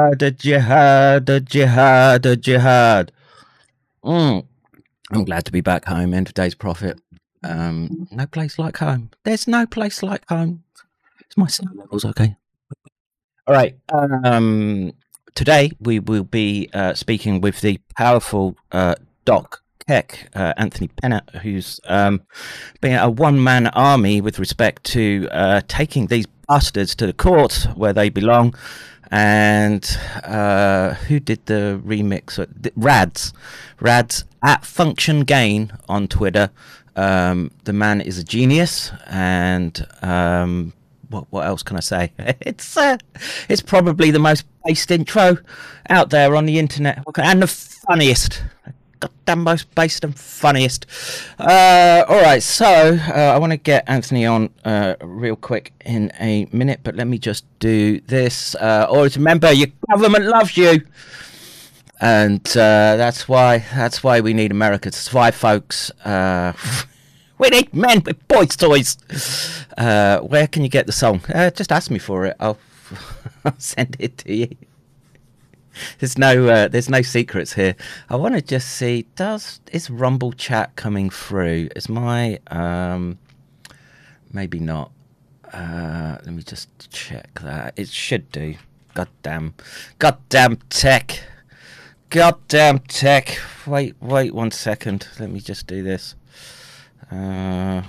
Jihad, jihad, jihad, jihad. Mm. I'm glad to be back home. End of day's prophet. Um, no place like home. There's no place like home. It's my snow levels, okay? All right. Um, today we will be uh, speaking with the powerful uh, Doc Keck, uh, Anthony Pena, who's um, been a one man army with respect to uh, taking these bastards to the court where they belong. And uh, who did the remix? Rads. Rads at Function Gain on Twitter. Um, the man is a genius. And um, what what else can I say? It's uh, it's probably the most based intro out there on the internet, and the funniest. Goddamn most based and funniest. Uh, all right, so uh, I want to get Anthony on uh, real quick in a minute, but let me just do this. Uh, always remember, your government loves you, and uh, that's why that's why we need America to survive, folks. Uh, we need men with boys' toys. Where can you get the song? Just ask me for it. I'll, I'll send it to you. There's no uh, there's no secrets here. I want to just see does is Rumble chat coming through? Is my um maybe not. Uh, let me just check that. It should do. Goddamn, goddamn tech, goddamn tech. Wait, wait one second. Let me just do this. Uh,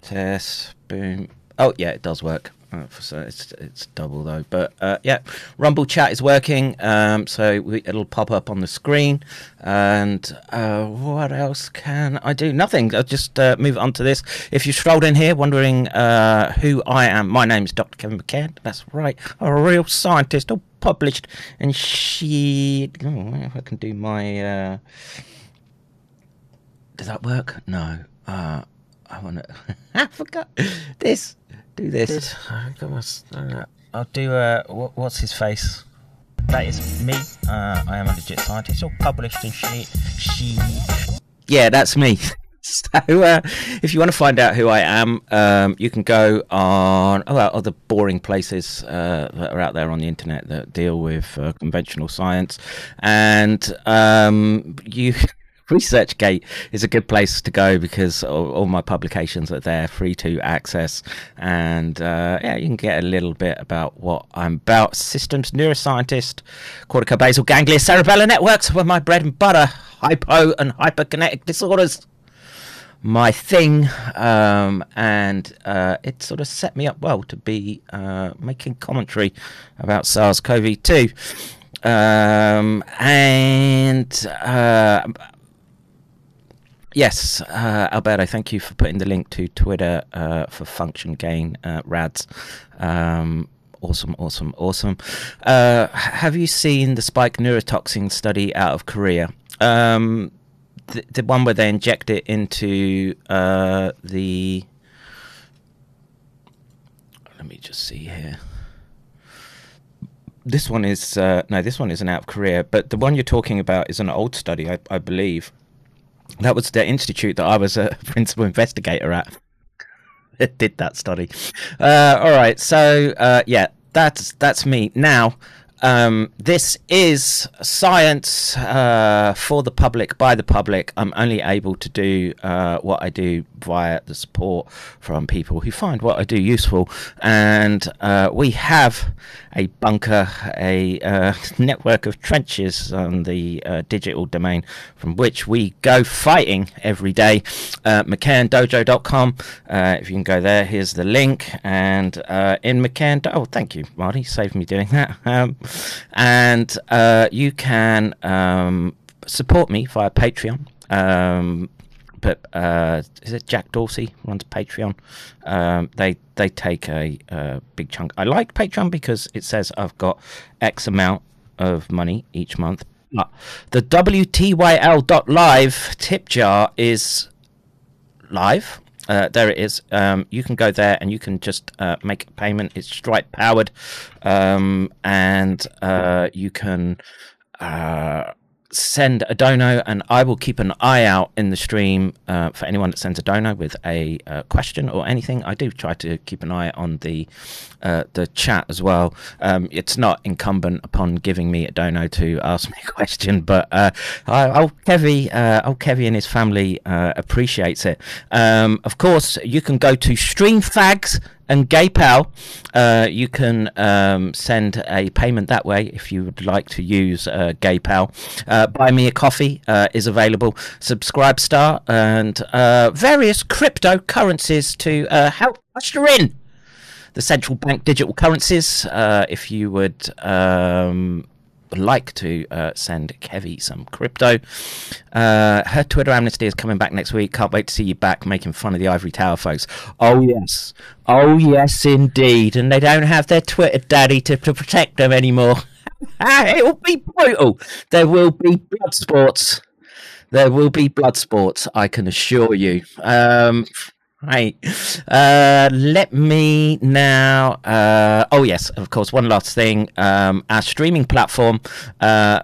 test. Boom. Oh yeah, it does work. Uh, so it's it's double though, but uh, yeah, Rumble chat is working. Um, so we, it'll pop up on the screen. And uh, what else can I do? Nothing. I'll just uh, move on to this. If you strolled in here wondering uh, who I am, my name is Dr. Kevin McCann. That's right, a real scientist, all published and she. Oh, if I can do my. Uh, does that work? No. I want to. I forgot this. Do this. I'll do. Uh, what's his face? That is me. Uh, I am a legit scientist. All published and shit. She. Yeah, that's me. So, uh, if you want to find out who I am, um, you can go on oh, well, other boring places uh, that are out there on the internet that deal with uh, conventional science, and um, you ResearchGate is a good place to go because all, all my publications are there, free to access, and uh, yeah, you can get a little bit about what I'm about. Systems neuroscientist, corticobasal ganglia cerebellar networks were my bread and butter. Hypo and hyperkinetic disorders my thing, um, and uh, it sort of set me up well to be uh, making commentary about SARS-CoV-2. Um, and uh, yes, uh, Alberto, thank you for putting the link to Twitter uh, for Function Gain uh, Rads. Um, awesome, awesome, awesome. Uh, have you seen the spike neurotoxin study out of Korea? Um, the, the one where they inject it into uh, the. Let me just see here. This one is uh, no, this one isn't out of Korea, but the one you're talking about is an old study, I, I believe. That was the institute that I was a principal investigator at. It did that study. Uh, all right, so uh, yeah, that's that's me now. Um, this is science uh, for the public, by the public. I'm only able to do uh, what I do via the support from people who find what I do useful. And uh, we have a bunker, a uh, network of trenches on the uh, digital domain from which we go fighting every day. Uh, McCannDojo.com. Uh, if you can go there, here's the link. And uh, in McCann, oh, thank you, Marty, saved me doing that. Um, and uh, you can um, support me via Patreon. Um, but uh, is it Jack Dorsey runs Patreon? Um, they they take a, a big chunk. I like Patreon because it says I've got X amount of money each month. But the WTYL.live tip jar is live. Uh, there it is. Um, you can go there and you can just uh, make a payment. It's Stripe powered, um, and uh, you can uh, send a dono, and I will keep an eye out in the stream uh, for anyone that sends a dono with a uh, question or anything. I do try to keep an eye on the uh, the chat as well. Um, it's not incumbent upon giving me a dono to ask me a question, but uh, old Kevy, uh, old Kevy and his family uh, appreciates it. Um, of course, you can go to StreamFags and GayPal, uh, you can um, send a payment that way if you would like to use uh, GayPal. Uh, Buy Me a Coffee uh, is available. Subscribe Star and uh, various cryptocurrencies to uh, help usher in the central bank digital currencies. If you would um, like to uh, send Kevy some crypto, uh, her Twitter amnesty is coming back next week. Can't wait to see you back making fun of the Ivory Tower, folks. Oh yes, oh yes, indeed. And they don't have their Twitter daddy to, to protect them anymore. it will be brutal. There will be blood sports. There will be blood sports. I can assure you. Um, Right. Uh, let me now. Uh, oh, yes, of course. One last thing. Um, our streaming platform. Uh,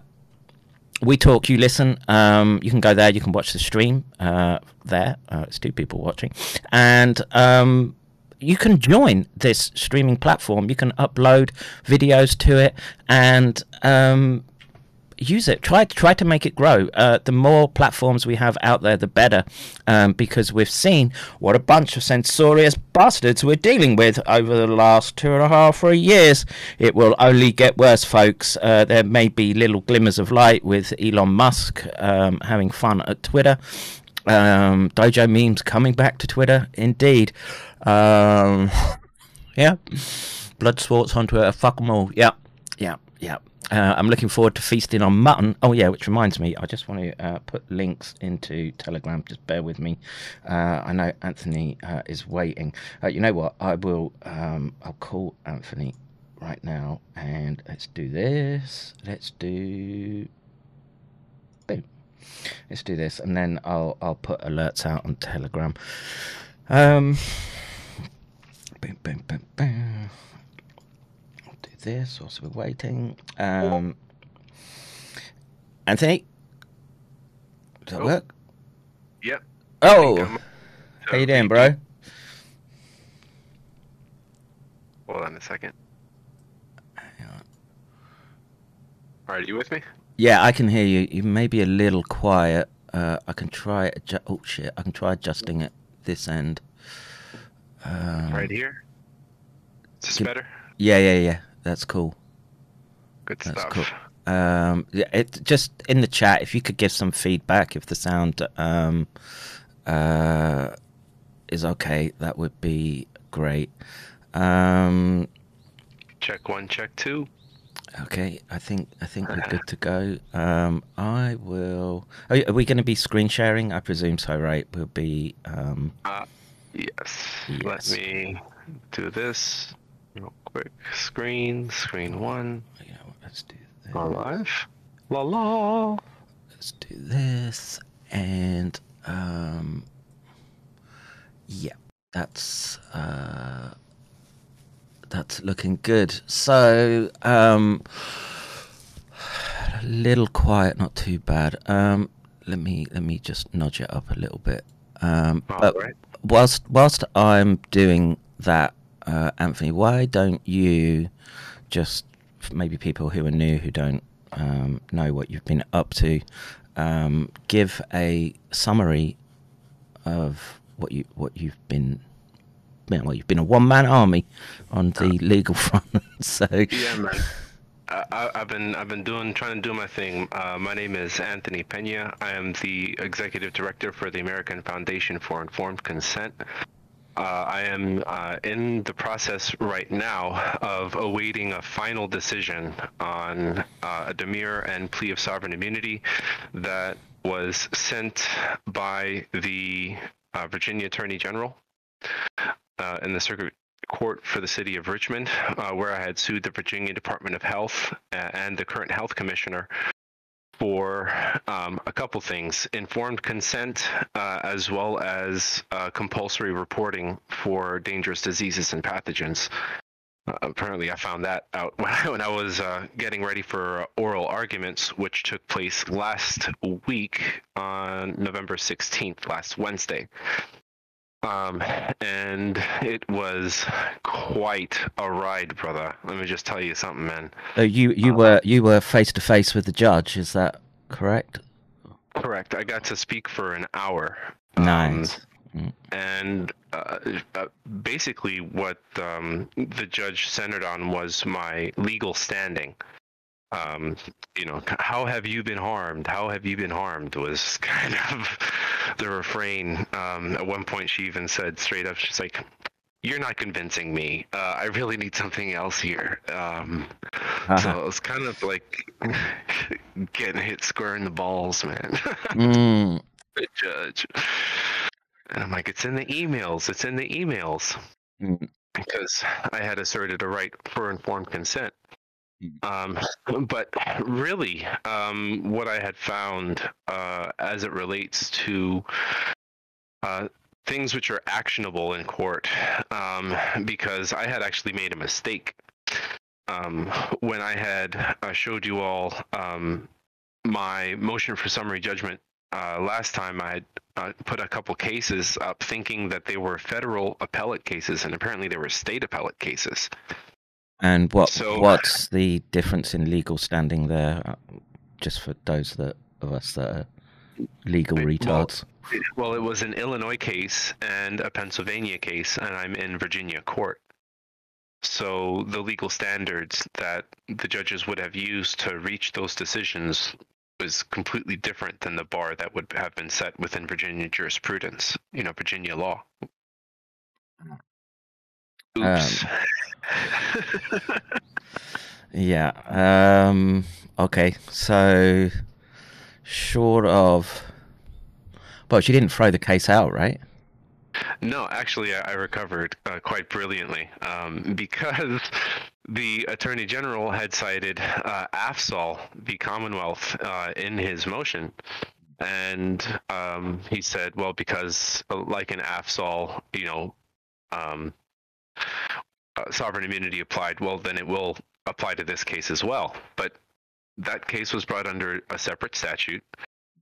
we talk, you listen. Um, you can go there. You can watch the stream uh, there. Uh, it's two people watching, and um, you can join this streaming platform. You can upload videos to it, and um, use it. Try try to make it grow. Uh, the more platforms we have out there, the better, um, because we've seen what a bunch of censorious bastards we're dealing with over the last two and a half, three years. It will only get worse, folks. Uh, there may be little glimmers of light with Elon Musk um, having fun at Twitter. Um, Dojo memes coming back to Twitter, indeed. Um, yeah, blood sports on Twitter. Fuck them all. Yeah, yeah, yeah. Uh, I'm looking forward to feasting on mutton. Oh yeah, which reminds me, I just want to uh, put links into Telegram. Just bear with me. Uh, I know Anthony uh, is waiting. Uh, you know what? I will. Um, I'll call Anthony right now, and let's do this. Let's do. Boom. Let's do this, and then I'll I'll put alerts out on Telegram. Um. Boom, boom, boom, boom this whilst we're waiting. Um, Anthony, does that Oh. work? Yep. Oh, I'm- how you doing, bro? Hold on a second. All right, you with me? Yeah, I can hear you. You may be a little quiet. Uh, I can try. Adju- oh shit! I can try adjusting it this end. Um, Right here. Is this Can- better? Yeah, yeah, yeah. That's cool. Good That's stuff. cool. Um, yeah, it just in the chat if you could give some feedback if the sound um, uh, is okay, that would be great. Um, Check one, check two. okay, I think I think we're good to go. Um, I will. Are, are we going to be screen sharing? I presume so, right? We'll be. Um, Yes. Yes. Let me do this real quick. Screen, screen one. you know, let's do this. Live. La la. Let's do this and um, yeah, that's uh, that's looking good. So um, a little quiet, not too bad. Um, let me let me just nudge it up a little bit. Um, but right. whilst whilst I'm doing that, uh, Anthony, why don't you just maybe people who are new who don't um, know what you've been up to, um, give a summary of what you what you've been. Well, you've been a one man army on the legal front, so Yeah, man. I, I, I've been I've been doing trying to do my thing. Uh, my name is Anthony Pena. I am the executive director for the American Foundation for Informed Consent. Uh, I am uh, in the process right now of awaiting a final decision on uh, a demur and plea of sovereign immunity that was sent by the uh, Virginia Attorney General uh, in the Circuit Court for the City of Richmond, where I had sued the Virginia Department of Health and the current health commissioner for um, a couple things informed consent uh, as well as uh, compulsory reporting for dangerous diseases and pathogens. Uh, apparently, I found that out when I, when I was uh, getting ready for oral arguments, which took place last week on November 16th, last Wednesday. Um, and it was quite a ride, brother. Let me just tell you something, man. uh, you you were you were face to face with the judge. Is that correct? Correct. I got to speak for an hour. Um, and uh, uh, basically, what um, the judge centered on was my legal standing. Um, you know, how have you been harmed? How have you been harmed? Was kind of the refrain. Um, at one point, she even said straight up, "She's like." You're not convincing me. Uh, I really need something else here. Um, Uh-huh. So it's kind of like getting hit square in the balls, man. Mm, the judge. And I'm like, it's in the emails. It's in the emails. Mm. Because I had asserted a right for informed consent. Um, but really, um, what I had found uh, as it relates to uh, things which are actionable in court, um, because I had actually made a mistake um, when I had uh, showed you all um, my motion for summary judgment uh, last time I had uh, put a couple cases up thinking that they were federal appellate cases, and apparently they were state appellate cases. And what So- what's the difference in legal standing there? uh, Just for those that of us that are legal Well, retards. Well, it was an Illinois case and a Pennsylvania case, and I'm in Virginia court. So the legal standards that the judges would have used to reach those decisions was completely different than the bar that would have been set within Virginia jurisprudence, you know, Virginia law. Oops. Yeah. Um. Okay. So, short of. Well, she didn't throw the case out, right? No, actually, I recovered uh, quite brilliantly um, because the Attorney General had cited uh, Afzall, the Commonwealth, uh, in his motion. And um, he said, well, because like in Afzall, you know, um, uh, sovereign immunity applied, well, then it will apply to this case as well. But that case was brought under a separate statute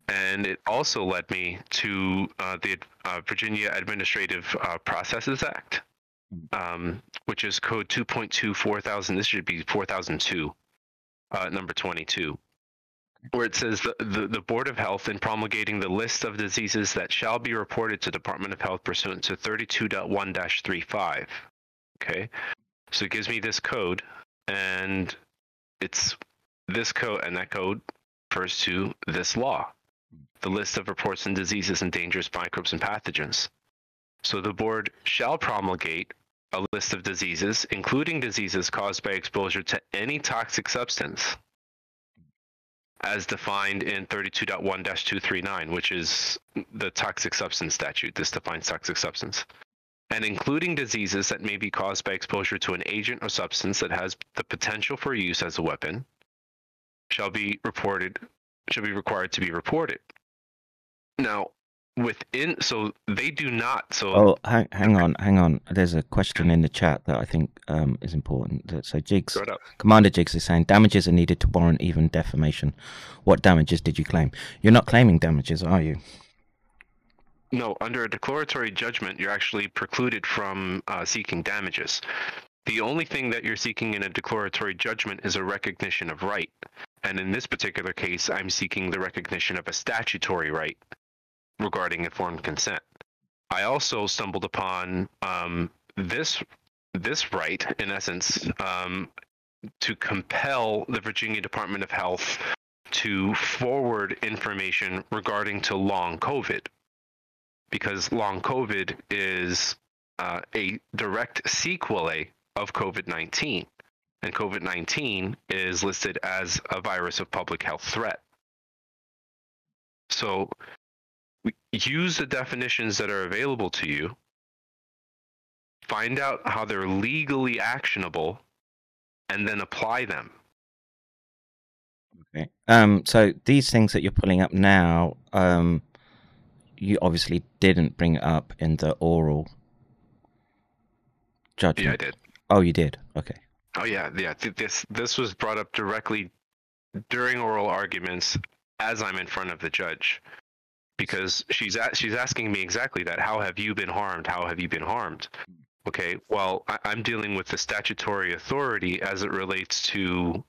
and it also led me to uh, the uh, Virginia Administrative uh, Processes Act, um, which is code 2.2 4000. This should be 4002, uh, number 22. where it says the, the, the Board of Health in promulgating the list of diseases that shall be reported to Department of Health pursuant to 32.1-35. Okay. So it gives me this code and it's this code and that code refers to this law. The list of reports and diseases and dangerous microbes and pathogens. So the board shall promulgate a list of diseases, including diseases caused by exposure to any toxic substance, as defined in 32.1-239, which is the toxic substance statute. This defines toxic substance. And including diseases that may be caused by exposure to an agent or substance that has the potential for use as a weapon, shall be reported, shall be required to be reported. Now, within, so they do not. So Oh, hang, hang on, hang on. There's a question in the chat that I think um, is important. So, Jigs. Commander Jigs is saying damages are needed to warrant even defamation. What damages did you claim? You're not claiming damages, are you? No, under a declaratory judgment, you're actually precluded from uh, seeking damages. The only thing that you're seeking in a declaratory judgment is a recognition of right. And in this particular case, I'm seeking the recognition of a statutory right regarding informed consent. I also stumbled upon um, this this right, in essence, um, to compel the Virginia Department of Health to forward information regarding to long COVID because long COVID is uh, a direct sequelae of COVID 19. And COVID 19 is listed as a virus of public health threat. So use the definitions that are available to you, find out how they're legally actionable, and then apply them. Okay. Um. So these things that you're pulling up now, um, you obviously didn't bring it up in the oral judgment. Yeah, I did. Oh, you did. Okay. Oh yeah, yeah. th- This this was brought up directly during oral arguments as I'm in front of the judge, because she's a- she's asking me exactly that. How have you been harmed? How have you been harmed? Okay. Well, I, I'm dealing with the statutory authority as it relates to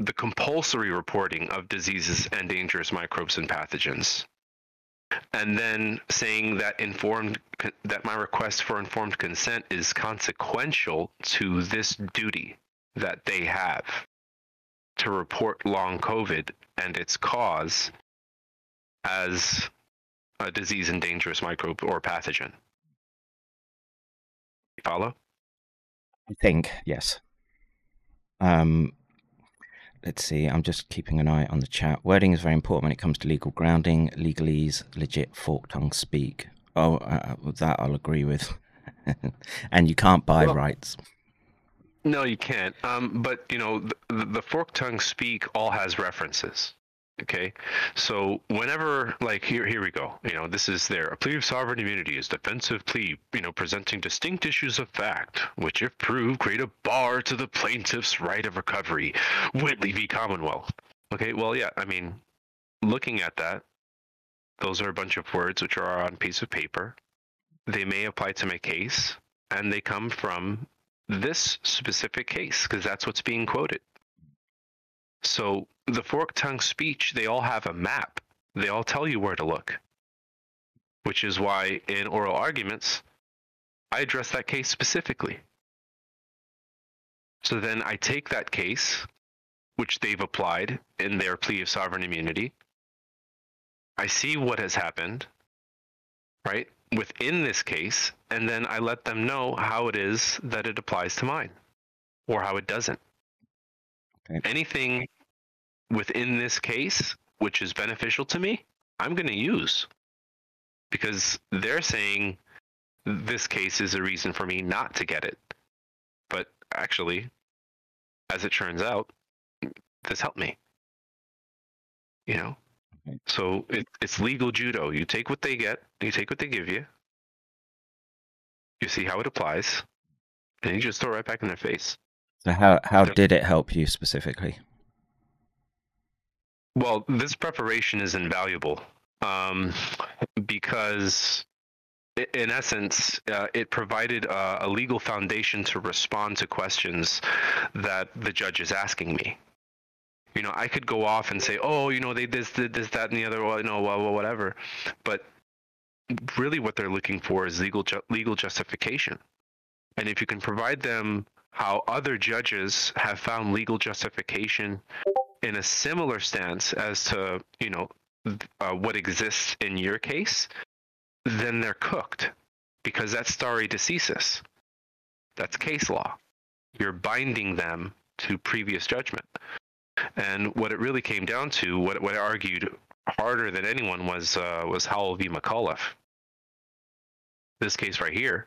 the compulsory reporting of diseases and dangerous microbes and pathogens. And then saying that informed that my request for informed consent is consequential to this duty that they have to report long covid and its cause as a disease and dangerous microbe or pathogen. Follow? I think yes. Um, let's see. I'm just keeping an eye on the chat. Wording is very important when it comes to legal grounding. Legalese, legit fork tongue speak. Oh, uh, that I'll agree with. and you can't buy Well- rights. no you can't um, but you know the, the fork tongue speak all has references Okay, so whenever, like, here, here we go. You know, this is there. A plea of sovereign immunity is defensive plea. You know, presenting distinct issues of fact, which, if proved, create a bar to the plaintiff's right of recovery. Whitley v. Commonwealth. Okay, well, yeah. I mean, looking at that, those are a bunch of words which are on a piece of paper. They may apply to my case, and they come from this specific case because that's what's being quoted. So the fork tongue speech, they all have a map. They all tell you where to look. Which is why in oral arguments, I address that case specifically. So then I take that case, which they've applied in their plea of sovereign immunity. I see what has happened, right, within this case, and then I let them know how it is that it applies to mine or how it doesn't. Anything within this case which is beneficial to me, I'm going to use because they're saying this case is a reason for me not to get it. But actually, as it turns out, this helped me. You know? So it, it's legal judo. You take what they get, you take what they give you, you see how it applies, and you just throw it right back in their face. So how how did it help you specifically? Well, this preparation is invaluable um, because, in essence, uh, it provided uh, a legal foundation to respond to questions that the judge is asking me. You know, I could go off and say, oh, you know, they this, did this, that, and the other, well, you know, well, well, whatever. But really, what they're looking for is legal ju- legal justification. And if you can provide them how other judges have found legal justification in a similar stance as to, you know, uh, what exists in your case, then they're cooked because that's stare decisis. That's case law. You're binding them to previous judgment. And what it really came down to, what, what I argued harder than anyone was uh, was Howell v. McAuliffe. This case right here,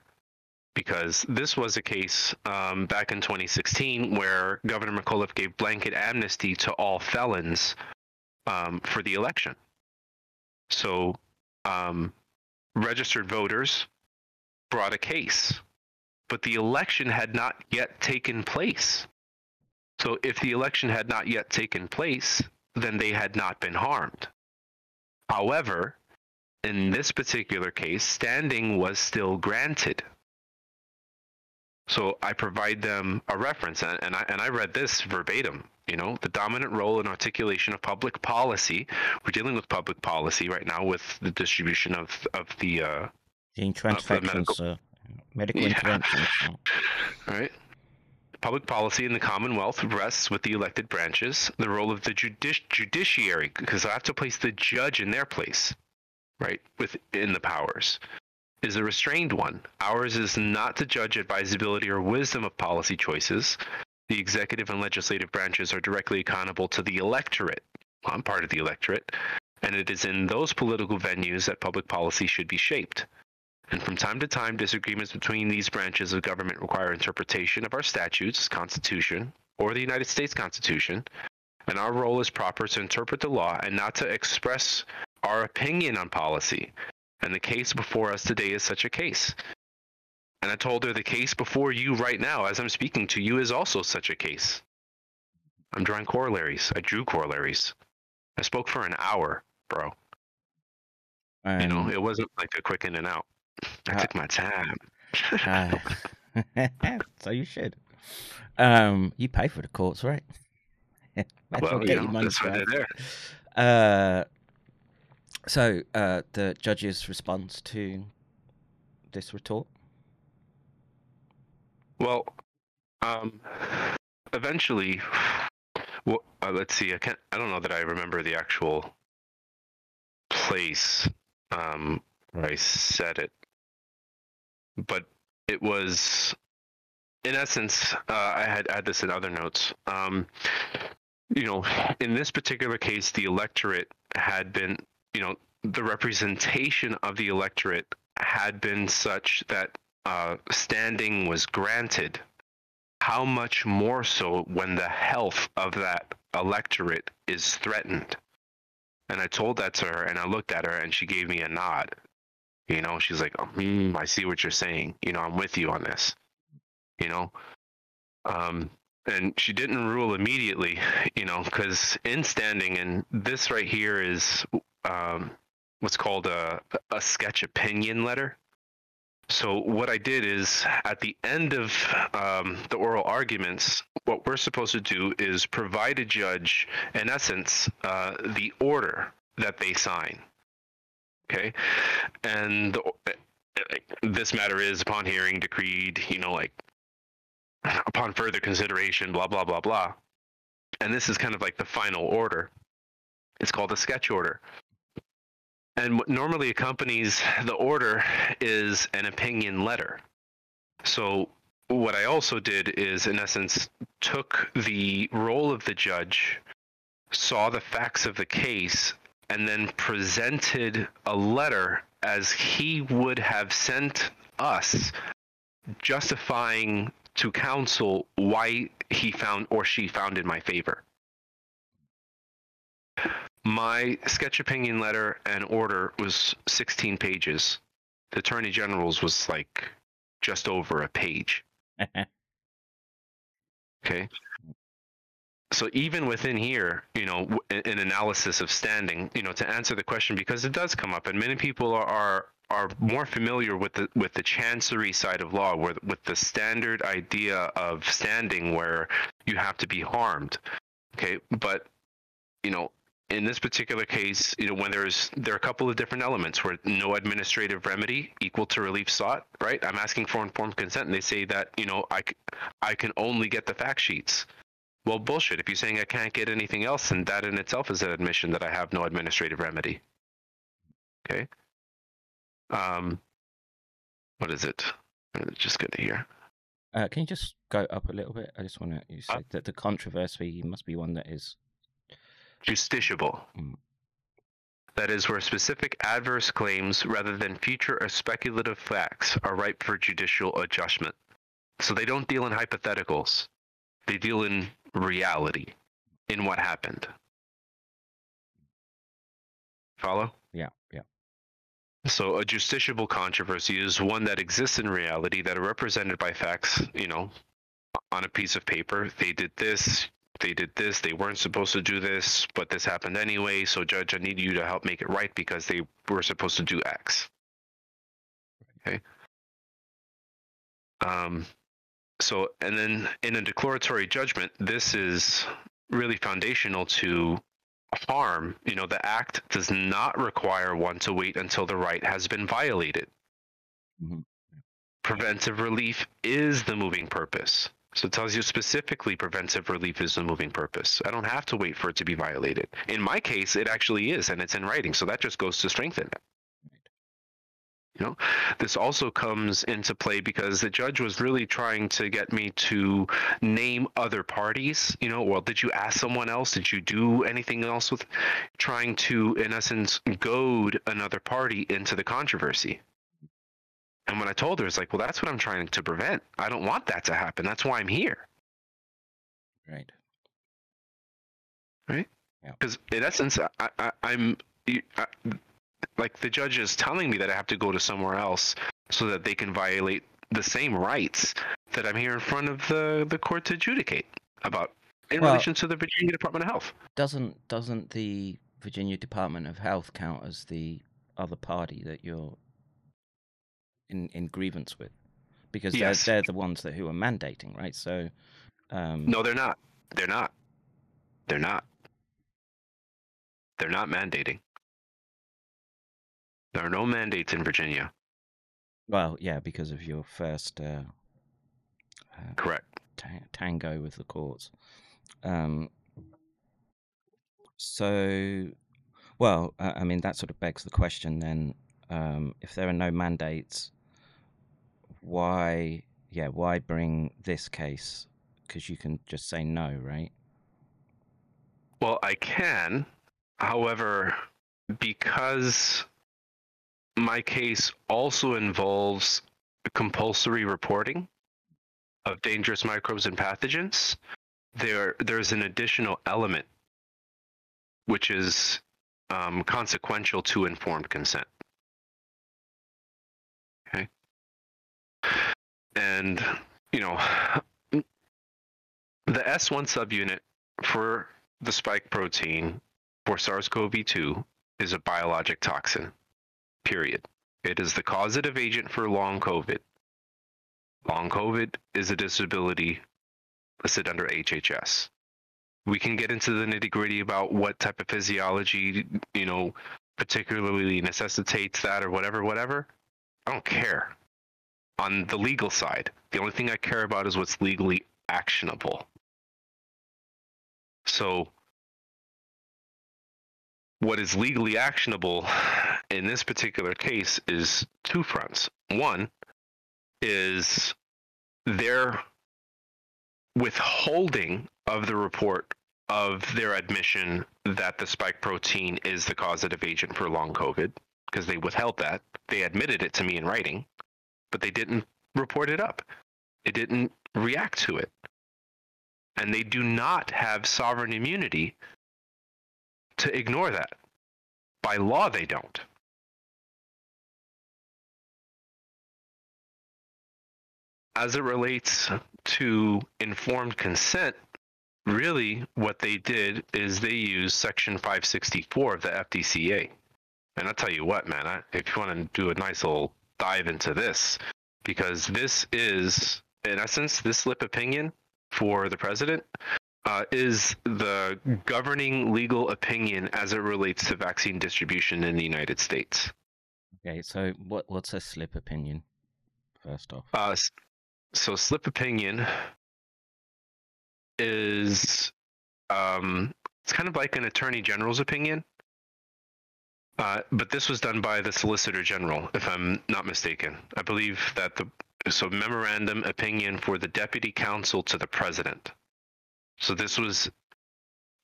because this was a case um, back in 2016 where Governor McAuliffe gave blanket amnesty to all felons um, for the election. So, um, registered voters brought a case, but the election had not yet taken place. So, if the election had not yet taken place, then they had not been harmed. However, in this particular case, standing was still granted. So I provide them a reference, and, and I and I read this verbatim. You know, the dominant role in articulation of public policy. We're dealing with public policy right now with the distribution of of the uh, The interventions, medical- uh, medical Yeah. interventions. right? Public policy in the Commonwealth rests with the elected branches. The role of the judici- judiciary, because I have to place the judge in their place, right, within the powers, is a restrained one. Ours is not to judge advisability or wisdom of policy choices. The executive and legislative branches are directly accountable to the electorate. I'm part of the electorate, and it is in those political venues that public policy should be shaped and from time to time disagreements between these branches of government require interpretation of our statutes, Constitution, or the United States Constitution, and our role is proper to interpret the law and not to express our opinion on policy. And the case before us today is such a case. And I told her the case before you right now, as I'm speaking to you, is also such a case. I'm drawing corollaries. I drew corollaries. I spoke for an hour, bro. You know, it wasn't like a quick in and out. I uh, took my time. uh, so you should. Um, you pay for the courts, right? As well get you know, that's why they're there. Uh, so uh, the judge's response to this retort. Well, um, eventually, well, uh, let's see. I can't. I don't know that I remember the actual place um, where I said it, but it was, in essence, uh, I had had this in other notes. Um, you know, in this particular case, the electorate had been, you know, the representation of the electorate had been such that uh, standing was granted. How much more so when the health of that electorate is threatened? And I told that to her, and I looked at her, and she gave me a nod. You know, she's like, hmm, I see what you're saying. You know, I'm with you on this. You know, um, and she didn't rule immediately. You know, because in standing, and this right here is um, what's called a a sketch opinion letter. So what I did is at the end of um, the oral arguments, what we're supposed to do is provide a judge, in essence, uh, the order that they sign. Okay, and the, this matter is upon hearing decreed. You know, like upon further consideration, blah blah blah blah. And this is kind of like the final order. It's called a sketch order. And what normally accompanies the order is an opinion letter. So what I also did is, in essence, took the role of the judge, saw the facts of the case, and then presented a letter as he would have sent us, justifying to counsel why he found or she found in my favor. My sketch opinion letter and order was 16 pages. The Attorney General's was like just over a page. Okay. So even within here, you know, an analysis of standing, you know, to answer the question because it does come up, and many people are are, are more familiar with the with the chancery side of law, where with the standard idea of standing, where you have to be harmed. Okay, but you know, in this particular case, you know, when there's there are a couple of different elements where no administrative remedy equal to relief sought, right? I'm asking for informed consent, and they say that you know I, I can only get the fact sheets. Well, bullshit. If you're saying I can't get anything else, then that in itself is an admission that I have no administrative remedy. Okay. Um, what is it? I'm just gonna hear. Uh, can you just go up a little bit? I just want to. You Uh, that the controversy must be one that is. Justiciable. Mm. That is where specific adverse claims rather than future or speculative facts are ripe for judicial adjustment. So they don't deal in hypotheticals. They deal in reality, in what happened. Follow? Yeah, yeah. So a justiciable controversy is one that exists in reality that are represented by facts, you know, on a piece of paper. They did this, they did this, they weren't supposed to do this, but this happened anyway. So judge, I need you to help make it right because they were supposed to do X. Okay. Um so and then in a declaratory judgment, this is really foundational to harm, you know, the act does not require one to wait until the right has been violated. Mhm. Preventive relief is the moving purpose. So it tells you specifically preventive relief is the moving purpose. I don't have to wait for it to be violated. In my case, it actually is, and it's in writing. So that just goes to strengthen it. You know, this also comes into play because the judge was really trying to get me to name other parties. You know, well, did you ask someone else? Did you do anything else with trying to, in essence, goad another party into the controversy? And when I told her, it's like, well, that's what I'm trying to prevent. I don't want that to happen. That's why I'm here. Right. Right. Because in essence, I, I, I'm I, like the judge is telling me that I have to go to somewhere else so that they can violate the same rights that I'm here in front of the the court to adjudicate about in Well- relation to the Virginia Department of Health. Doesn't doesn't the Virginia Department of Health count as the other party that you're in in grievance with? Because Yes. they're they're the ones that who are mandating, right? So. Um, No, they're not. They're not. They're not. They're not mandating. There are no mandates in Virginia. Well, yeah, because of your first uh, uh, Correct. ta- tango with the courts. Um, so, well, I mean, that sort of begs the question then um, if there are no mandates, why, yeah, why bring this case? Because you can just say no, right? Well, I can. However, because my case also involves compulsory reporting of dangerous microbes and pathogens, there there's an additional element which is um, consequential to informed consent. And you know, the S1 subunit for the spike protein for SARS-CoV-2 is a biologic toxin. Period. It is the causative agent for long COVID. Long COVID is a disability listed under HHS. We can get into the nitty gritty about what type of physiology, you know, particularly necessitates that or whatever, whatever. I don't care. On the legal side, the only thing I care about is what's legally actionable. So, what is legally actionable in this particular case is two fronts. One is their withholding of the report of their admission that the spike protein is the causative agent for long COVID, because they withheld that. They admitted it to me in writing, but they didn't report it up. It didn't react to it. And they do not have sovereign immunity to ignore that. By law, they don't. As it relates to informed consent, really what they did is they used Section 564 of the FDCA. And I'll tell you what, man, I, if you want to do a nice little dive into this, because this is, in essence, this slip opinion for the president uh, is the governing legal opinion as it relates to vaccine distribution in the United States. Okay, so what what's a slip opinion? First off, Uh, so slip opinion is um, it's kind of like an attorney general's opinion, uh, but this was done by the solicitor general, if I'm not mistaken. I believe that the so memorandum opinion for the deputy counsel to the president. So this was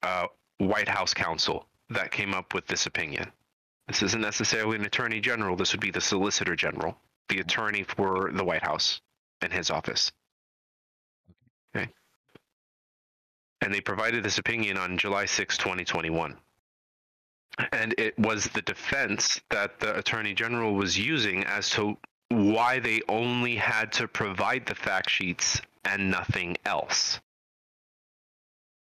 uh, White House counsel that came up with this opinion. This isn't necessarily an attorney general. This would be the solicitor general, the attorney for the White House and his office. Okay. And they provided this opinion on July 6, 2021. And it was the defense that the attorney general was using as to why they only had to provide the fact sheets and nothing else.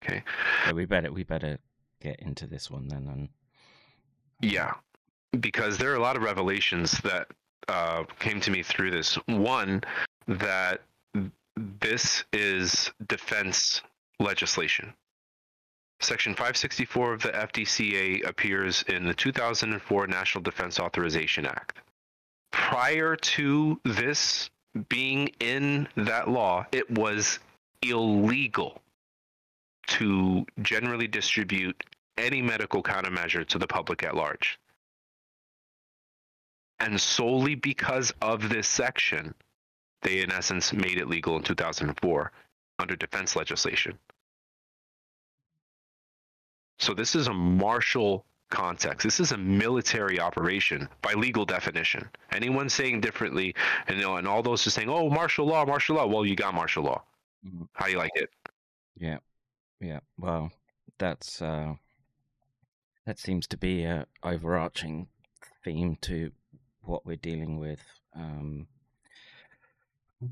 Okay. so we better we better get into this one then. And Yeah, because there are a lot of revelations that uh, came to me through this. One, that this is defense legislation. Section 564 of the FDCA appears in the 2004 National Defense Authorization Act. Prior to this being in that law, it was illegal to generally distribute any medical countermeasure to the public at large. And solely because of this section, they in essence made it legal in 2004 under defense legislation. So this is a martial context. This is a military operation by legal definition. Anyone saying differently, and you know, and all those just saying, "Oh, martial law, martial law." Well, you got martial law. Mhm. How do you like it? yeah, yeah. Well, that's uh, that seems to be a overarching theme to what we're dealing with. Um,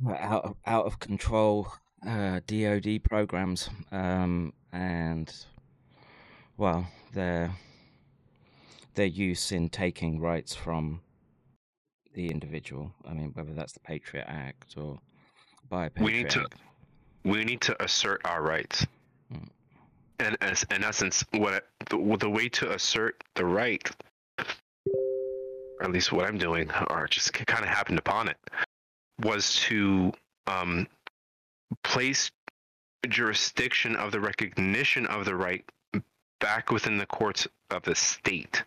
out of, out of control uh, DoD programs, um, and well, their their use in taking rights from the individual. I mean, whether that's the Patriot Act or by a Patriot We need to- Act. we need to assert our rights. Mm. And as in essence, what the, the way to assert the right, or at least what I'm doing, or just kind of happened upon it, was to um, place jurisdiction of the recognition of the right back within the courts of the state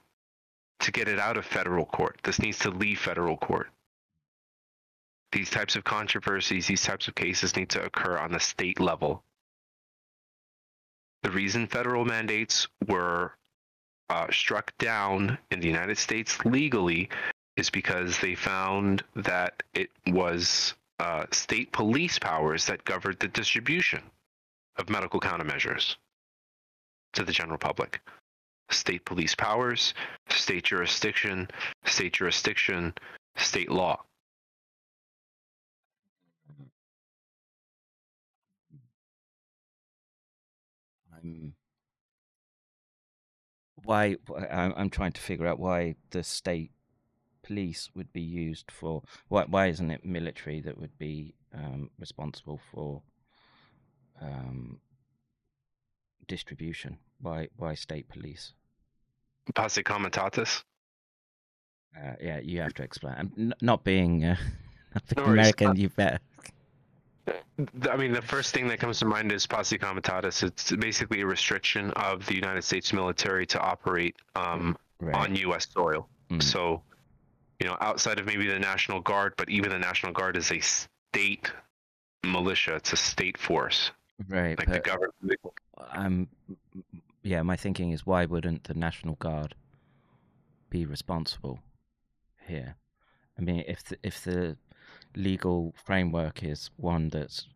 to get it out of federal court. This needs to leave federal court these types of controversies, these types of cases need to occur on the state level. The reason federal mandates were uh, struck down in the United States legally is because they found that it was uh, state police powers that governed the distribution of medical countermeasures to the general public. State police powers, state jurisdiction, state jurisdiction, state law. I'm why I'm trying to figure out why the state police would be used for why why isn't it military that would be um, responsible for um, distribution? by by state police? Posse comitatus. Uh, yeah, you have to explain. Um, n- not being uh, not being No. American, you better. I mean, the first thing that comes to mind is posse comitatus. It's basically a restriction of the United States military to operate um, Right. on U.S. soil. Mm. So, you know, outside of maybe the National Guard, but even the National Guard is a state militia. It's a state force. Right. Like the government. I'm yeah. My thinking is why wouldn't the National Guard be responsible here? I mean, if the, if the legal framework is one that's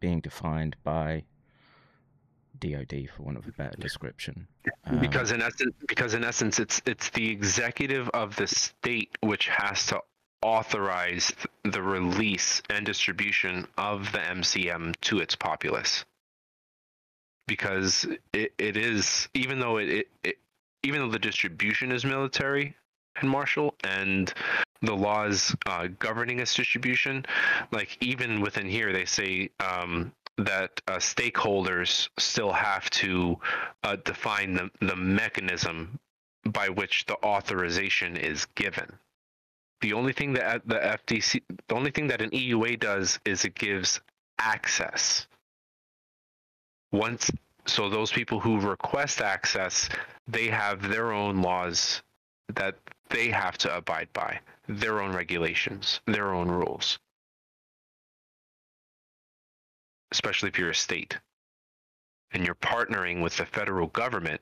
being defined by DoD, for want of a better description, um, because in essence, because in essence, it's it's the executive of the state which has to authorize the release and distribution of the MCM to its populace. Because it, it is, even though it, it, it even though the distribution is military and martial and the laws uh, governing its distribution, like even within here, they say um, that uh, stakeholders still have to uh, define the, the mechanism by which the authorization is given. The only thing that uh, the FTC, the only thing that an EUA does is it gives access. Once, so those people who request access, they have their own laws that they have to abide by, their own regulations, their own rules. Especially if you're a state and you're partnering with the federal government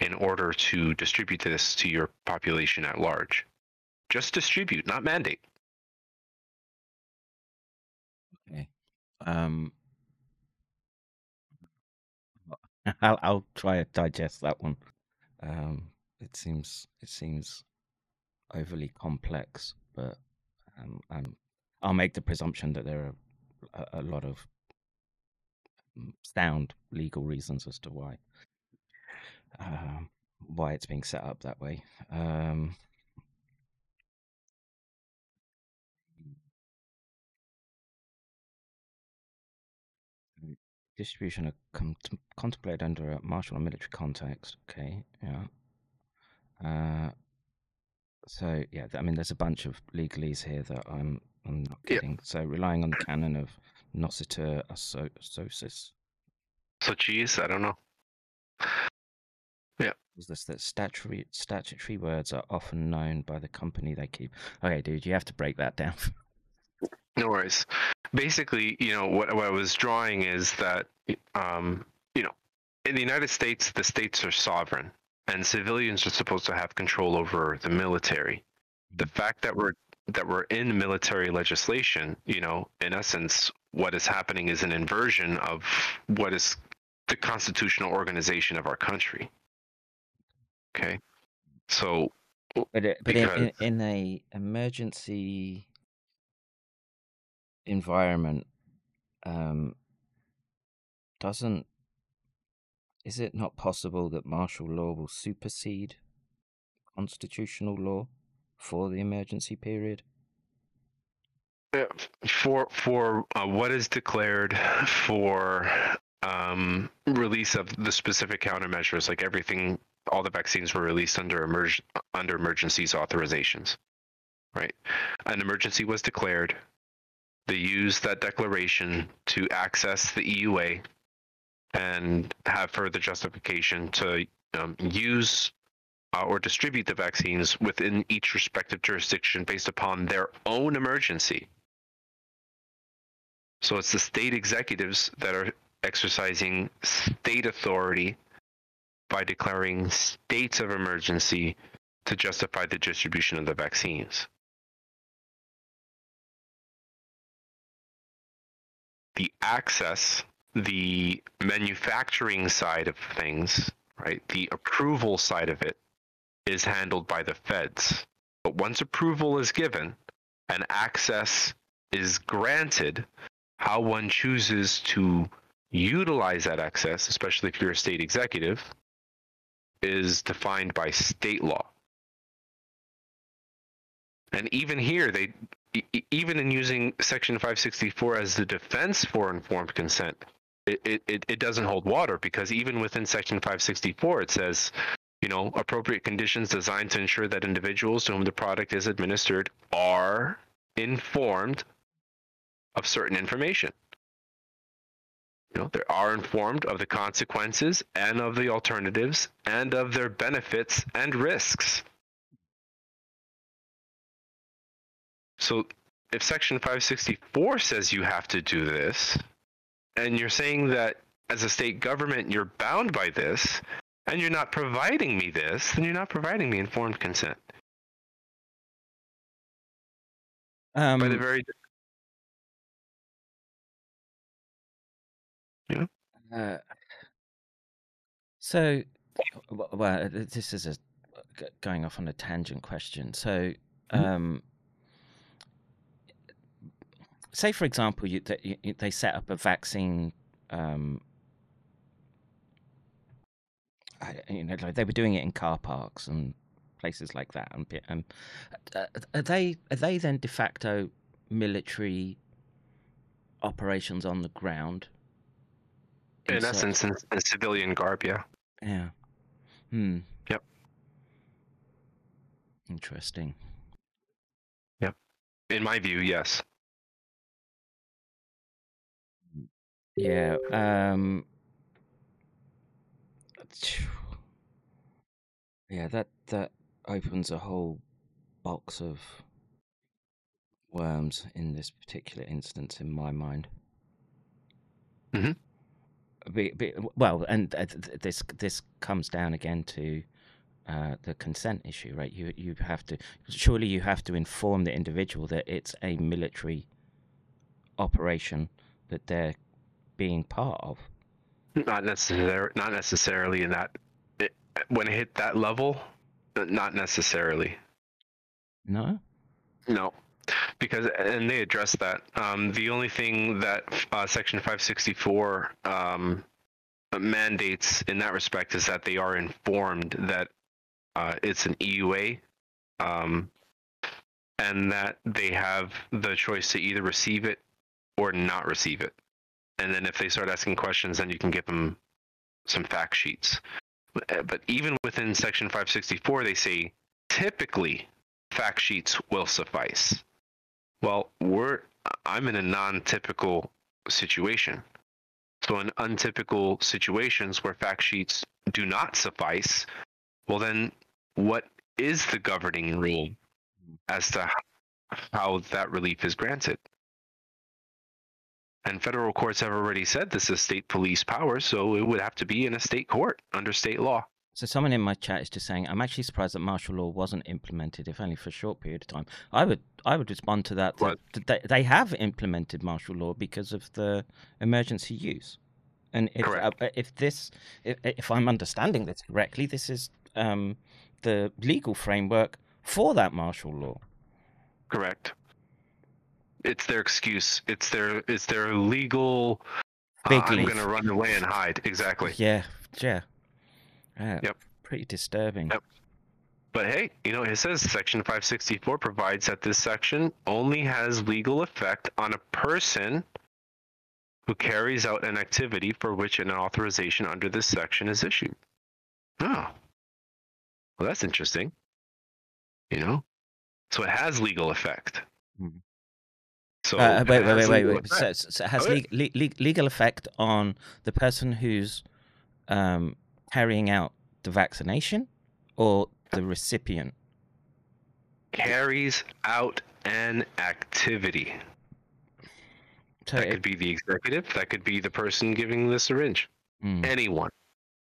in order to distribute this to your population at large. Just distribute, not mandate. Okay. Um, I'll, I'll try to digest that one. Um, it seems it seems overly complex, but um, um, I'll make the presumption that there are a, a lot of sound legal reasons as to why um, why it's being set up that way. Um, distribution are contemplated under a martial or military context. Okay, yeah. Uh, so yeah, I mean, there's a bunch of legalese here that I'm I'm not getting. So relying on the canon of noscitur a sociis So, geez, I don't know. Yeah. Is this that statutory statutory words are often known by the company they keep. Okay, dude, you have to break that down. No worries. Basically, you know, what, what I was drawing is that, um, you know, in the United States, the states are sovereign and civilians are supposed to have control over the military. The fact that we're that we're in military legislation, you know, in essence, what is happening is an inversion of what is the constitutional organization of our country. Okay, so But it, but in, in, in a emergency environment, um, doesn't is it not possible that martial law will supersede constitutional law for the emergency period? Uh, for for uh, what is declared for um, release of the specific countermeasures, like everything, all the vaccines were released under emerg- under emergencies authorizations, right? An emergency was declared. They use that declaration to access the EUA and have further justification to um, use uh, or distribute the vaccines within each respective jurisdiction based upon their own emergency. So it's the state executives that are exercising state authority by declaring states of emergency to justify the distribution of the vaccines. The access, the manufacturing side of things, right? The approval side of it is handled by the feds. But once approval is given and access is granted, how one chooses to utilize that access, especially if you're a state executive, is defined by state law. And even here, they even in using Section 564 as the defense for informed consent, it, it, it, doesn't hold water because even within Section 564, it says, you know, appropriate conditions designed to ensure that individuals to whom the product is administered are informed of certain information. You know, they are informed of the consequences and of the alternatives and of their benefits and risks. So if section 564 says you have to do this, and you're saying that as a state government you're bound by this, and you're not providing me this, then you're not providing me informed consent. Um, By the very Uh, so, well, this is a going off on a tangent question. So, um, say for example, you, that you, they set up a vaccine. Um, I, you know, like they were doing it in car parks and places like that. And, and uh, are they are they then de facto military operations on the ground? In search- essence, in, in civilian garb, yeah. Yeah. Hmm. Yep. Interesting. Yep. In my view, yes. Yeah. Um. Yeah, that that opens a whole box of worms in this particular instance, in my mind. Mhm. Be, be, well, and uh, th- th- this this comes down again to uh, the consent issue, right? You you have to surely you have to inform the individual that it's a military operation that they're being part of. Not necessarily. Not necessarily in that. It, when it hit that level, not necessarily. No. No, because and they address that. Um, the only thing that uh, Section 564 um, mandates in that respect is that they are informed that uh, it's an EUA, um, and that they have the choice to either receive it or not receive it. And then if they start asking questions, then you can give them some fact sheets. Uh, But even within Section 564, they say typically fact sheets will suffice. Well, we're I'm in a non-typical situation. So in untypical situations where fact sheets do not suffice, well then what is the governing rule as to how that relief is granted? And federal courts have already said this is state police power, so it would have to be in a state court under state law. So someone in my chat is just saying, "I'm actually surprised that martial law wasn't implemented, if only for a short period of time." I would, I would respond to that. that that they, they have implemented martial law because of the emergency use, and if Correct. uh, if this, if, if I'm understanding this correctly, this is um, the legal framework for that martial law. Correct. It's their excuse. It's their it's their legal. uh, I'm going to run away and hide. Exactly. Yeah, yeah, yeah. Yep. Pretty disturbing. Yep. But hey, you know, it says Section 564 provides that this section only has legal effect on a person who carries out an activity for which an authorization under this section is issued. Oh. Well, that's interesting. You know? So it has legal effect. Mhm. So Uh, it wait, wait, wait, wait, legal wait. So, so it has Okay. le- le- le- legal effect on the person who's um, carrying out the vaccination or the recipient. carries out an activity. So That it- could be the executive. That could be the person giving the syringe. mm, Anyone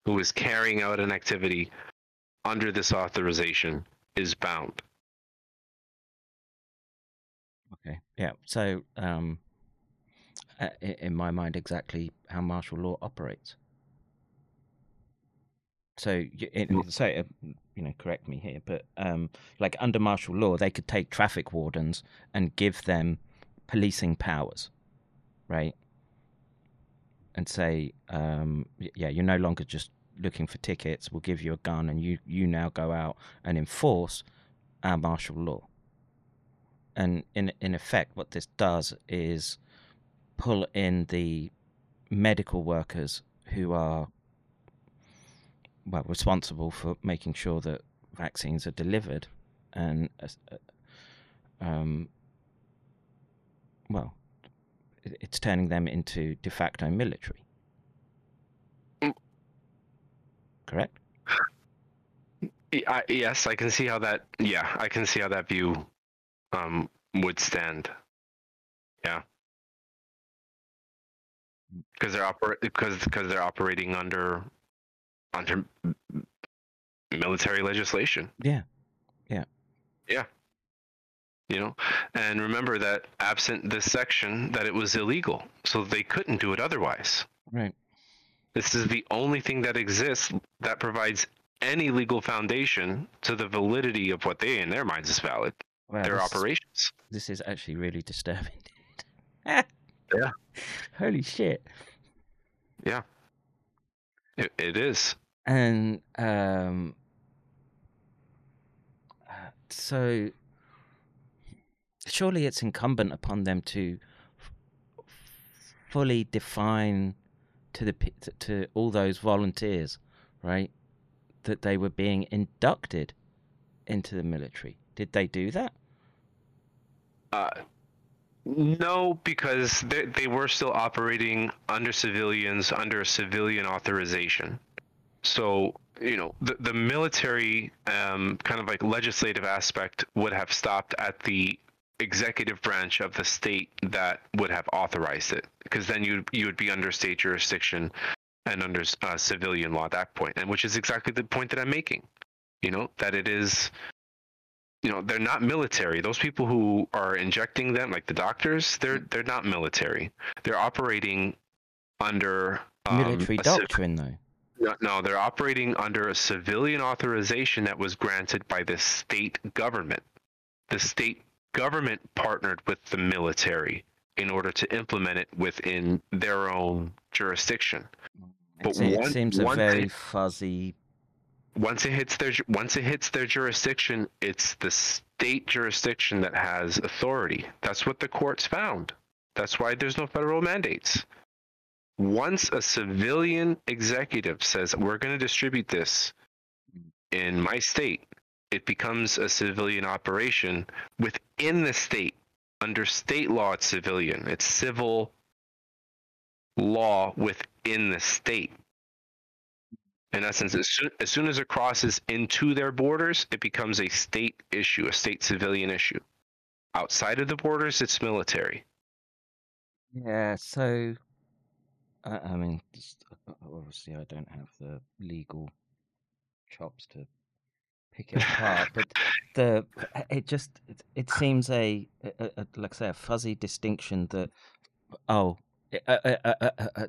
who is carrying out an activity under this authorization is bound. Okay, yeah. So, um, uh, in my mind, exactly how martial law operates. So, it, so uh, you know, correct me here, but um, like under martial law, they could take traffic wardens and give them policing powers, right? And say, um, yeah, you're no longer just looking for tickets. We'll give you a gun, and you you now go out and enforce our martial law. And in in effect, what this does is pull in the medical workers who are well responsible for making sure that vaccines are delivered, and uh, um, well, it's turning them into de facto military. Correct. I, yes, I can see how that. Yeah, I can see how that view um, would stand. Yeah, because they're oper- because because they're operating under under military legislation. Yeah. Yeah. Yeah. you know and remember that absent this section that it was illegal so they couldn't do it otherwise Right. this is the only thing that exists that provides any legal foundation to the validity of what they in their minds is valid Wow, their this- operations This is actually really disturbing. Yeah. Holy shit. it, it is And um uh, so surely it's incumbent upon them to f- fully define to the to, to all those volunteers, right? That they were being inducted into the military. Did they do that? Uh, no, because they, they were still operating under civilians, under civilian authorization. So, you know, the, the military um, kind of like legislative aspect would have stopped at the executive branch of the state that would have authorized it, because then you you would be under state jurisdiction and under uh, civilian law at that point, and which is exactly the point that I'm making. You know that it is you know they're not military those people who are injecting them like the doctors they're they're not military they're operating under um, military a civ- doctrine, though. no, no they're operating under a civilian authorization that was granted by the state government the state government partnered with the military in order to implement it within their own jurisdiction But it one- seems a very thing- fuzzy. Once it hits their once it hits their jurisdiction, it's the state jurisdiction that has authority. That's what the courts found. That's why there's no federal mandates. Once a civilian executive says we're going to distribute this in my state, it becomes a civilian operation within the state. Under state law, it's civilian. It's civil law within the state in essence, as soon, as soon as it crosses into their borders, it becomes a state issue, a state civilian issue. Outside of the borders, it's military. Yeah, so I, I mean, just, uh, obviously, I don't have the legal chops to pick it apart, but the it just it, it seems a, a, a like I say a fuzzy distinction that oh a,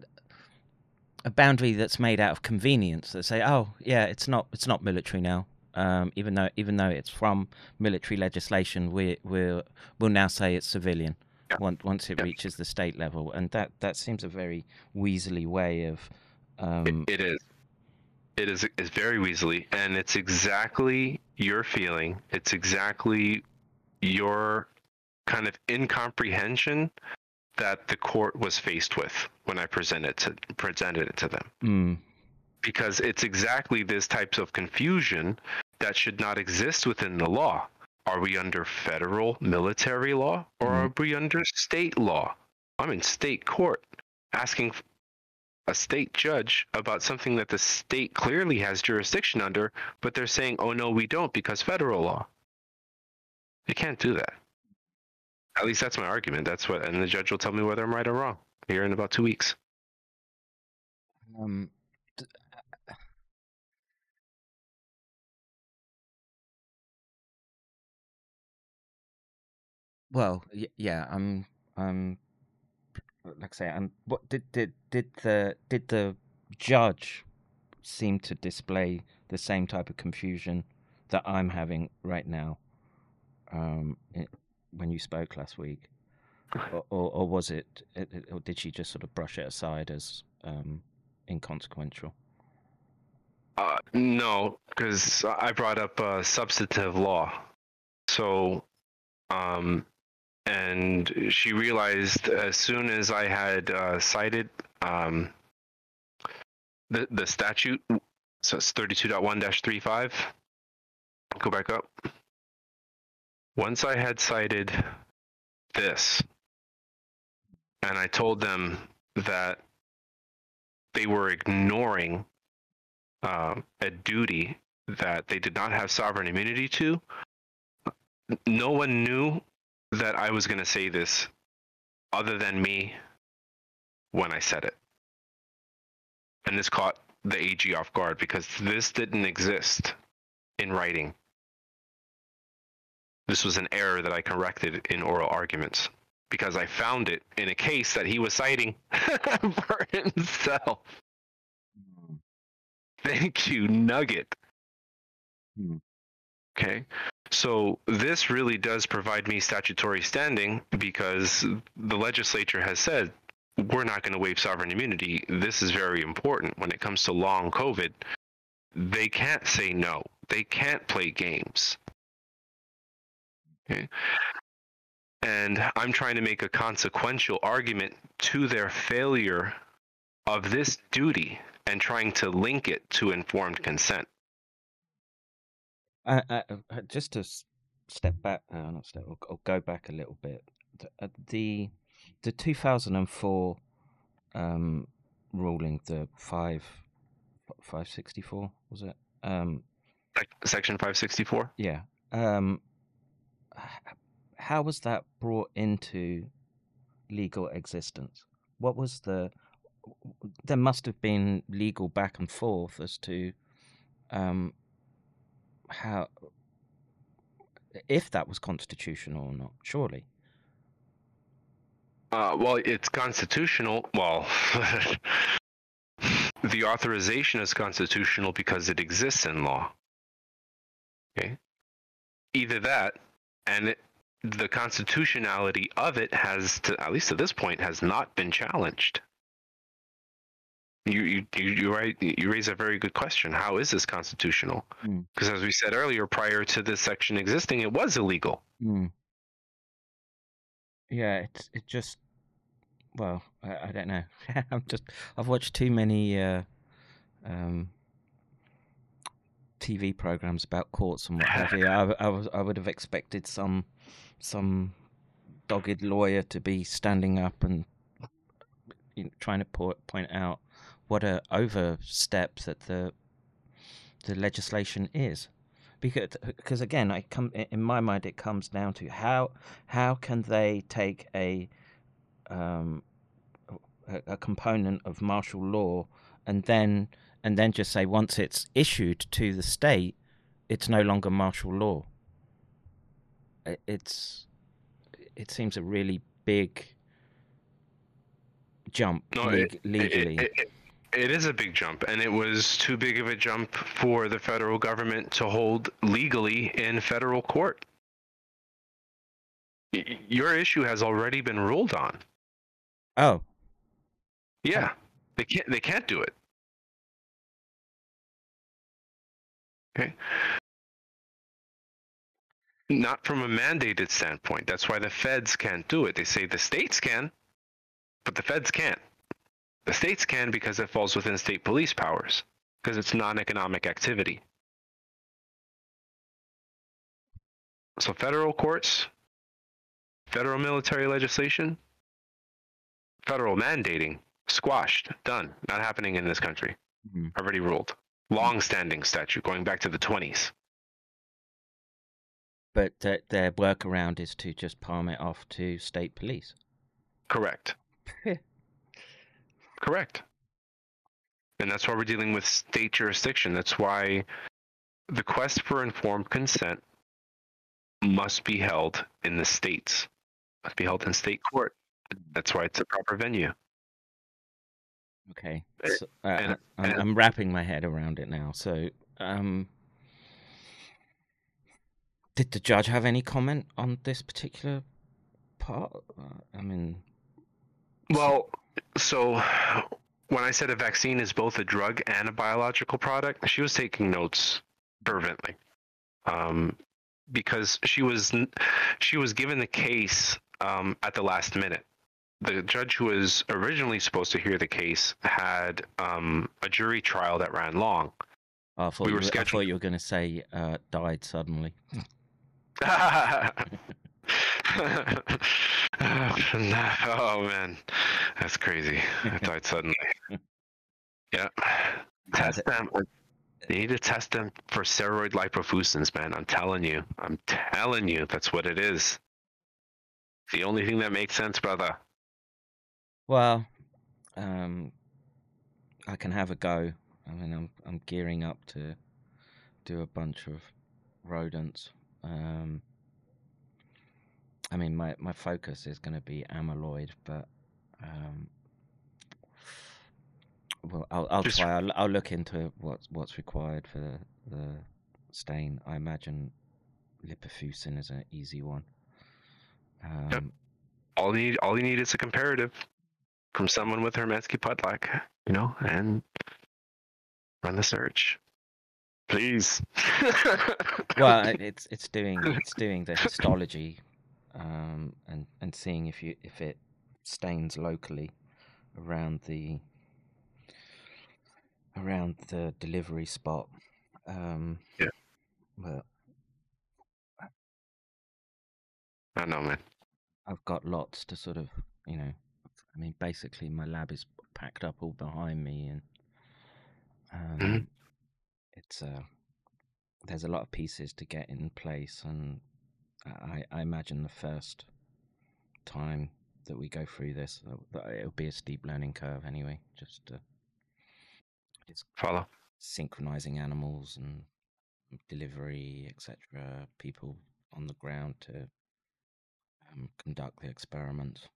a, boundary that's made out of convenience that say oh yeah it's not it's not military now um, even though even though it's from military legislation we we'll we'll now say it's civilian Yeah. once once it Yeah. reaches the state level and that that seems a very weaselly way of It- um, it is. It is is very weaselly, and it's exactly your feeling. It's exactly your kind of incomprehension that the court was faced with when I presented to presented it to them. mm, because it's exactly this types of confusion that should not exist within the law. Are we under federal military law or Mhm. are we under state law? I'm in state court asking a state judge about something that the state clearly has jurisdiction under, but they're saying, oh no, we don't because federal law. You can't do that. At least that's my argument. That's what, and the judge will tell me whether I'm right or wrong here in about two weeks. um, Well, yeah, I'm, I'm, like I say, I'm. What did did did the did the judge seem to display the same type of confusion that I'm having right now? Um, when you spoke last week, or or, or was it, or did she just sort of brush it aside as um inconsequential? Uh, no, because I brought up uh, substantive law. So, um, and she realized as soon as I had uh, cited um, the the statute, so it's thirty two point one 35 Go back up. Once I had cited this, and I told them that they were ignoring um, a duty that they did not have sovereign immunity to. No one knew that I was going to say this other than me when I said it. And this caught the AG off guard because this didn't exist in writing. This was an error that I corrected in oral arguments because I found it in a case that he was citing for himself. Thank you, Nugget. Hmm. Okay. So this really does provide me statutory standing because the legislature has said we're not going to waive sovereign immunity. This is very important when it comes to long COVID. They can't say no. They can't play games. Okay. And I'm trying to make a consequential argument to their failure of this duty and trying to link it to informed consent. Uh, just to step back, uh, not step, or, or go back a little bit. th- uh, The the 2004 um, ruling, the five five sixty four was it? Um, Section 564. yeah. Um, how was that brought into legal existence? What was the? There must have been legal back and forth as to um, how, if that was constitutional or not. Surely. Uh, well, it's constitutional. Well, the authorization is constitutional because it exists in law. Okay. Either that, and it, the constitutionality of it has, to, at least at this point, has not been challenged. You you you right. You raise a very good question. How is this constitutional? Hmm. Because as we said earlier, prior to this section existing, it was illegal. Mm. Yeah, it it just well, I, I don't know. I'm just I've watched too many uh, um, TV programs about courts and what have you. I, I was I would have expected some some dogged lawyer to be standing up and you know, trying to po- point out what a overstep that the the legislation is because because again I come in my mind it comes down to how how can they take a um a, a component of martial law and then and then just say once it's issued to the state it's no longer martial law It- it's it seems a really big jump No, leg- it- legally It, it, it is a big jump, and it was too big of a jump for the federal government to hold legally in federal court. Your issue has already been ruled on. oh Yeah, they can't. They can't do it. Okay. Not from a mandated standpoint. That's why the feds can't do it. They say the states can, but the feds can't. The states can because it falls within state police powers, because it's non-economic activity. So federal courts, federal military legislation, federal mandating, squashed, done, not happening in this country. Mhm. Already ruled. Long-standing statute going back to the 20s. but th- their workaround is to just palm it off to state police Correct. Correct. And that's why we're dealing with state jurisdiction. That's why the quest for informed consent must be held in the states, must be held in state court. That's why it's a proper venue. Okay, Eh, so, uh, and- I'm, and- I'm wrapping my head around it now. So, um, did the judge have any comment on this particular part? Uh, I mean, Well, so when I said a vaccine is both a drug and a biological product, she was taking notes fervently, um, because she was she was given the case um, at the last minute. The judge who was originally supposed to hear the case had um, a jury trial that ran long. I thought We were were, I thought scheduled- you were going to say uh, died suddenly. oh man, that's crazy. I died suddenly. Yeah, test them. They need to test them for steroid lipofuscins, man. I'm telling you. I'm telling you, that's what it is. The only thing that makes sense, brother. Well, um, I can have a go. I mean, I'm I'm gearing up to do a bunch of rodents. Um, I mean, my my focus is going to be amyloid, but um, well, I'll I'll Just- try. I'll, I'll look into what's what's required for the, the stain. I imagine lipofuscin is an easy one. Um, All you need, all you need is a comparative from someone with Hermansky Pudlak, you know, and run the search, please. well, it's it's doing it's doing the histology, um, and and seeing if you if it stains locally around the around the delivery spot. Um, Yeah. But I know, man. I've got lots to sort of, you know, I mean, basically my lab is packed up all behind me, and um, Mhm. it's uh, there's a lot of pieces to get in place, and I, I imagine the first time that we go through this, uh, it'll be a steep learning curve anyway. Just uh, it's Follow. synchronizing animals and delivery, etc. People on the ground to um, conduct the experiments.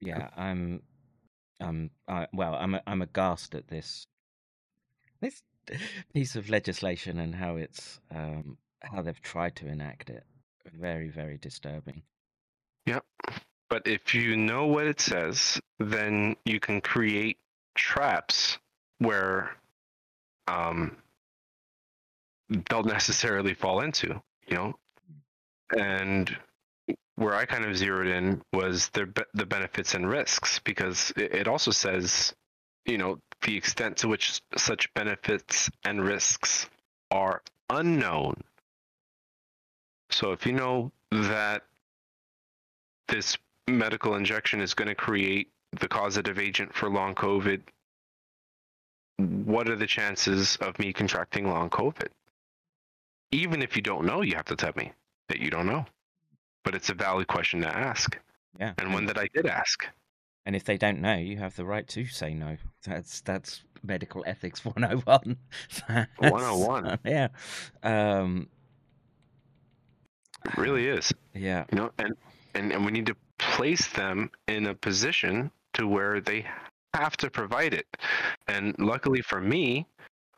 Yeah, I'm, I'm, I, well, I'm, I'm aghast at this, this piece of legislation and how it's, um, how they've tried to enact it. Very, very disturbing. Yep. But if you know what it says, then you can create traps where um, they'll necessarily fall into, you know. And where I kind of zeroed in was the the benefits and risks because it, also says, you know, the extent to which such benefits and risks are unknown. So if you know that this medical injection is going to create the causative agent for long COVID, what are the chances of me contracting long COVID? Even if you don't know, you have to tell me that you don't know. But it's a valid question to ask, Yeah. and one that I did ask. And if they don't know, you have the right to say no. That's that's medical ethics 101. That's- 101. Yeah. Um It really is, yeah. you know, and, and and we need to place them in a position to where they have to provide it. And luckily for me,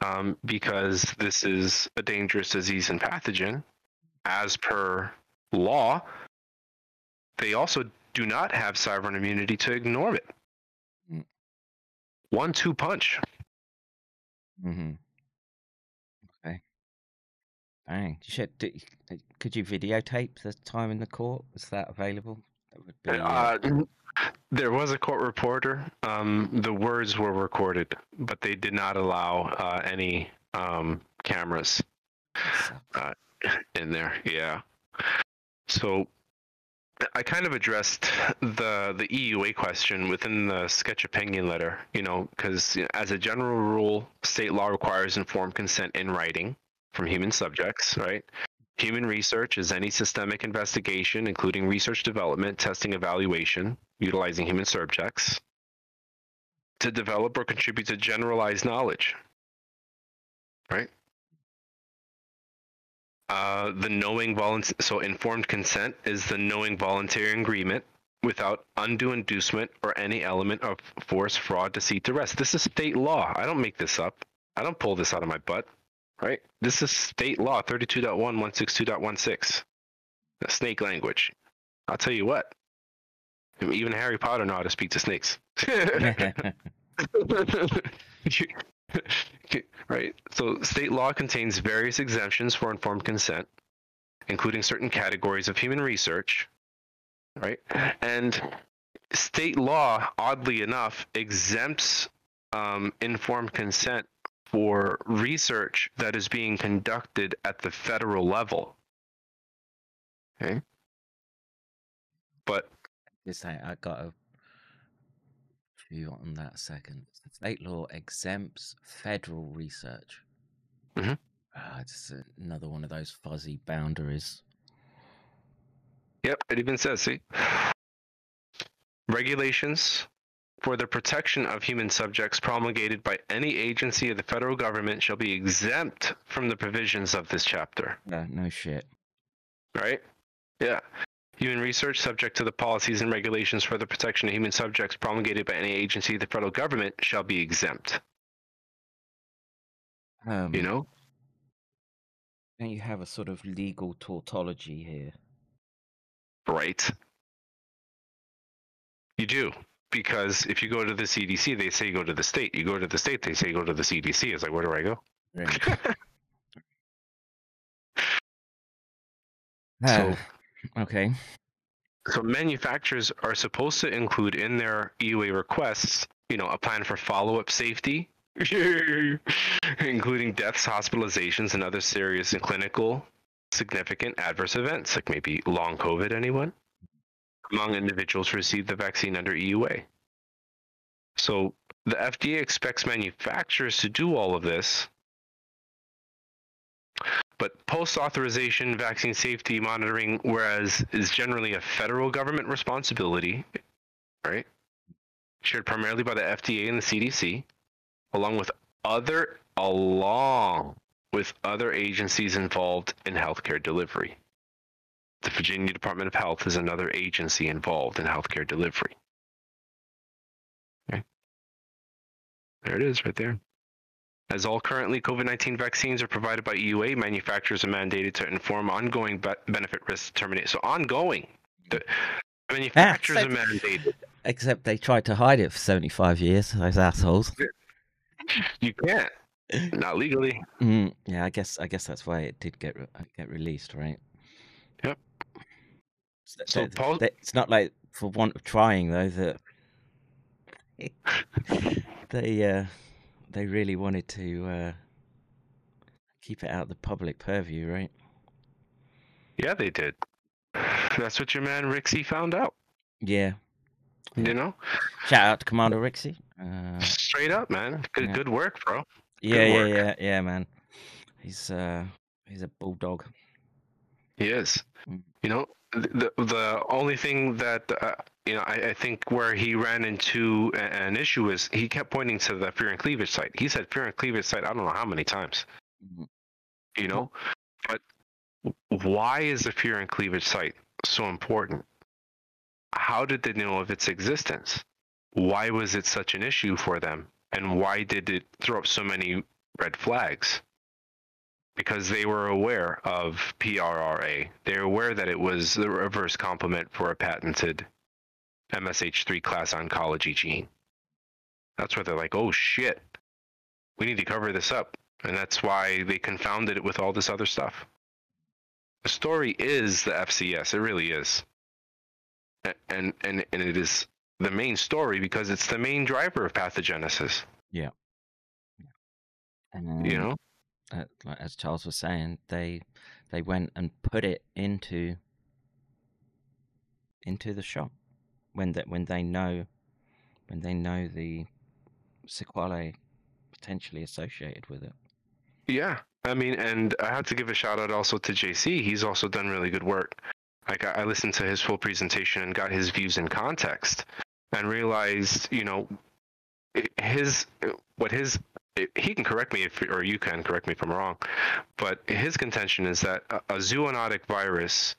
um, because this is a dangerous disease and pathogen, as per law, they also do not have sovereign immunity to ignore it. Mm. One two punch. Mm-hmm. Okay. Bang. You should, do, could you videotape the time in the court? Is that available? That would be. Uh, Uh, there was a court reporter. Um, the words were recorded, but they did not allow uh, any um, cameras sucks. in there. Yeah. So I kind of addressed the the EUA question within the sketch opinion letter. You know, because as a general rule, state law requires informed consent in writing from human subjects, right? Human research is any systemic investigation, including research development, testing, evaluation, utilizing human subjects to develop or contribute to generalized knowledge. Right? Uh, the knowing volunt so informed consent is the knowing voluntary agreement without undue inducement or any element of force, fraud, deceit, duress. This is state law. I don't make this up. I don't pull this out of my butt. Right? This is state law 32.1, 162.16. The snake language. I'll tell you what. Even Harry Potter know how to speak to snakes. right. So state law contains various exemptions for informed consent, including certain categories of human research. Right. And state law, oddly enough, exempts um, informed consent for research that is being conducted at the federal level. Okay. But this say I got a few on that second. State law exempts federal research. Mhm. Ah, it's another one of those fuzzy boundaries. Yep, it even says, see, regulations for the protection of human subjects promulgated by any agency of the federal government shall be exempt from the provisions of this chapter. Uh, no shit. Right? Yeah. Human research subject to the policies and regulations for the protection of human subjects promulgated by any agency of the federal government shall be exempt. Um, You know? don't you have a sort of legal tautology here? Right. You do. Because if you go to the CDC, they say go to the state. You go to the state, they say go to the CDC. It's like, where do I go? So- Ah, okay. So manufacturers are supposed to include in their EUA requests you know, a plan for follow-up safety, including deaths, hospitalizations, and other serious and clinical significant adverse events, like maybe long COVID. Anyone among individuals who received the vaccine under EUA. So the FDA expects manufacturers to do all of this but post-authorization vaccine safety monitoring, whereas is generally a federal government responsibility, right? Shared primarily by the FDA and the CDC, along with other along with other agencies involved in healthcare delivery. The Virginia Department of Health is another agency involved in healthcare delivery. Okay. There it is right there. As all currently COVID 19 vaccines are provided by EUA, manufacturers are mandated to inform ongoing be- benefit risk determination. So, ongoing. The manufacturers so- are mandated. Except they tried to hide it for 75 years, those assholes. You can't. Not legally. Mm, yeah, I guess I guess that's why it did get re- uh, get released, right? Yep. So, So they- Paul- they- it's not like for want of trying though that they uh, they really wanted to uh, keep it out of the public purview, right? Yeah, they did. That's what your man Rixie found out. Yeah. You know? Shout out to Commander Rixie. Uh, Straight up, man. Good, Yeah. good work, bro. yeah, yeah, work. yeah, yeah, man. He's uh, he's a bulldog. He is. Mm. You know, the the, the only thing that uh, you know, I, I think where he ran into an issue is he kept pointing to the fear and cleavage site. He said fear and cleavage site. I don't know how many times. Mhm. You know, but why is the fear and cleavage site so important? How did they know of its existence? Why was it such an issue for them? And why did it throw up so many red flags? because they were aware of PRRA. They were aware that it was the reverse complement for a patented MSH3 class oncology gene. That's where they're like, oh shit, we need to cover this up. And that's why they confounded it with all this other stuff. The story is the FCS, it really is. And, and, and it is the main story because it's the main driver of pathogenesis, Yeah. And you know? uh, like as Charles was saying, they they went and put it into into the shop when that when they know when they know the sequelae potentially associated with it. Yeah, I mean, and I had to give a shout out also to JC. He's also done really good work. Like I I listened to his full presentation and got his views in context, and realized, you know, his what his he can correct me if or you can correct me if I'm wrong, but his contention is that a, a zoonotic virus,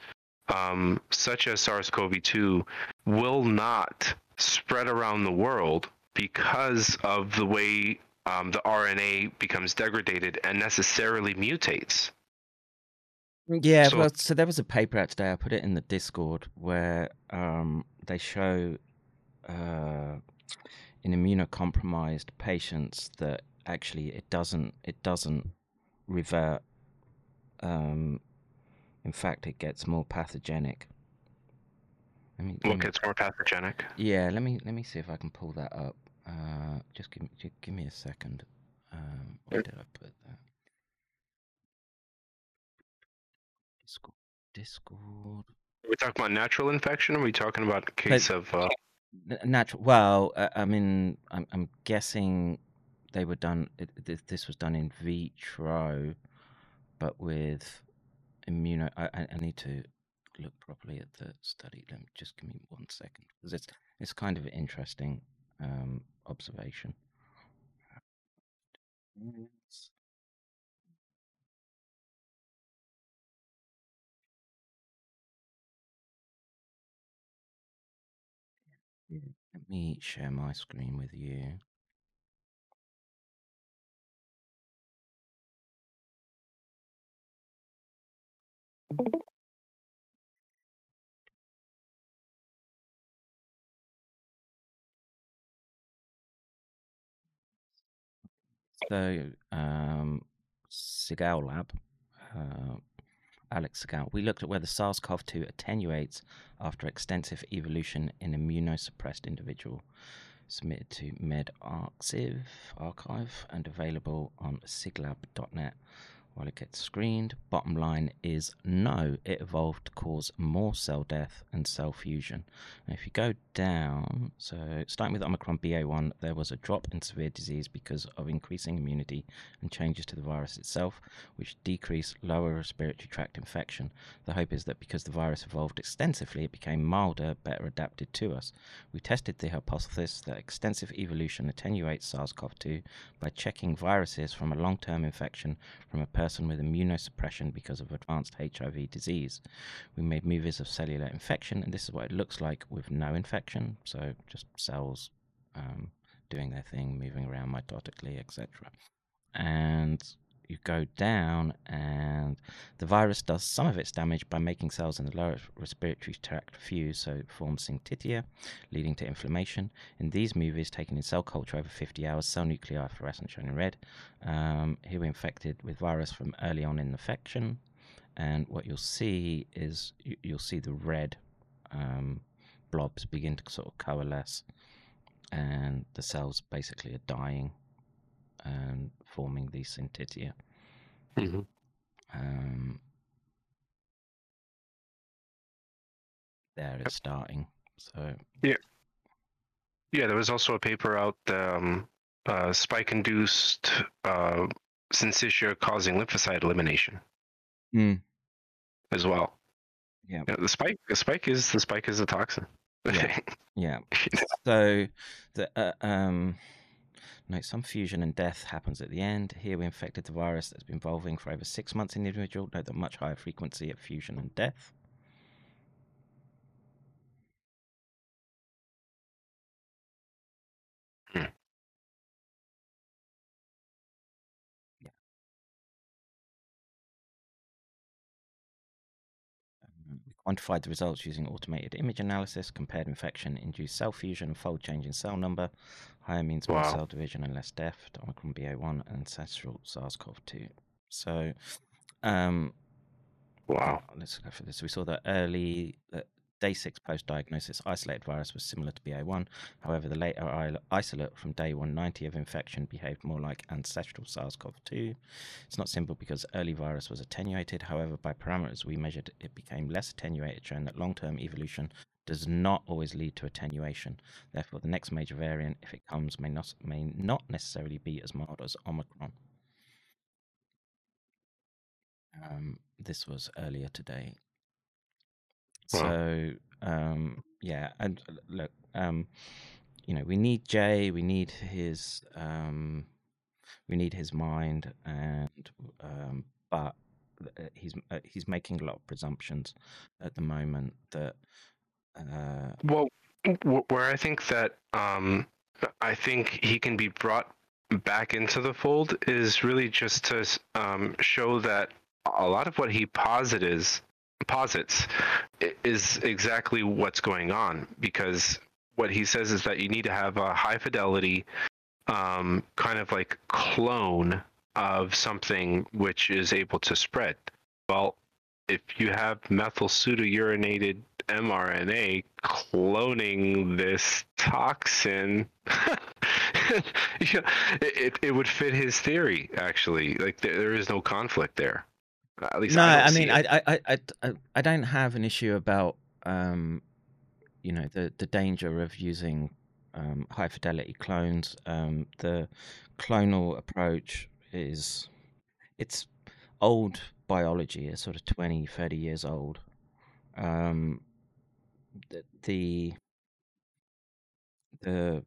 um, such as SARS-CoV-2, will not spread around the world because of the way um, the RNA becomes degraded and necessarily mutates. Yeah, So- well, so there was a paper out today. I put it in the Discord where um, they show uh, in immunocompromised patients that actually it doesn't it doesn't revert. Um, in fact, it gets more pathogenic. Let me, let me- gets more pathogenic? yeah, let me let me see if I can pull that up. Uh, just give me ju- give me a second. Um, where did I put that? Discord. Discord. Are we talking about natural infection? Or are we talking about case of? Uh, Natural. Well, uh, I mean, I'm, I'm guessing they were done. This was done in vitro, but with immuno. I, I need to look properly at the study. Let me just give me one second because it's it's kind of an interesting um, observation. Yes. Let me share my screen with you. So, um, Lab, uh, Alex Segal, we looked at whether SARS CoV 2 attenuates after extensive evolution in immunosuppressed individual. submitted to medarxiv archive and available on siglab.net while it gets screened. Bottom line is no, it evolved to cause more cell death and cell fusion. And if you go down, so starting with Omicron BA1, there was a drop in severe disease because of increasing immunity and changes to the virus itself, which decreased lower respiratory tract infection. The hope is that because the virus evolved extensively, it became milder, better adapted to us. We tested the hypothesis that extensive evolution attenuates SARS CoV 2 by checking viruses from a long term infection from a person with immunosuppression because of advanced HIV disease. We made movies of cellular infection, and this is what it looks like with no infection. So just cells um, doing their thing, moving around mitotically, etc. And you go down, and the virus does some of its damage by making cells in the lower respiratory tract fuse, so it forms syncytia, leading to inflammation. In these movies, taken in cell culture over 50 hours, cell nuclei are fluorescent shown in red. Um, here we're infected with virus from early on in infection, and what you'll see is you, you'll see the red um, blobs begin to sort of coalesce, and the cells basically are dying and forming these syncytia. Mhm. Um, there it's starting. So Yeah, yeah. there was also a paper out, um, uh, spike-induced uh, syncytia causing lymphocyte elimination Mm. as well. Yeah. Yeah, the spike, the spike is the spike is a toxin. Yeah. yeah. So the uh, um no, some fusion and death happens at the end. Here we infected the virus that's been evolving for over six months in the individual. Note the much higher frequency of fusion and death. Hmm. Yeah. Um, We quantified the results using automated image analysis, compared infection, induced cell fusion, and fold change in cell number. Higher means more Wow. cell division and less death to Omicron BA1 and ancestral SARS CoV 2. So, um, wow. uh, let's go for this. We saw that early that day six post diagnosis isolated virus was similar to BA1. However, the later isolate from day 190 of infection behaved more like ancestral SARS CoV 2. It's not simple because early virus was attenuated. However, by parameters we measured, it became less attenuated, showing that long term evolution does not always lead to attenuation. Therefore, the next major variant, if it comes, may not, may not necessarily be as mild as Omicron. Um, this was earlier today. Wow. So um, yeah, and uh, look, um, you know, we need Jay, we need his, um, we need his mind, and um, but uh, he's uh, he's making a lot of presumptions at the moment that uh, Well, wh- where I think that um, I think he can be brought back into the fold is really just to um, show that a lot of what he posits posits is exactly what's going on because what he says is that you need to have a high fidelity um, kind of like clone of something which is able to spread. Well, if you have methyl pseudourinated mRNA cloning this toxin, yeah, it, it would fit his theory. Actually, like there, there is no conflict there. At least no, I, I mean. I, I, I, I, I don't have an issue about, um, you know, the the danger of using um, high fidelity clones. Um, the clonal approach is, it's old biology. It's sort of 20, 30 years old. Um, the, the the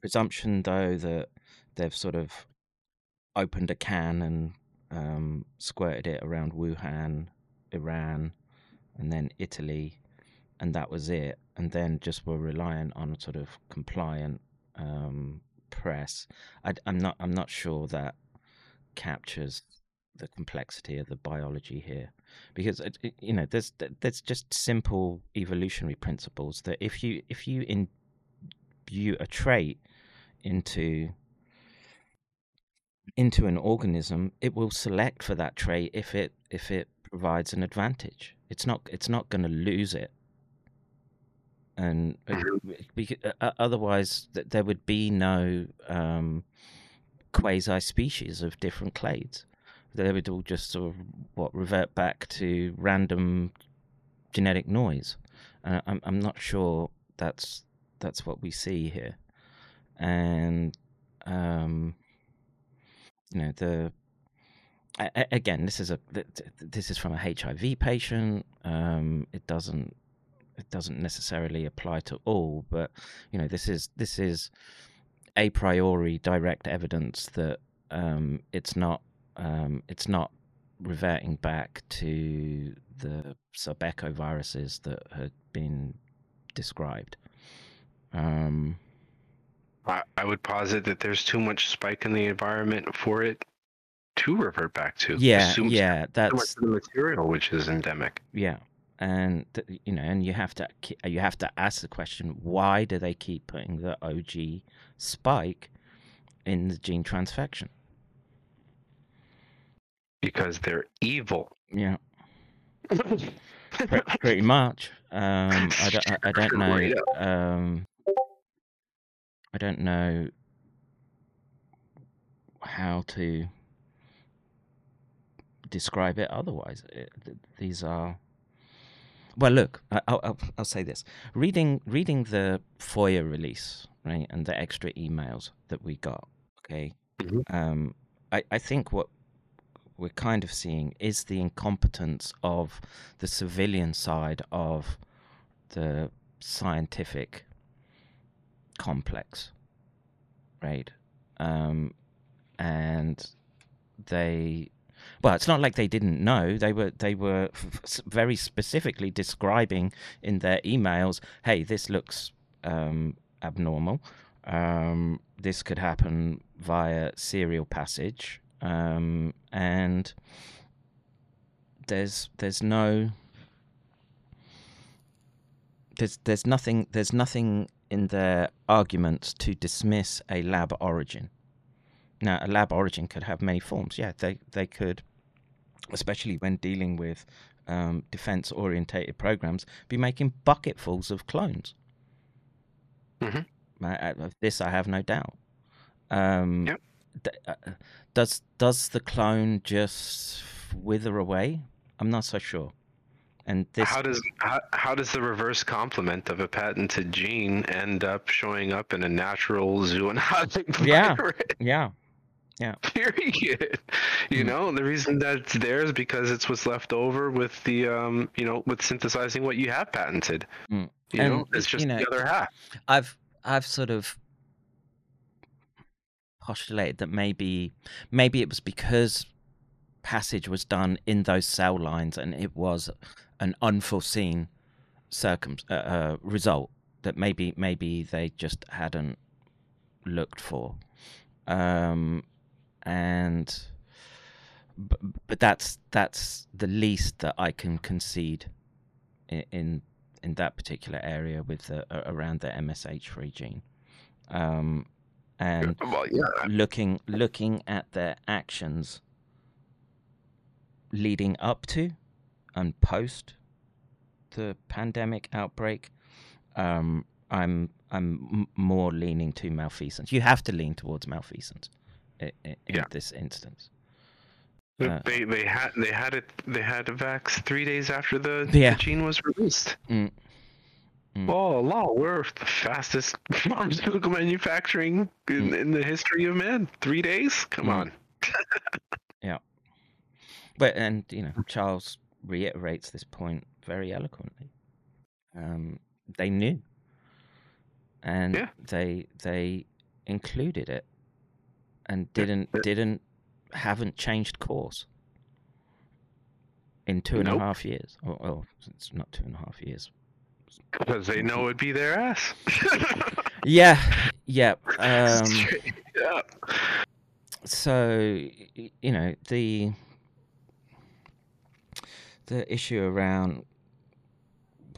presumption, though, that they've sort of opened a can and um, squirted it around Wuhan, Iran, and then Italy, and that was it. And then just were reliant on a sort of compliant um, press. I, am not. I'm not sure that captures the complexity of the biology here, because you know there's there's just simple evolutionary principles that if you if you imbue a trait into into an organism, it will select for that trait if it if it provides an advantage. It's not it's not going to lose it and uh, because, uh, otherwise there would be no um, quasi species of different clades. They would all just sort of what revert back to random genetic noise. Uh, I'm I'm not sure that's that's what we see here, and um, you know the again this is a th- th- this is from a HIV patient. Um, it doesn't it doesn't necessarily apply to all, but you know this is this is a priori direct evidence that um, it's not um, it's not reverting back to the subecho viruses that had been described. Um, I, I would posit that there's too much spike in the environment for it to revert back to. yeah, too- yeah, that's the material which is endemic. yeah, and you know, and you have to you have to ask the question: Why do they keep putting the OG spike in the gene transfection? Because they're evil. Yeah, pre- pretty much. Um, I don't, I, I don't know. Um, I don't know how to describe it otherwise. It, th- these are. Well, look, I, I'll, I'll, I'll say this: reading reading the FOIA release, right, and the extra emails that we got. Okay, Mhm. um, I, I think what we're kind of seeing is the incompetence of the civilian side of the scientific complex, right? Um, and they, well, it's not like they didn't know. They were they were very specifically describing in their emails, "Hey, this looks um, abnormal. Um, this could happen via serial passage." Um, and there's there's no there's there's nothing there's nothing in their arguments to dismiss a lab origin. Now, a lab origin could have many forms. Yeah, they they could, especially when dealing with um, defense orientated programs, be making bucketfuls of clones. Mhm. I- I- this, I have no doubt. Um, Yep. Uh, does does the clone just wither away? I'm not so sure. And this How does how, how does the reverse complement of a patented gene end up showing up in a natural zoonotic Yeah. virus? yeah Period. You Mm. know, the reason that it's there is because it's what's left over with the um, you know, with synthesizing what you have patented. Mm. You And, know, it's just you know, the other half. I've I've sort of postulated that maybe maybe it was because passage was done in those cell lines and it was an unforeseen circum uh, uh, result that maybe maybe they just hadn't looked for. Um and but, but that's that's the least that I can concede in in, in that particular area with the, around the MSH3 gene um and Well, yeah. looking looking at their actions leading up to and post the pandemic outbreak um i'm i'm more leaning to malfeasance you have to lean towards malfeasance in, in Yeah. this instance Uh, they they had they had it they had a vax three days after the, Yeah. the gene was released. Mm. Mm. Oh, Allah, we're the fastest pharmaceutical manufacturing in, in the history of man. Three days? Come Mm. on. Yeah. But and you know charles reiterates this point very eloquently um they knew and Yeah. they they included it and didn't yeah. didn't haven't changed course in two and a half years or well it's not two and a half years Because they know it'd be their ass. yeah yeah um up. so you know the the issue around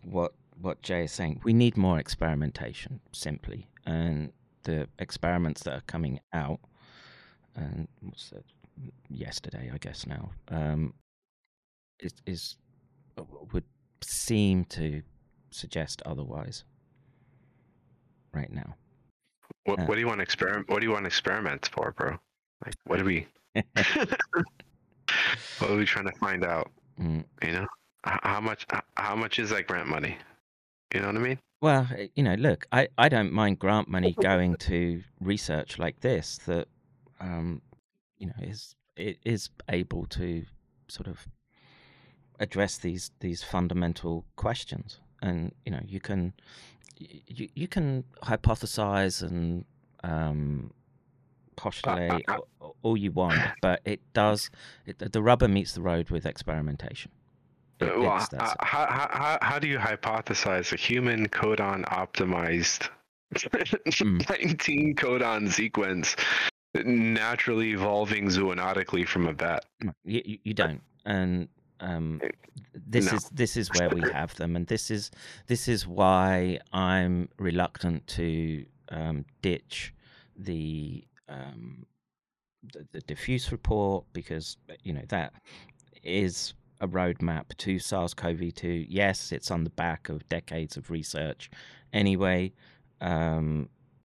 what what Jay is saying, we need more experimentation simply, and the experiments that are coming out, and what's that, yesterday, I guess now, um, is is would seem to suggest otherwise. right now. What, Uh. what do you want to experiment? What do you want experiments for, bro? Like, what are we? what are we trying to find out? Mm. You know, how much? How much is that grant money? You know what I mean? Well, uh, you know, look, I, I don't mind grant money going to research like this that, um, you know, is it is able to sort of address these these fundamental questions, and you know, you can you you can hypothesize and um, postulate I- a- all you want, but it does it, the rubber meets the road with experimentation. It- Uh, well, it's that how, how, how, do you hypothesize a human codon optimized Hmm. 19 codon sequence naturally evolving zoonotically from a bat? You, you don't and um this No. is this is where we have them and this is this is why i'm reluctant to um ditch the um the, the diffuse report because you know that is a roadmap to SARS-CoV-2. Yes, it's on the back of decades of research, anyway. Um,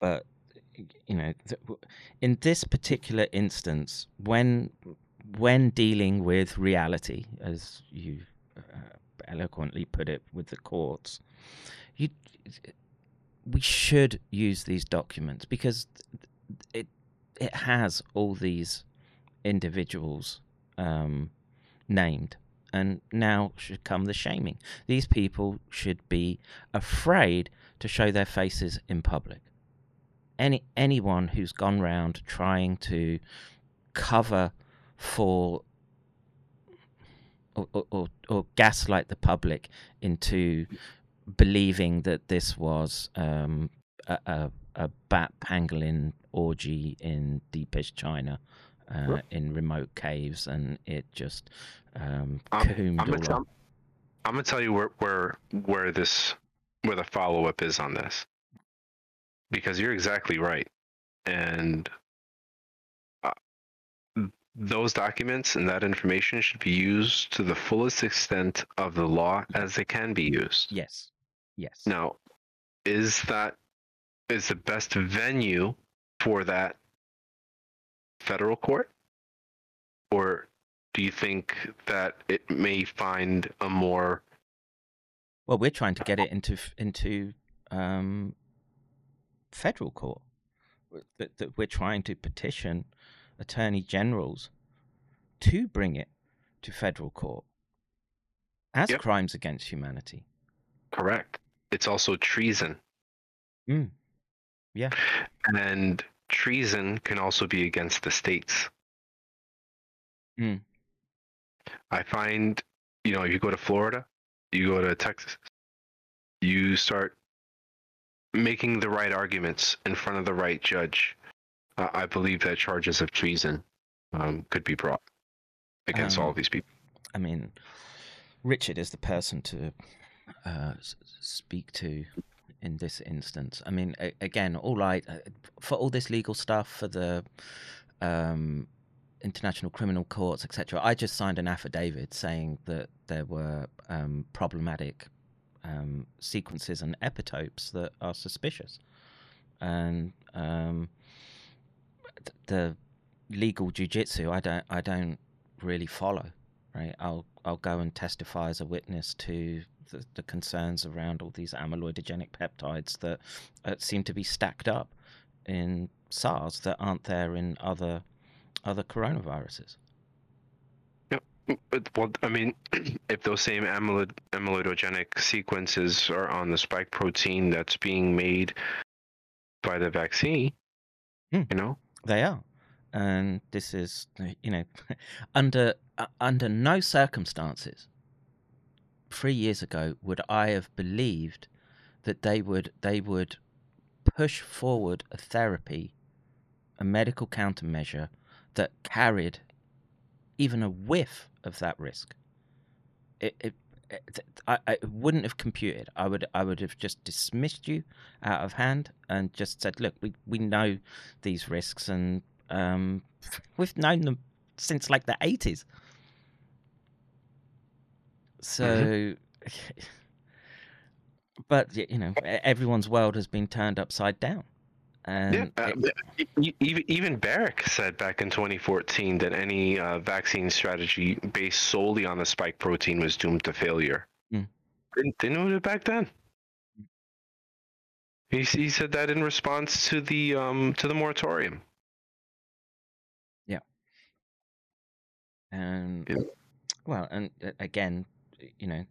but you know, in this particular instance, when when dealing with reality, as you uh, eloquently put it with the courts, you we should use these documents because it it has all these individuals um, named, and now should come the shaming. These people should be afraid to show their faces in public. Any anyone who's gone round trying to cover for or, or, or, gaslight the public into believing that this was um, a, a, a bat pangolin orgy in deepest China, uh, Right. in remote caves, and it just um, I'm, I'm, gonna tell. I'm gonna tell you where where where this where the follow up is on this, because you're exactly right, and those documents and that information should be used to the fullest extent of the law as they can be used. Yes, yes. Now, is that is the best venue for that federal court, or do you think that it may find a more Well, we're trying to get it into into um, federal court. That, that we're trying to petition attorney generals to bring it to federal court as Yep. crimes against humanity. correct? It's also treason, Mm. Yeah. and treason can also be against the states. Mm. I find, you know, if you go to Florida, you go to Texas, you start making the right arguments in front of the right judge. Uh, I believe that charges of treason um, could be brought against all Um, of these people. I mean, Richard is the person to uh, speak to in this instance. I mean, a- again, all I uh, for all this legal stuff for the um, international criminal courts, etc. I just signed an affidavit saying that there were um, problematic um, sequences and epitopes that are suspicious, and um, the legal jujitsu I don't I don't really follow right? I'll I'll go and testify as a witness to the, the concerns around all these amyloidogenic peptides that uh, seem to be stacked up in SARS that aren't there in other other coronaviruses. But, well, I mean, if those same amyloid, amyloidogenic sequences are on the spike protein that's being made by the vaccine, Hmm. you know, They are, and this is you know under uh, under no circumstances. Three years ago, would I have believed that they would they would push forward a therapy, a medical countermeasure that carried even a whiff of that risk? It, it, I, I wouldn't have computed. I would I would have just dismissed you out of hand and just said, look, we we know these risks and um, we've known them since like the eighties. So but you know, everyone's world has been turned upside down, and Yeah, uh, it- even even Barrick said back in 2014 that any uh, vaccine strategy based solely on the spike protein was doomed to failure. Mm. Didn't, didn't know it back then. He, he said that in response to the um to the moratorium. Yeah. and Yeah. well, and uh, again, you know,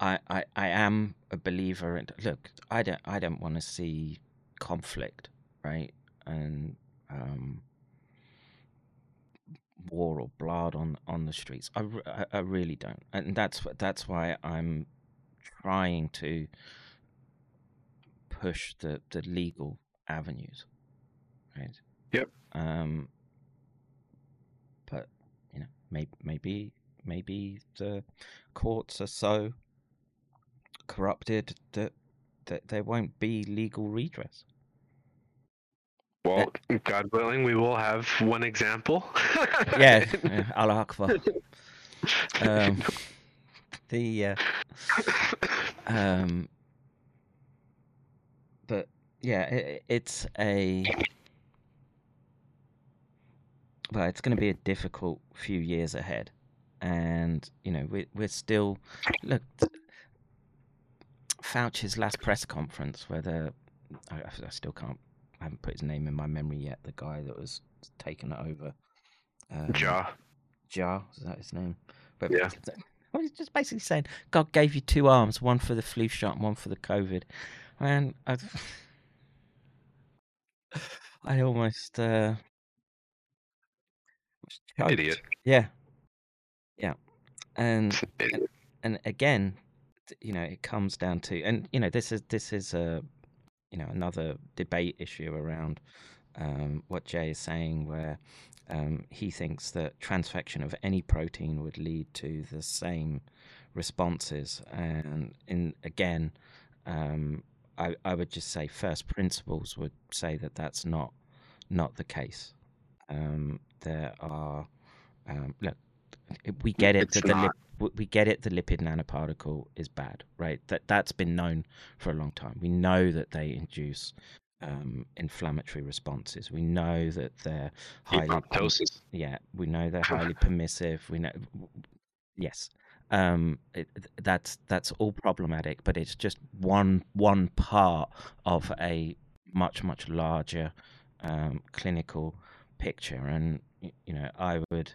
I, I I am a believer in. Look, I don't I don't want to see conflict, right, and um, war or blood on on the streets. I, I, I really don't, and that's that's why I'm trying to push the the legal avenues, right? Yep. Um, but you know, maybe maybe maybe the courts are so corrupted that that there won't be legal redress. Well, God willing, we will have one example. Yeah, yeah Allah Akbar. Um, the uh, um, but yeah, it, it's a well, it's going to be a difficult few years ahead, and you know we we're still look. Fauci's last press conference, where the I, I still can't, haven't put his name in my memory yet. The guy that was taken over, um, Ja. Jar, is that his name? But Yeah. well, he's just basically saying God gave you two arms, one for the flu shot and one for the COVID. And I, I almost, uh. Idiot. Yeah, yeah, and and again, you know, it comes down to, and you know, this is this is a, you know, another debate issue around um, what Jay is saying, where um, he thinks that transfection of any protein would lead to the same responses, and in again, um, I I would just say first principles would say that that's not not the case. Um, there are um, look, we get it It's that the lip, we get it the lipid nanoparticle is bad right? That that's been known for a long time. We know that they induce um, inflammatory responses. We know that they're highly Apoptosis. yeah we know they're highly permissive. We know yes. Um it, that's that's all problematic but it's just one one part of a much much larger um, clinical picture. And you know i would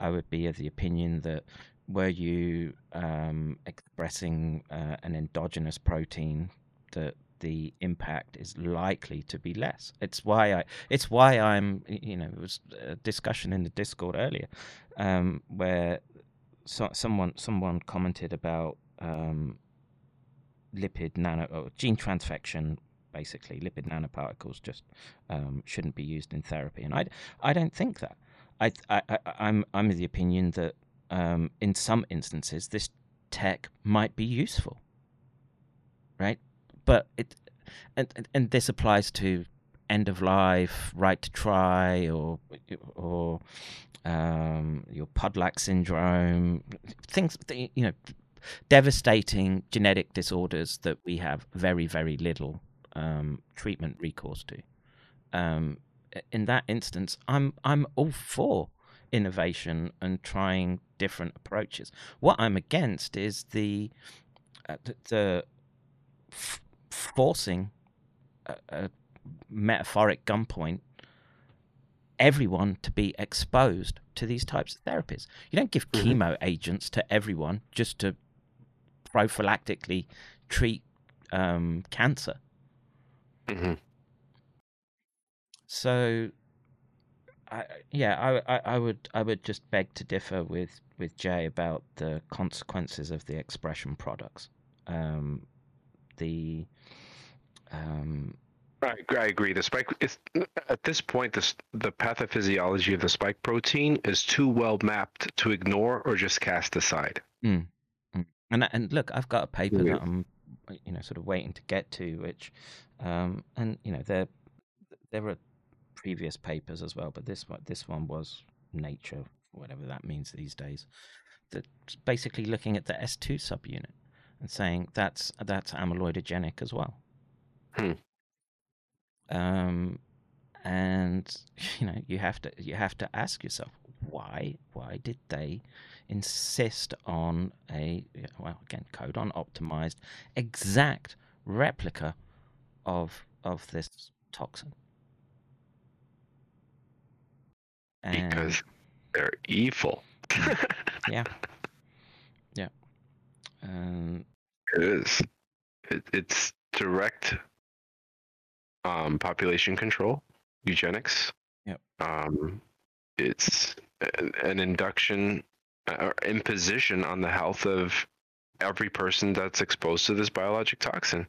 i would be of the opinion that were you um, expressing uh, an endogenous protein that the impact is likely to be less. It's why i it's why i'm you know it was a discussion in the discord earlier um, where so, someone someone commented about um, lipid nano or gene transfection basically. Lipid nanoparticles just um, shouldn't be used in therapy. And i i don't think that i, I, I i'm i'm of the opinion that um, in some instances this tech might be useful right but it and and, and this applies to end of life right to try or or um, your Podlack syndrome, things th- you know, devastating genetic disorders that we have very very little um, treatment recourse to. Um, in that instance, I'm I'm all for innovation and trying different approaches. What I'm against is the uh, the, the f- forcing a, a metaphoric gunpoint everyone to be exposed to these types of therapies. You don't give Mhm. chemo agents to everyone just to prophylactically treat um, cancer. hmm So, I, yeah, I, I, would I would just beg to differ with, with Jay about the consequences of the expression products. Um, the um, I, agree- I agree. The spike is at this point the the pathophysiology of the spike protein is too well mapped to ignore or just cast aside. And and look, I've got a paper Yeah. that I'm, you know, sort of waiting to get to, which, um, and you know, there there are previous papers as well, but this one this one was Nature, whatever that means these days. That's basically looking at the S two subunit, and saying that's that's amyloidogenic as well. Hmm. Um, and you know you have to you have to ask yourself why why did they insist on a well again codon optimized exact replica of of this toxin And- because they're evil. yeah yeah um It is. It, it's direct um, population control, eugenics. Yep. Um, it's an, an induction uh, or imposition on the health of every person that's exposed to this biologic toxin,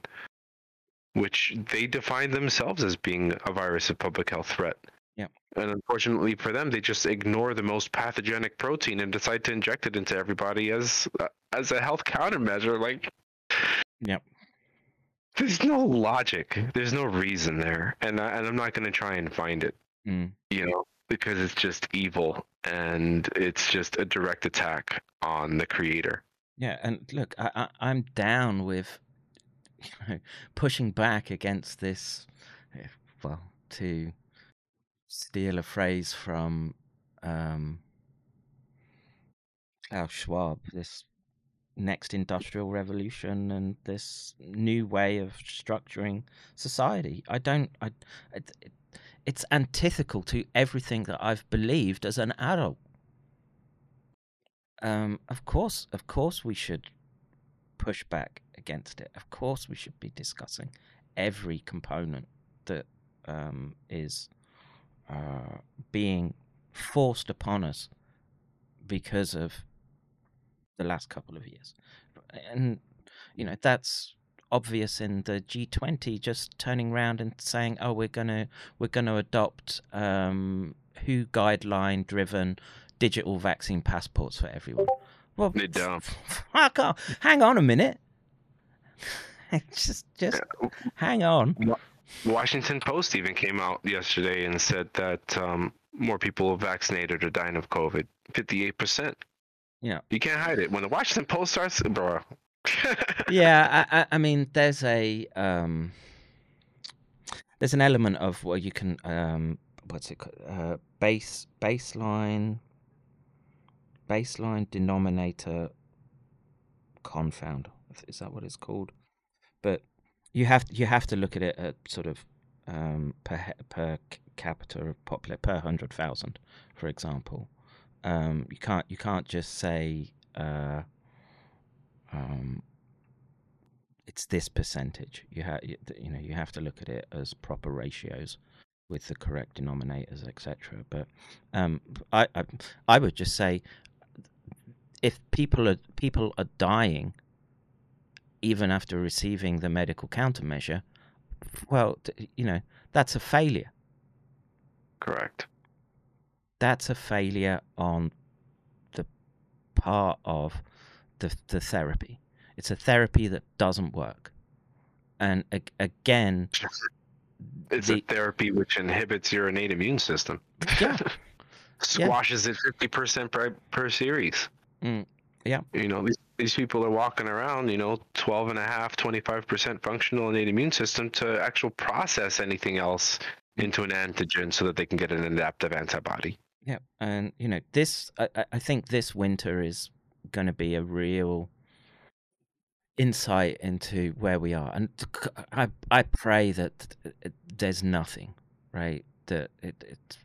which they define themselves as being a virus of public health threat. Yep. And unfortunately for them, they just ignore the most pathogenic protein and decide to inject it into everybody as uh, as a health countermeasure. Like Yep. there's no logic. There's no reason there, and I, and I'm not going to try and find it. mm. You know, because it's just evil and it's just a direct attack on the creator. Yeah, and look, I, I, I'm down with you know, pushing back against this. eh, Well, to steal a phrase from um, Klaus Schwab, this next industrial revolution and this new way of structuring society. I don't. I. It, it, it's antithetical to everything that I've believed as an adult um, of course, of course, we should push back against it. Of course, we should be discussing every component that um, is uh, being forced upon us because of the last couple of years, and you know that's obvious in the G20 just turning around and saying, "Oh, we're gonna we're gonna adopt um, WHO guideline driven." digital vaccine passports for everyone. Well, They don't. fuck off. Hang on a minute. just, just hang on. Washington Post even came out yesterday and said that um, more people vaccinated are dying of COVID. Fifty-eight percent. Yeah. You can't hide it. When the Washington Post starts, bro. Yeah, I, I, I mean, there's a um, there's an element of where you can um, what's it called? Uh, base baseline baseline denominator confound. Is that what it's called? But you have you have to look at it at sort of um, per per capita of popular per hundred thousand, for example. Um, you can't you can't just say uh, um, it's this percentage. You have you you know you have to look at it as proper ratios with the correct denominators, etc. But um, I, I I would just say if people are people are dying even after receiving the medical countermeasure, well, you know that's a failure. Correct. That's a failure on the part of the the therapy. It's a therapy that doesn't work, and a- again, It's The- a therapy which inhibits your innate immune system. Yeah. Squashes it fifty percent per per series. Mm, yeah. You know, these these people are walking around, you know, 12 and a half, 25% functional innate immune system to actual process anything else into an antigen so that they can get an adaptive antibody. Yeah, and you know this. I, I- think this winter is going to be a real insight into where we are, and I, I pray that uh, there's nothing, right? That it, it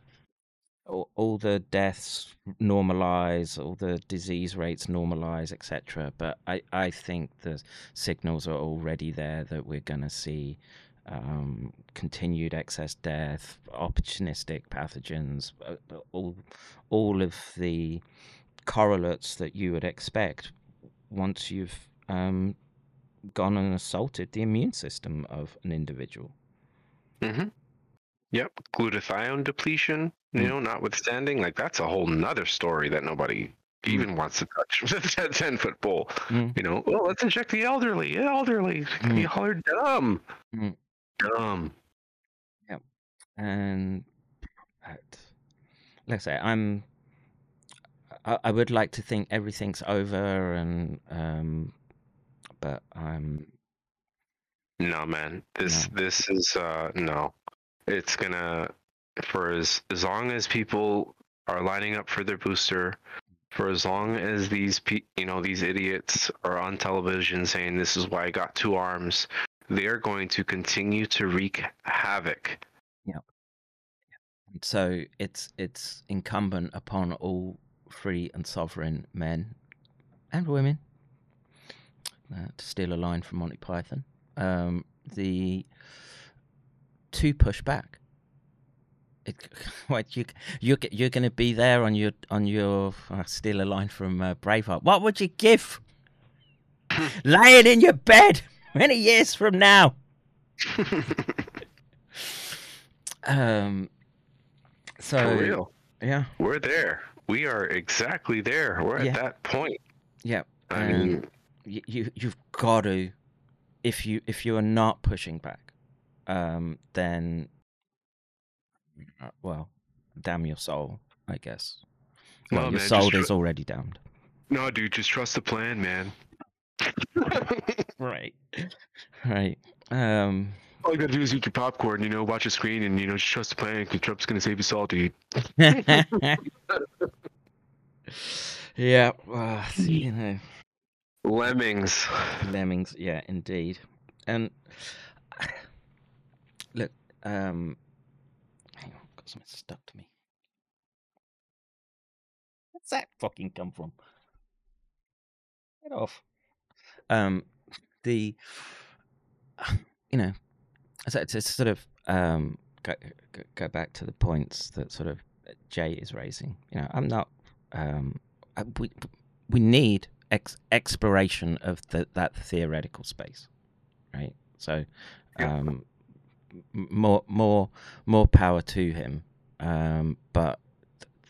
all, all the deaths normalize, all the disease rates normalize, etc. But I I think the signals are already there that we're going to see um, continued excess death, opportunistic pathogens, uh, all all of the correlates that you would expect once you've um, gone and assaulted the immune system of an individual. Mm-hmm. Yep. Glutathione depletion, you Mm. know, notwithstanding, like that's a whole nother story that nobody even wants to touch with that 10 foot pole. Mm. You know, well, let's inject the elderly. Elderly. Y'all are dumb. Mm. Dumb. and uh, let's say I'm. I, I would like to think everything's over, and um, but I'm. No, man. This this is uh no. It's gonna for as as long as people are lining up for their booster, for as long as these pe- you know these idiots are on television saying this is why I got two arms, they are going to continue to wreak havoc. Yeah. so it's it's incumbent upon all free and sovereign men and women uh, to steal a line from Monty Python. Um, the to push back. It, what you you you're going to be there on your on your uh, steal a line from uh, Braveheart. What would you give? Lying in your bed many years from now. um. So For real. yeah, We're there. We are exactly there. We're at that point. yeah. I Um, mean, you, you you've got to if you if you are not pushing back um then well damn your soul i guess well No, your man, soul just is already damned no, dude, just trust the plan, man. right right um All you gotta do is eat your popcorn, you know, watch a screen, and you know, just trust the plan. Because Trump's gonna save us all, dude. yeah well, you know Lemmings. lemmings yeah indeed and look um got something stuck to me. Where's that? Fucking come from? Get off. Um the you know so to sort of um go, go- go back to the points that sort of jay is raising. You know i'm not um I, we we need ex- exploration of the, that theoretical space, right? So, um, more more more power to him. Um, but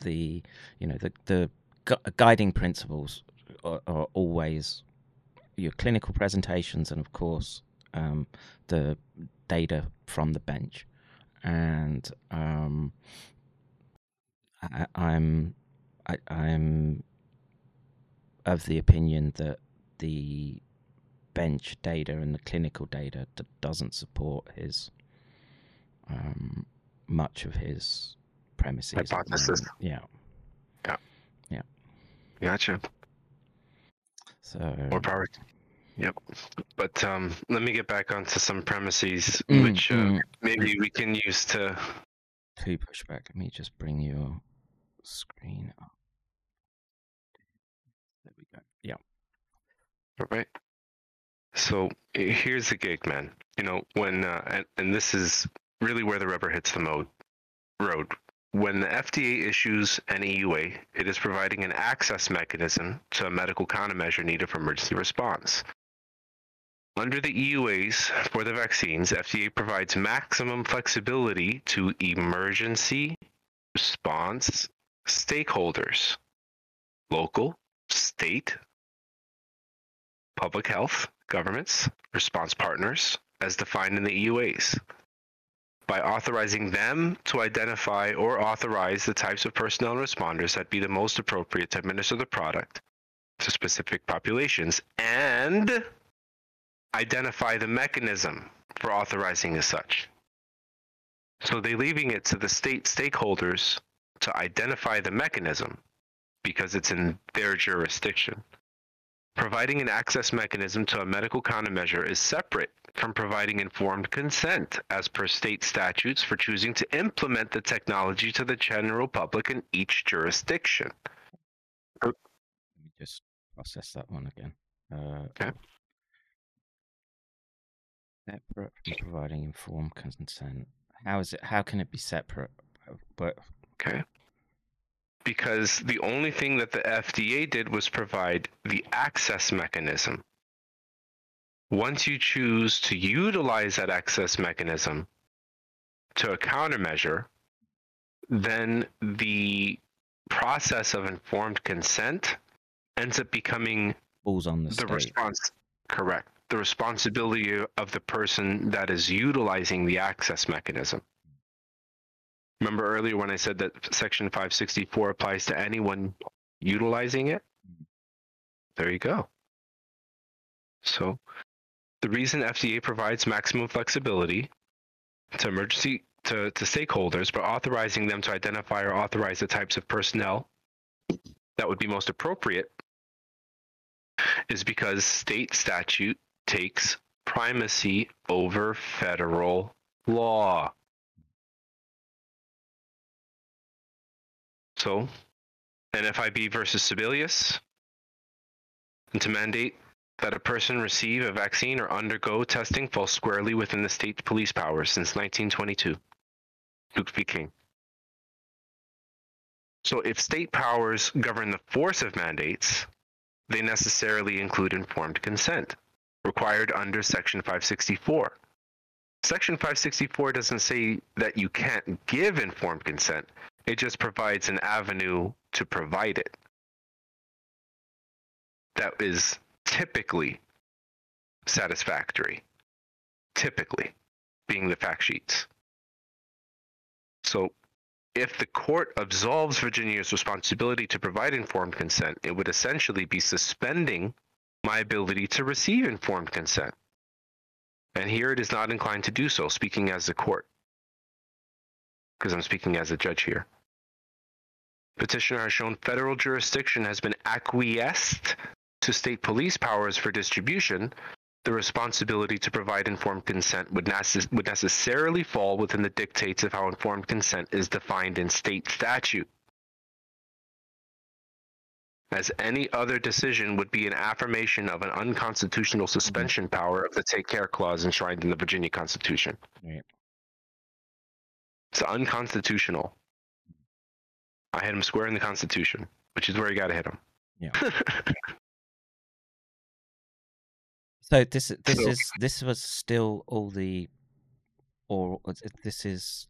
the you know the the gu- guiding principles are, are always your clinical presentations and of course um, the data from the bench and um, I, I'm I, I'm of the opinion that the bench data and the clinical data doesn't support his um, much of his premises. Hypothesis. moment. Yeah. Yeah. Gotcha. So More power. Yep. But um, let me get back onto some premises Mm, which uh, mm. maybe we can use to. to push back, Let me just bring your screen up. There we go. Yeah. All right. So here's the gig, man. You know when, uh, and, and this is really where the rubber hits the road. When the FDA issues an EUA, it is providing an access mechanism to a medical countermeasure needed for emergency response. Under the EUAs for the vaccines, FDA provides maximum flexibility to emergency response stakeholders, local, state, public health, governments, response partners, as defined in the EUAs. By authorizing them to identify or authorize the types of personnel and responders that be the most appropriate to administer the product to specific populations and identify the mechanism for authorizing as such. So they're leaving it to the state stakeholders to identify the mechanism because it's in their jurisdiction. Providing an access mechanism to a medical countermeasure is separate from providing informed consent as per state statutes for choosing to implement the technology to the general public in each jurisdiction. Let me just process that one again. Uh, Okay. Separate from providing informed consent. How is it? How can it be separate? But Okay. Because the only thing that the FDA did was provide the access mechanism. Once you choose to utilize that access mechanism to a countermeasure, then the process of informed consent ends up becoming balls on the, the state. response correct the responsibility of the person that is utilizing the access mechanism remember earlier when i said that section 564 applies to anyone utilizing it there you go So, the reason FDA provides maximum flexibility to emergency to, to stakeholders by authorizing them to identify or authorize the types of personnel that would be most appropriate is because state statute takes primacy over federal law. So, NFIB versus Sebelius, and to mandate that a person receive a vaccine or undergo testing falls squarely within the state's police powers since 1922. Zucht v. King. So, if state powers govern the force of mandates, they necessarily include informed consent, required under Section 564. Section 564 doesn't say that you can't give informed consent, it just provides an avenue to provide it. That is typically satisfactory. Typically, being the fact sheets. So, if the court absolves Virginia's responsibility to provide informed consent, it would essentially be suspending my ability to receive informed consent. And here it is not inclined to do so, speaking as the court. Because I'm speaking as a judge here. Petitioner has shown federal jurisdiction has been acquiesced to state police powers for distribution. The responsibility to provide informed consent would, necess- would necessarily fall within the dictates of how informed consent is defined in state statute as any other decision would be an affirmation of an unconstitutional suspension power of the take care clause enshrined in the Virginia Constitution. Right. It's unconstitutional. I hit him square in the Constitution, which is where you got to hit him. Yeah. So this this So- is this was still all the, or uh, this is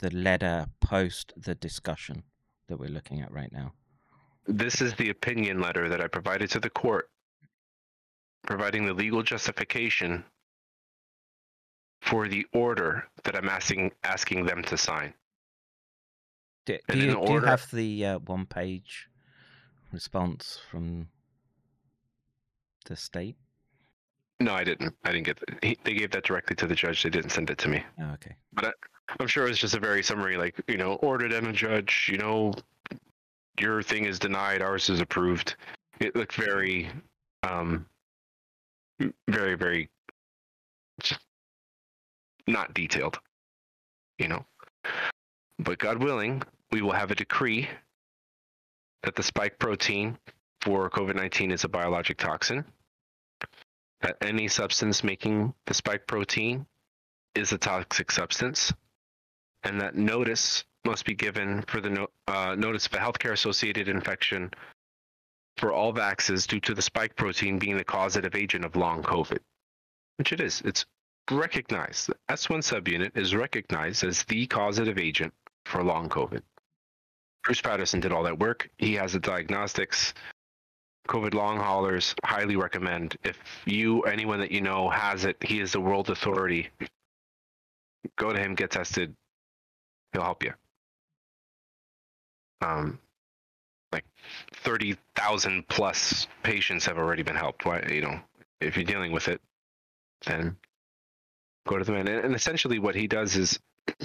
the letter post the discussion that we're looking at right now. this is the opinion letter that I provided to the court, providing the legal justification for the order that I'm asking asking them to sign. Do, do you, do you have the uh, one page response from the state? No, I didn't. I didn't get. The, he, they gave that directly to the judge. They didn't send it to me. Oh, okay. But I'm sure it was just a very summary, like you know, ordered and a judge. You know, your thing is denied, ours is approved. It looked very, um, very, very, not detailed. You know, but God willing, we will have a decree that the spike protein for COVID 19 is a biologic toxin. That any substance making the spike protein is a toxic substance, and that notice must be given for the no, uh, notice of a healthcare associated infection for all vaxes due to the spike protein being the causative agent of long COVID, which it is. It's recognized. The S1 subunit is recognized as the causative agent for long COVID. Bruce Patterson did all that work. He has the diagnostics. COVID long haulers highly recommend. If you, anyone that you know has it, he is the world authority. Go to him, get tested. He'll help you. Um, like thirty thousand plus patients have already been helped. Why, you know, if you're dealing with it, then go to the man. And, and essentially, what he does is,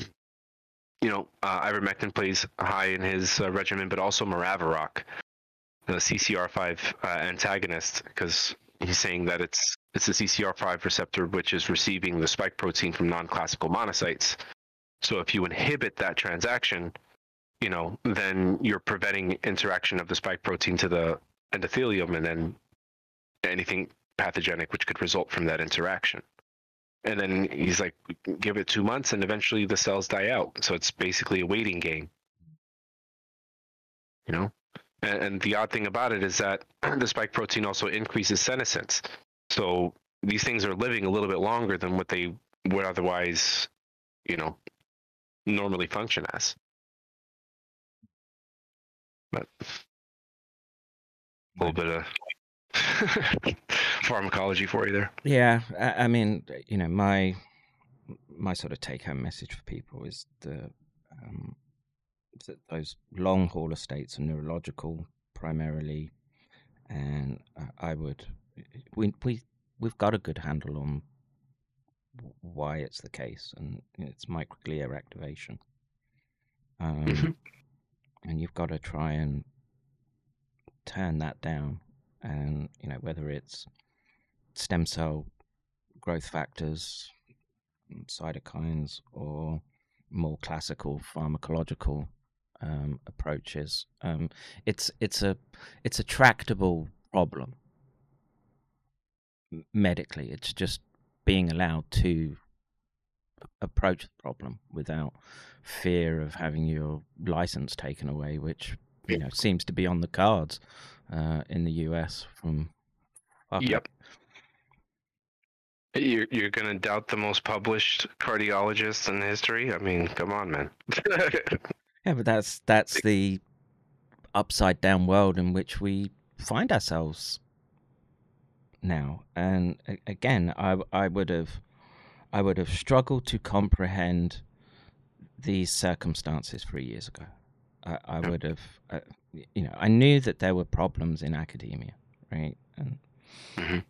you know, uh, ivermectin plays high in his uh, regimen, but also Maraviroc, the CCR5 uh, antagonist, because he's saying that it's it's the CCR5 receptor which is receiving the spike protein from non-classical monocytes. So if you inhibit that transaction, you know, then you're preventing interaction of the spike protein to the endothelium, and then anything pathogenic which could result from that interaction. And then he's like, give it two months, and eventually the cells die out. So it's basically a waiting game. You know, and, and the odd thing about it is that the spike protein also increases senescence. So these things are living a little bit longer than what they would otherwise, you know, normally function as. But a little bit of pharmacology for you there. Yeah, I, I mean, you know, my my sort of take home message for people is the um, that those long haul estates are neurological primarily, and uh, I would we we we've got a good handle on why it's the case, and it's microglia activation. Um, Mhm. and you've got to try and turn that down, and you know whether it's stem cell growth factors, mm, cytokines, or more classical pharmacological um, approaches. Um, it's it's a it's a tractable problem medically. It's just being allowed to approach the problem without fear of having your license taken away, which you know seems to be on the cards uh, in the US. From. Yep. You're you're gonna doubt the most published cardiologist in history? I mean, come on, man. Yeah, but that's that's the upside down world in which we find ourselves now. And again, I I would have I would have struggled to comprehend these circumstances three years ago. I, I would have, uh, you know, I knew that there were problems in academia, right? And Mhm.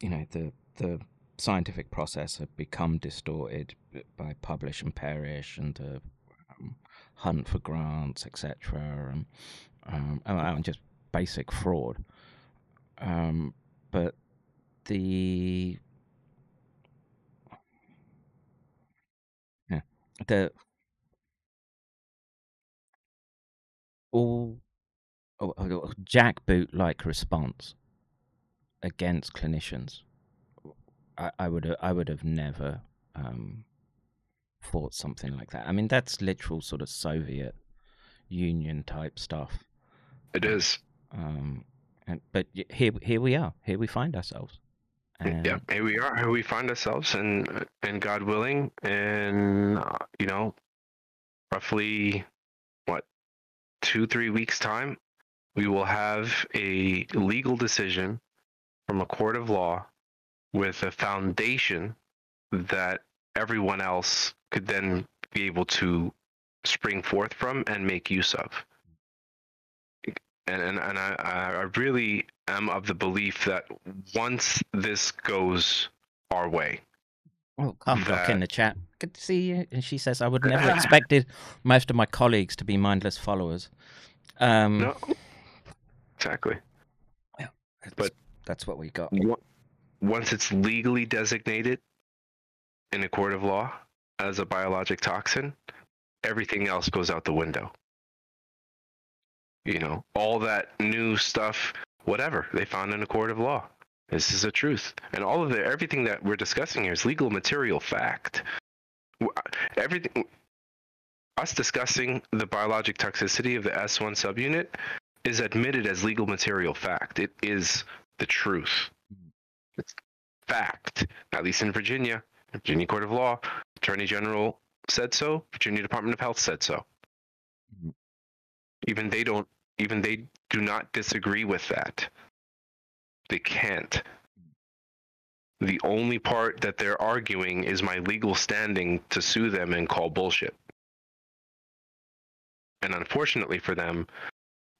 you know, the the scientific process had become distorted by publish and perish and the um, hunt for grants, etc., and, um, and, just basic fraud. Um, but the yeah, the all oh, oh, jackboot like response against clinicians. I, I would I would have never um, thought something like that. I mean, that's literal sort of Soviet Union type stuff. it is. Um, and but here here we are. Here we find ourselves. And Yeah, here we are. Here we find ourselves, and and God willing, in uh, you know, roughly what two three weeks time, we will have a legal decision from a court of law with a foundation that everyone else could then be able to spring forth from and make use of. And and, and I, I really am of the belief that once this goes our way, Well, Carl Rock in the chat. Good to see you. And she says, I would never expected most of my colleagues to be mindless followers. Um, no, exactly. that's- but- that's what we got. Once it's legally designated in a court of law as a biologic toxin, everything else goes out the window. You know, all that new stuff, whatever they found in a court of law. This is the truth, and all of the everything that we're discussing here is legal material fact. Everything, us discussing the biologic toxicity of the S1 subunit is admitted as legal material fact. It is the truth. It's fact, at least in Virginia. Virginia Court of Law, Attorney General said so. Virginia Department of Health said so. Mhm. Even they don't. Even they do not disagree with that. They can't. The only part that they're arguing is my legal standing to sue them and call bullshit. And unfortunately for them,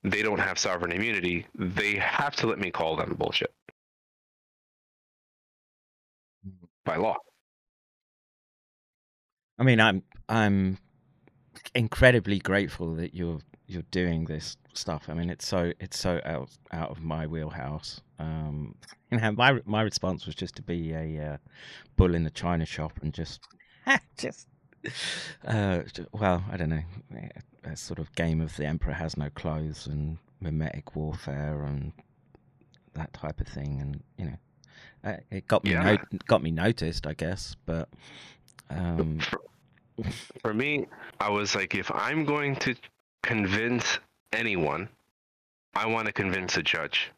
they don't have sovereign immunity. They have to let me call them bullshit by law. I mean, I'm I'm incredibly grateful that you're you're doing this stuff. I mean, it's so it's so out out of my wheelhouse. Um, you know, my my response was just to be a uh, bull in the china shop and just just uh, well, I don't know, a, sort of game of the emperor has no clothes and mimetic warfare and that type of thing, and you know, it got me Yeah. no- got me noticed, I guess, but. Um, For, for me, I was like, if I'm going to convince anyone, I want to convince a judge.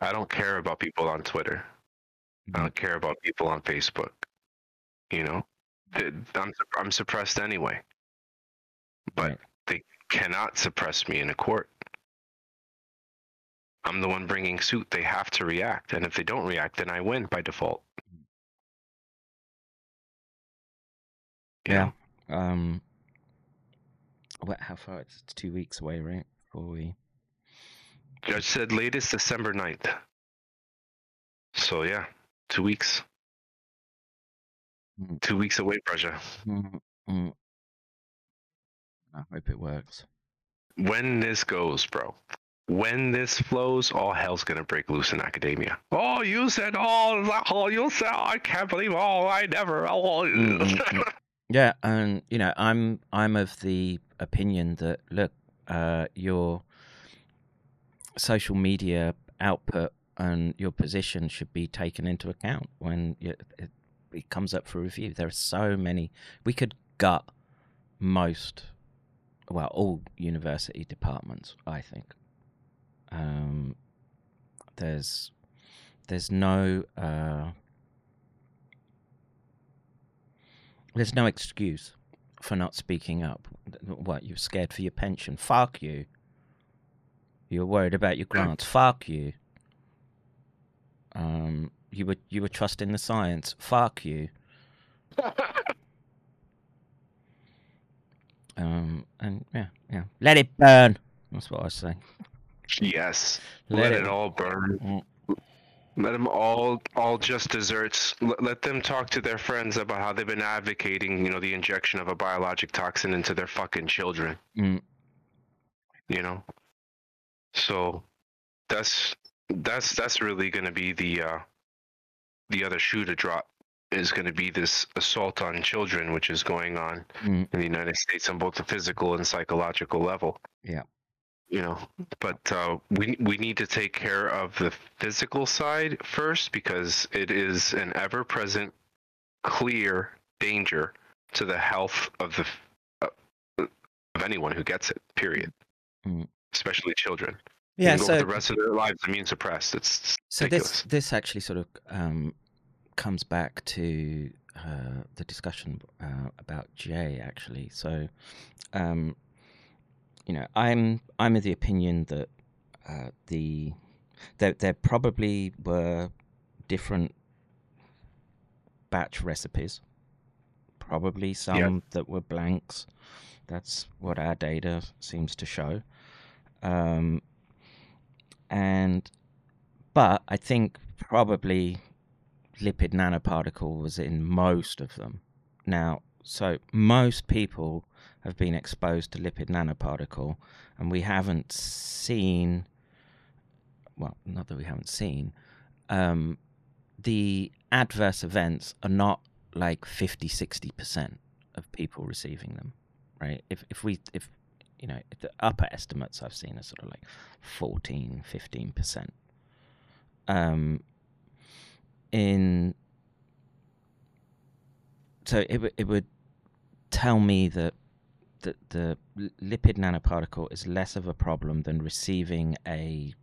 I don't care about people on Twitter. I don't care about people on Facebook. You know, I'm I'm suppressed anyway. But Right. they cannot suppress me in a court. I'm the one bringing suit. They have to react, and if they don't react, then I win by default. Yeah. Um. What? How far? It's it's two weeks away, right? Before we. Judge said latest December 9th. So yeah, two weeks. Mm. Two weeks away, Pressure. Mm, mm. I hope it works. When this goes, bro. When this flows, all hell's gonna break loose in academia. Oh, you said oh, oh you said I can't believe oh I never oh. Yeah, and you know, I'm I'm of the opinion that look, uh, your social media output and your position should be taken into account when you, it, it comes up for review. There are so many. We could gut most, well, all university departments. I think. Um, there's there's no uh, there's no excuse for not speaking up. What you're scared for your pension? Fuck you. You're worried about your grants? Fuck you. Um, you were you were trusting the science? Fuck you. Um, and yeah, yeah, let it burn. That's what I say. Yes. Let Let, it- it, all burn. Mm. Let them all all just desserts. Let, let them talk to their friends about how they've been advocating, you know, the injection of a biologic toxin into their fucking children. Mm. You know. So that's that's that's really going to be the uh the other shoe to drop is going to be this assault on children which is going on Mm. in the United States on both the physical and psychological level. Yeah. You know, but uh, we we need to take care of the physical side first because it is an ever-present, clear danger to the health of the uh, of anyone who gets it. Period. Mm. Especially children. Yeah. So the rest of their lives immune suppressed. It's So ridiculous. this this actually sort of um, comes back to uh, the discussion uh, about Jay actually. So, um, you know, I'm I'm of the opinion that uh, the there there probably were different batch recipes, probably some that were blanks. That's what our data seems to show. Um, and but I think probably lipid nanoparticle was in most of them. Now, so most people have been exposed to lipid nanoparticle, and we haven't seen, well, not that we haven't seen, um, the adverse events are not like 50, 60% of people receiving them, right? If, if we, if, you know, the upper estimates I've seen are sort of like 14, 15%. Um, in so it it would tell me that the the lipid nanoparticle is less of a problem than receiving a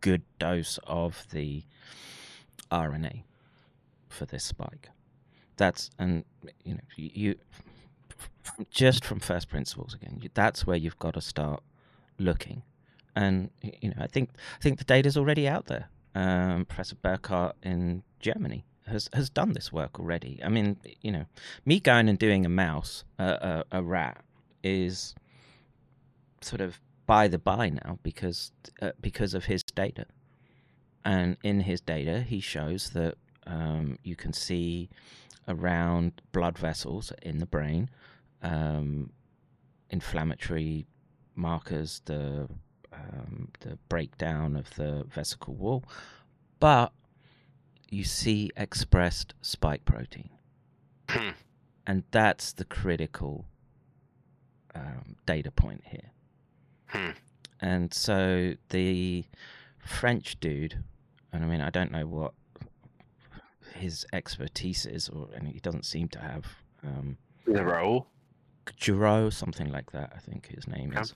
good dose of the RNA for this spike. That's and you know you, just from first principles again. That's where you've got to start looking, and you know I think I think the data's already out there. Um, Professor Burkhardt in Germany has has done this work already. I mean, you know, me going and doing a mouse, uh, a, a rat, is sort of by the by now because uh, because of his data, and in his data he shows that um, you can see around blood vessels in the brain, um, inflammatory markers, the um, the breakdown of the vesicle wall, but you see expressed spike protein, Hmm. and that's the critical um, data point here. Hmm. And so the French dude, and I mean, I don't know what his expertise is, or and he doesn't seem to have. Um, Giro, something like that, I think his name Okay. is,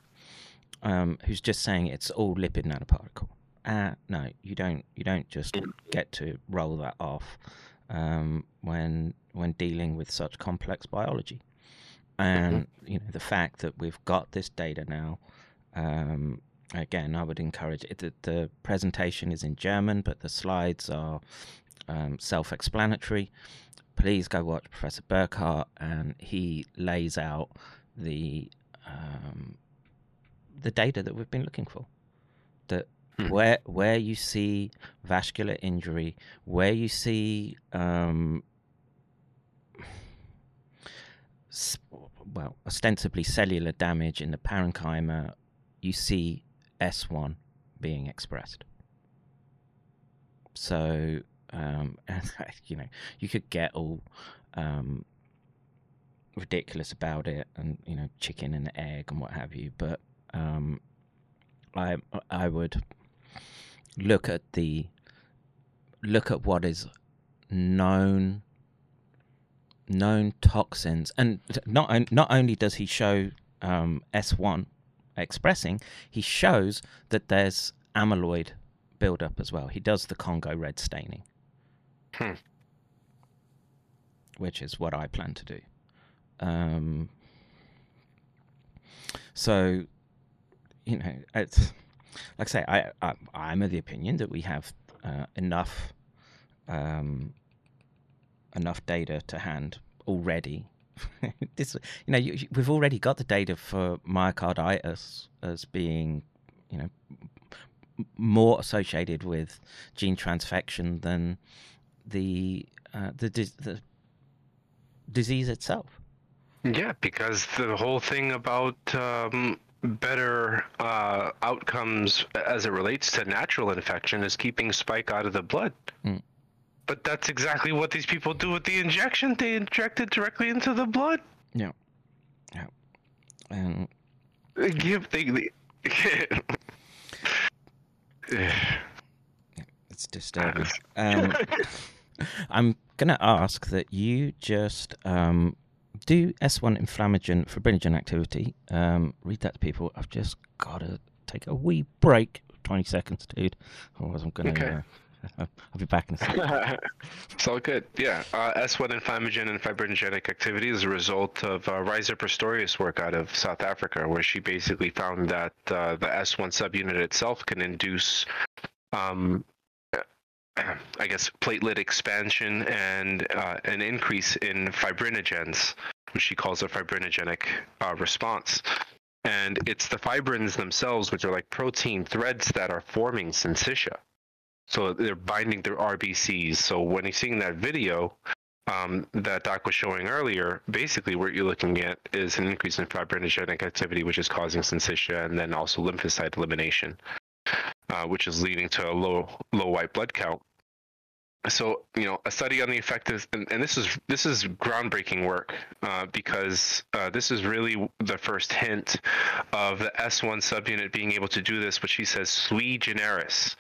um, who's just saying it's all lipid nanoparticle. Uh, no, you don't. You don't just get to roll that off um, when when dealing with such complex biology. And you know the fact that we've got this data now. Um, again, I would encourage it. The, the presentation is in German, but the slides are um, self-explanatory please go watch Professor Burkhardt, and he lays out the um, the data that we've been looking for. That Hmm. where where you see vascular injury, where you see um, well, ostensibly cellular damage in the parenchyma, you see S1 being expressed. So, um, you know, you could get all um, ridiculous about it and, you know, chicken and egg and what have you, but um, I, I would look at the look at what is known known toxins. And not not only does he show um, S1 expressing he shows that there's amyloid buildup as well. He does the Congo red staining. Hmm. which is what I plan to do. Um, so you know it's like I say I, I I'm of the opinion that we have uh, enough um, enough data to hand already. this, you know, you, you- we've already got the data for myocarditis as being, you know, more associated with gene transfection than the uh, the, the disease itself. Yeah, because the whole thing about um, better uh, outcomes as it relates to natural infection is keeping spike out of the blood. Mm. But that's exactly what these people do with the injection. They inject it directly into the blood. Yeah, yeah, and They give they. they it's disturbing. Um, I'm gonna ask that you just um, do S1 inflammagen fibrinogen activity. Um, read that to people. I've just gotta take a wee break, twenty seconds, dude. Otherwise, I'm gonna. Okay. Uh, I'll be back in a second. it's all good. Yeah. Uh, S1 inflammagen and fibrinogenic activity is a result of uh, Pistorius' work out of South Africa, where she basically found that uh, the S1 subunit itself can induce, um, I guess, platelet expansion and uh, an increase in fibrinogens, which she calls a fibrinogenic uh, response. And it's the fibrins themselves, which are like protein threads that are forming syncytia. So they're binding their RBCs. So when you're seeing that video um, that Doc was showing earlier, basically what you're looking at is an increase in fibrinogenic activity, which is causing syncytia, and then also lymphocyte elimination, uh, which is leading to a low low white blood count. So you know, a study on the effect is, and, and this is this is groundbreaking work uh, because uh, this is really the first hint of the S1 subunit being able to do this, which she says sui generis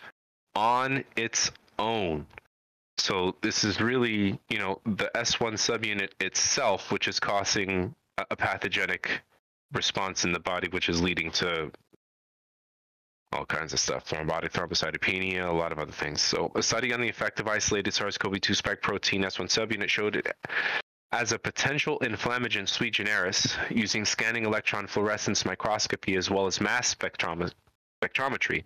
on its own. So this is really, you know, the S1 subunit itself, which is causing a, a pathogenic response in the body, which is leading to all kinds of stuff, thrombotic thrombocytopenia, a lot of other things. So a study on the effect of isolated SARS-CoV-2 spike protein S1 subunit showed it as a potential inflammagen sui generis using scanning electron fluorescence microscopy as well as mass spectrom- spectrometry.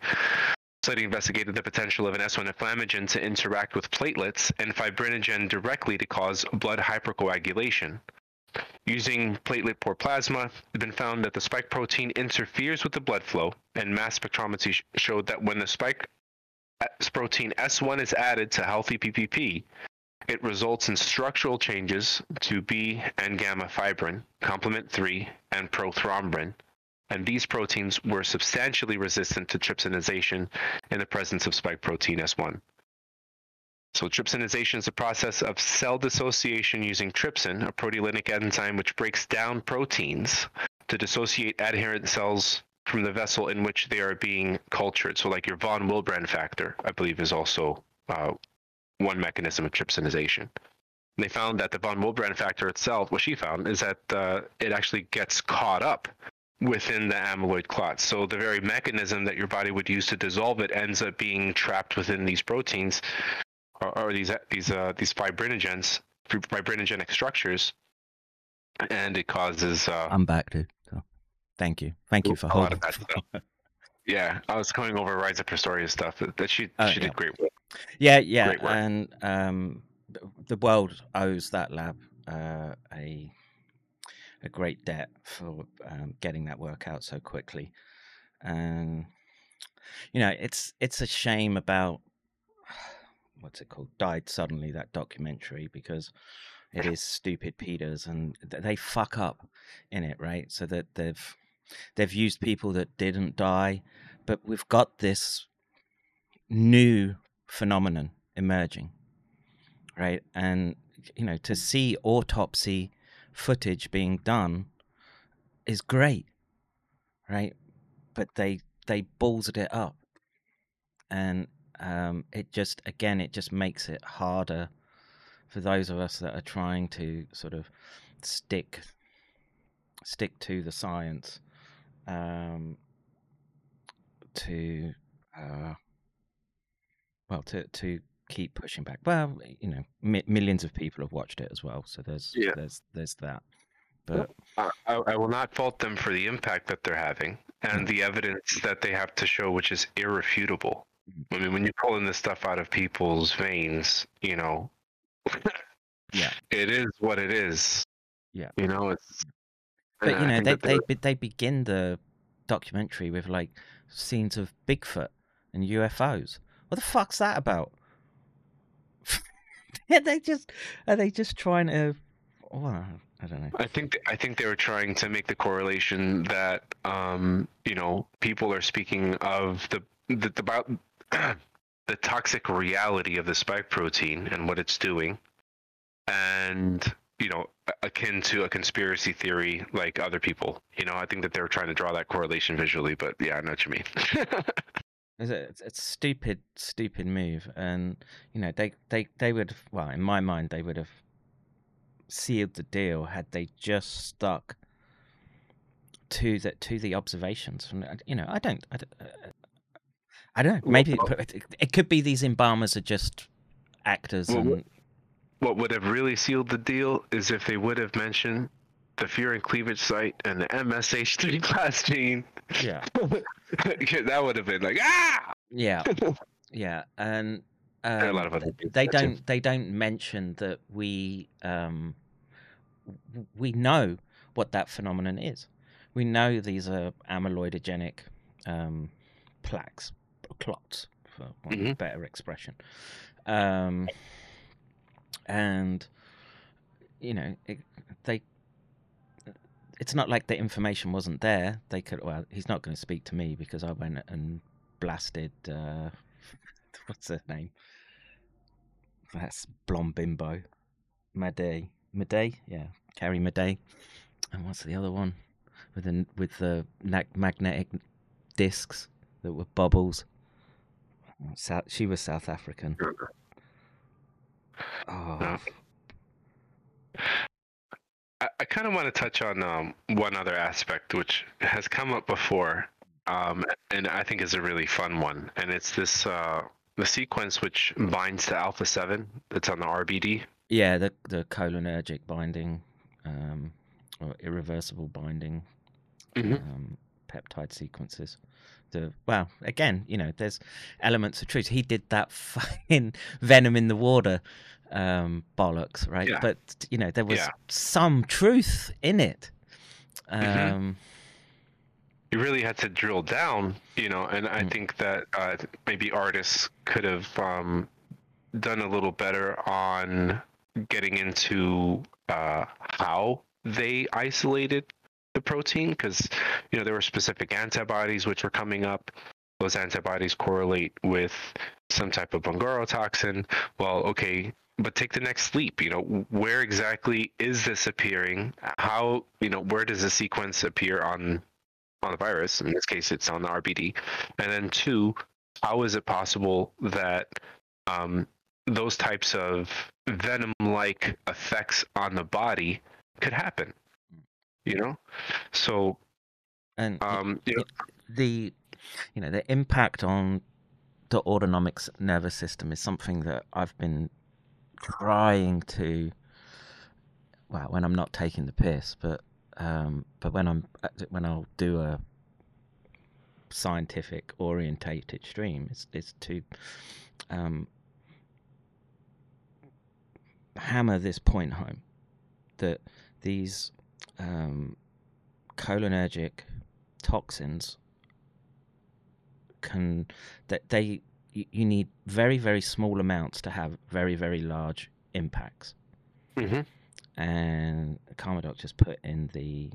Study investigated the potential of an S1 inflammagen to interact with platelets and fibrinogen directly to cause blood hypercoagulation. Using platelet poor plasma, it has been found that the spike protein interferes with the blood flow, and mass spectrometry showed that when the spike protein S1 is added to healthy PPP, it results in structural changes to B and gamma fibrin, complement 3, and prothrombin, and these proteins were substantially resistant to trypsinization in the presence of spike protein S1. So trypsinization is a process of cell dissociation using trypsin, a proteolytic enzyme which breaks down proteins to dissociate adherent cells from the vessel in which they are being cultured. So like your von Willebrand factor, I believe, is also uh, one mechanism of trypsinization. They found that the von Willebrand factor itself, what she found, is that uh, it actually gets caught up within the amyloid clots. So the very mechanism that your body would use to dissolve it ends up being trapped within these proteins or, or these these uh, these fibrinogens, fibrinogenic structures, and it causes uh, I'm back, dude. So, thank you, thank you for holding. Yeah, I was going over Rise of Prestoria stuff. That, that she Oh, she yeah. did great work. Yeah, yeah, work. and um, the world owes that lab uh, a a great debt for um, getting that work out so quickly. And you know, it's it's a shame about what's it called? Died suddenly that documentary because it is stupid Peters and they fuck up in it, right? So that they've they've used people that didn't die, but we've got this new phenomenon emerging, right? And you know, to see autopsy footage being done is great, right? But they they ballsed it up, and um, it just again it just makes it harder for those of us that are trying to sort of stick stick to the science um, to uh, well to to keep pushing back. Well, you know, mi- millions of people have watched it as well, so there's Yeah. there's there's that. But I, I I will not fault them for the impact that they're having and the evidence that they have to show, which is irrefutable. I mean, when you're pulling this stuff out of people's veins, you know, Yeah. it is what it is. Yeah. you know, it's. but you know they they they begin the documentary with like scenes of Bigfoot and UFOs. What the fuck's that about? yeah, they just are they just trying to? Well, I don't know. I think I think they were trying to make the correlation that um, you know people are speaking of the the, the about the toxic reality of the spike protein and what it's doing, and you know akin to a conspiracy theory like other people. You know, I think that they're trying to draw that correlation visually, but yeah, I know what you mean. It's a, it's stupid, stupid move, and you know they, they, they would well, in my mind, they would have sealed the deal had they just stuck to the to the observations. From you know, I don't, I uh, I don't know. Maybe it, it could be these embalmers are just actors, Well, and what would have really sealed the deal is if they would have mentioned the fear and cleavage site and the MSH3 class gene. yeah, that would have been like ah. yeah, yeah, and. Um, are a lot of other they don't. They don't mention that we um, we know what that phenomenon is. We know these are amyloidogenic um, plaques, clots, for want of a Mhm. better expression. Um, and you know, it, they. It's not like the information wasn't there. They could. Well, he's not going to speak to me because I went and blasted. Uh, what's her name? That's blonde bimbo. Madej. Madej? Yeah. Carrie Madej. And what's the other one? With the with the magnetic discs that were bubbles. South, she was South African. Oh, No. I, I kind of want to touch on um, one other aspect which has come up before, um, and I think is a really fun one, and it's this uh, the sequence which binds to alpha seven that's on the RBD. yeah. The the cholinergic binding, um, or irreversible binding Mhm. um, peptide sequences. The well, again, you know, there's elements of truth. He did that fucking venom in the water um, bollocks, right? Yeah. But you know, there was Yeah. some truth in it. Mhm. Um, you really had to drill down, you know, and I Mm. think that uh, maybe artists could have um, done a little better on getting into uh, how they isolated the protein because, you know, there were specific antibodies which were coming up. Those antibodies correlate with some type of bungaro toxin. Well, okay, but take the next leap. You know, where exactly is this appearing? How, you know, where does the sequence appear on on the virus. In this case, it's on the RBD. And then two, how is it possible that um, those types of venom-like effects on the body could happen? You know, so and um, you know, the you know the impact on the autonomic nervous system is something that I've been trying to well when I'm not taking the piss but um but when I'm uh, when I'll do a scientific orientated stream is is to um hammer this point home that these um cholinergic toxins can that they you, you need very very small amounts to have very very large impacts. hmm And Karmadoc just put in the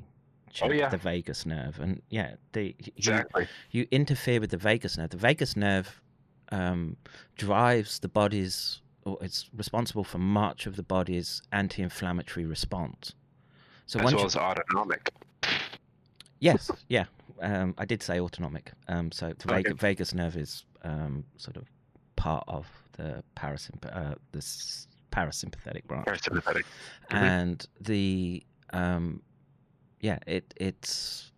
Oh, yeah. the vagus nerve, and yeah, the you, Exactly. you interfere with the vagus nerve. The vagus nerve um, drives the body's, or it's responsible for much of the body's anti-inflammatory response. So As once well you- as autonomic. Yes, yeah. Um, I did say autonomic. Um, so the Okay. vagus, vagus nerve is um, sort of part of the parasymp- uh, the parasympathetic branch, Parasympathetic. Mhm. and the um, yeah, it it's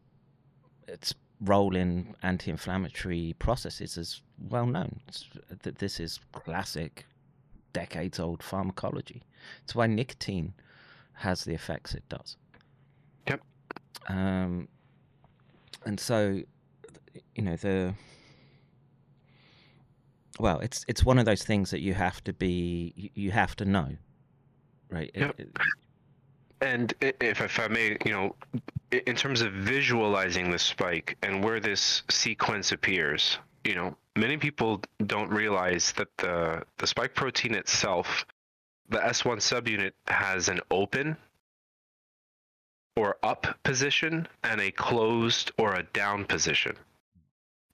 its role in anti-inflammatory processes is well known. That this is classic, decades-old pharmacology. It's why nicotine has the effects it does. Yep. Um, and so, you know, the well, it's it's one of those things that you have to be, you, have to know, right? Yep. it- And if, if I may, you know, in terms of visualizing the spike and where this sequence appears, you know, many people don't realize that the the spike protein itself, the S1 subunit has an open or up position and a closed or a down position.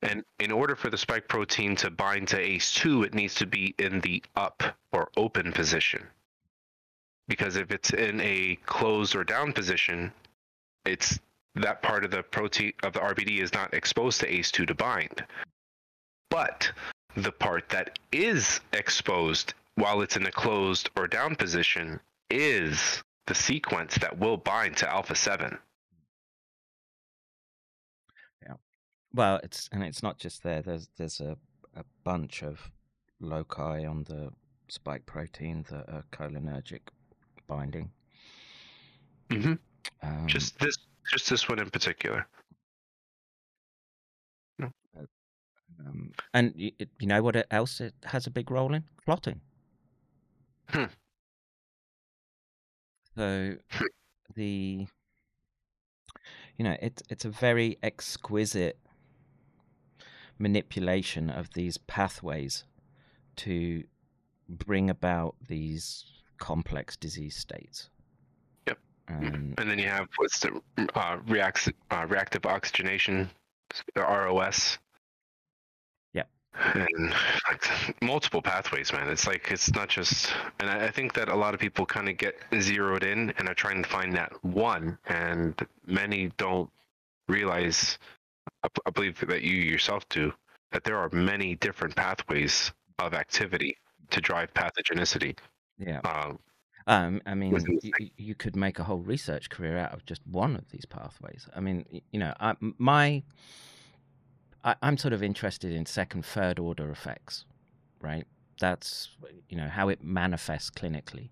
And in order for the spike protein to bind to ACE2, it needs to be in the up or open position because if it's in a closed or down position, it's that part of the protein of the RBD is not exposed to ACE2 to bind. But the part that is exposed while it's in a closed or down position is the sequence that will bind to alpha 7. yeah Well, it's and it's not just there. There's there's a, a bunch of loci on the spike protein that are cholinergic binding. hmm Um, Just this just this one in particular. um, and you, you know what else it has a big role in clotting. Hmm. So the you know it's it's a very exquisite manipulation of these pathways to bring about these complex disease states. Yep. And And then you have what's the uh, reacts, uh, reactive oxygenation, the ROS. And like multiple pathways, man. It's like it's not just, and I, I think that a lot of people kind of get zeroed in and are trying to find that one, and many don't realize. I believe that you yourself do that there are many different pathways of activity to drive pathogenicity. yeah. Um, Um, I mean, within the y- y- you could make a whole research career out of just one of these pathways. I mean, you know, I, my, I, I'm sort of interested in second, third order effects, right? That's you know how it manifests clinically.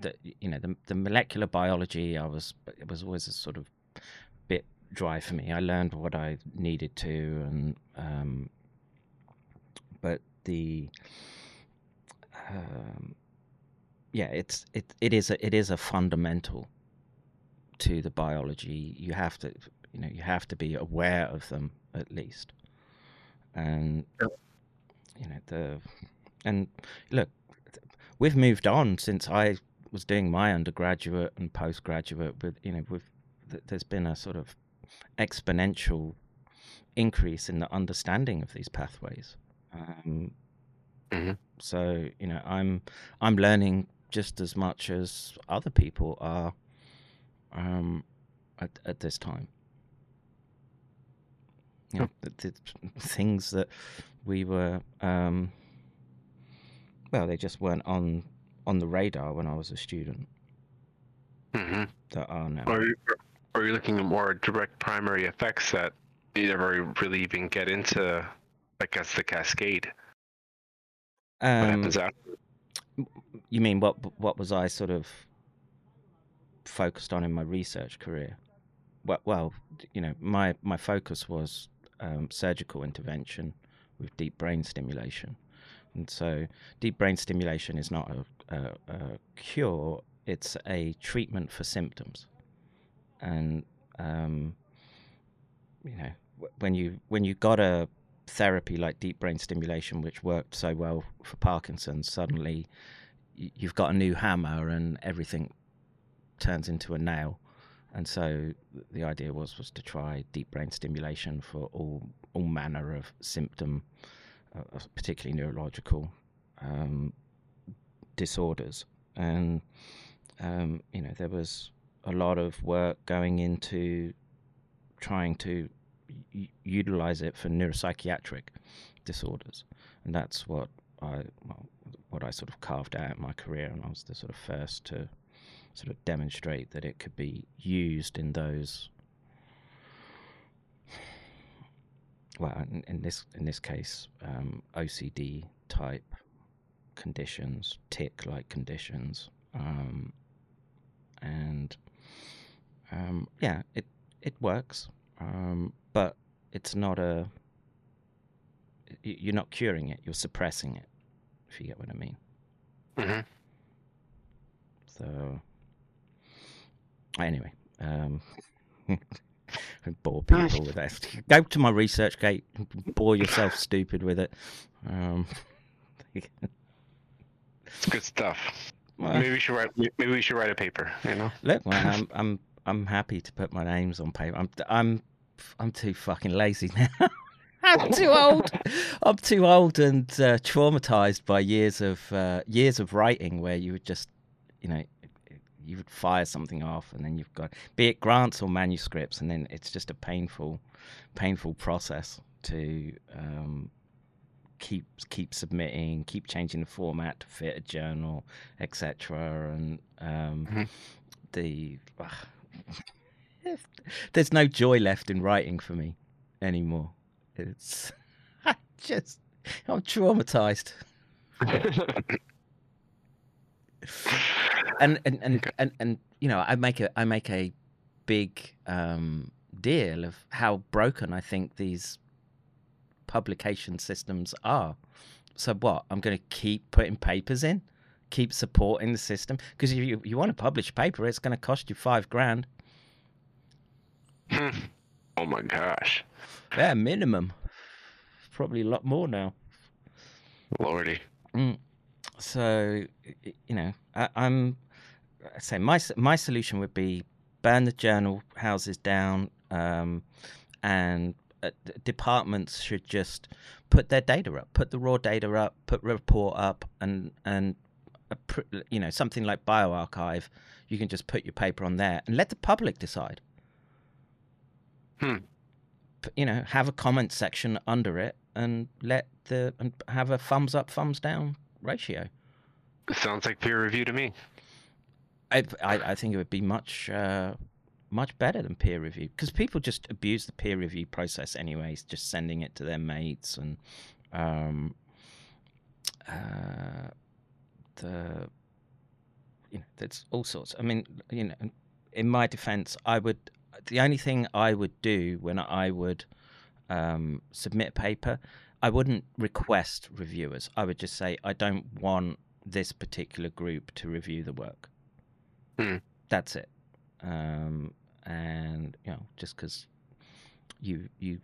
That you know the the molecular biology, I was it was always a sort of bit dry for me. I learned what I needed to, and um, but the um, yeah, it's it it is a it is a fundamental to the biology. You have to you know you have to be aware of them at least, and you know the and look, we've moved on since I was doing my undergraduate and postgraduate. With you know, with th- there's been a sort of exponential increase in the understanding of these pathways. Um, Mhm. So you know, I'm I'm learning just as much as other people are um, at at this time. You know, the, the things that we were um, well, they just weren't on on the radar when I was a student hmm that are now. Or, or are you looking at more direct primary effects that you never really even get into, like guess, the cascade? What Um, happens after? You mean what what was I sort of focused on in my research career? Well, well, you know, my my focus was um, surgical intervention with deep brain stimulation, and so deep brain stimulation is not a, a, a cure; it's a treatment for symptoms, and um, you know, wh- when you when you got a therapy like deep brain stimulation, which worked so well for Parkinson's, suddenly you've got a new hammer and everything turns into a nail. And so the idea was was to try deep brain stimulation for all all manner of symptom, uh, particularly neurological um, disorders. And um, you know there was a lot of work going into trying to utilize it for neuropsychiatric disorders, and that's what I well, what I sort of carved out in my career, and I was the sort of first to sort of demonstrate that it could be used in those. Well, in, in this in this case, um, OCD type conditions, tic-like conditions, um, and um, yeah, it it works, um, but it's not a You're not curing it; you're suppressing it. If you get what I mean. hmm So anyway, um, bore people with that. Go to my research gate, bore yourself stupid with it. Um, It's good stuff. well, Maybe we should write. Maybe we should write a paper. You know. look, man, I'm I'm I'm happy to put my names on paper. I'm I'm I'm too fucking lazy now. I'm too old. I'm too old and uh, traumatized by years of uh, years of writing, where you would just, you know, you would fire something off, and then you've got be it grants or manuscripts, and then it's just a painful, painful process to um, keep keep submitting, keep changing the format to fit a journal, etc. And um, Mhm. the there's no joy left in writing for me anymore. It's I just I'm traumatized. and and and, Okay. and and you know, I make a I make a big um, deal of how broken I think these publication systems are. So what? I'm going to keep putting papers in, keep supporting the system because if you you want to publish a paper, it's going to cost you five grand. Hmm. oh my gosh, Yeah, minimum. Probably a lot more now. lordy. So you know, I, I'm I say my my solution would be burn the journal houses down, um, and uh, departments should just put their data up, put the raw data up, put report up, and and a pr- you know something like bioarchive. You can just put your paper on there and let the public decide. Hmm. You know, have a comment section under it and let the and have a thumbs up, thumbs down ratio. Sounds like peer review to me. I, I, I think it would be much uh, much better than peer review because people just abuse the peer review process anyways, just sending it to their mates and um, uh, the you know there's all sorts. I mean, you know, in my defense, I would the only thing I would do when I would um, submit a paper, I wouldn't request reviewers. I would just say I don't want this particular group to review the work. Hmm. That's it. Um, and you know, just because you you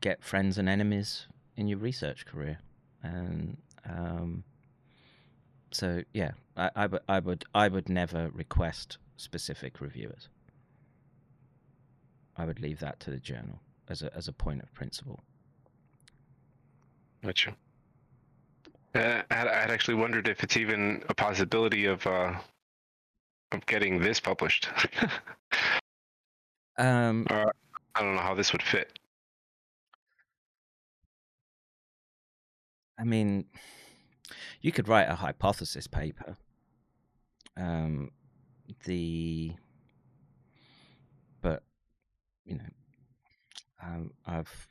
get friends and enemies in your research career, and um, so yeah, I, I would I would I would never request specific reviewers. I would leave that to the journal as a as a point of principle. Gotcha. Uh, I I had actually wondered if it's even a possibility of uh, of getting this published. Um, I don't know how this would fit. I mean, you could write a hypothesis paper. Um, the, but you know, um, I've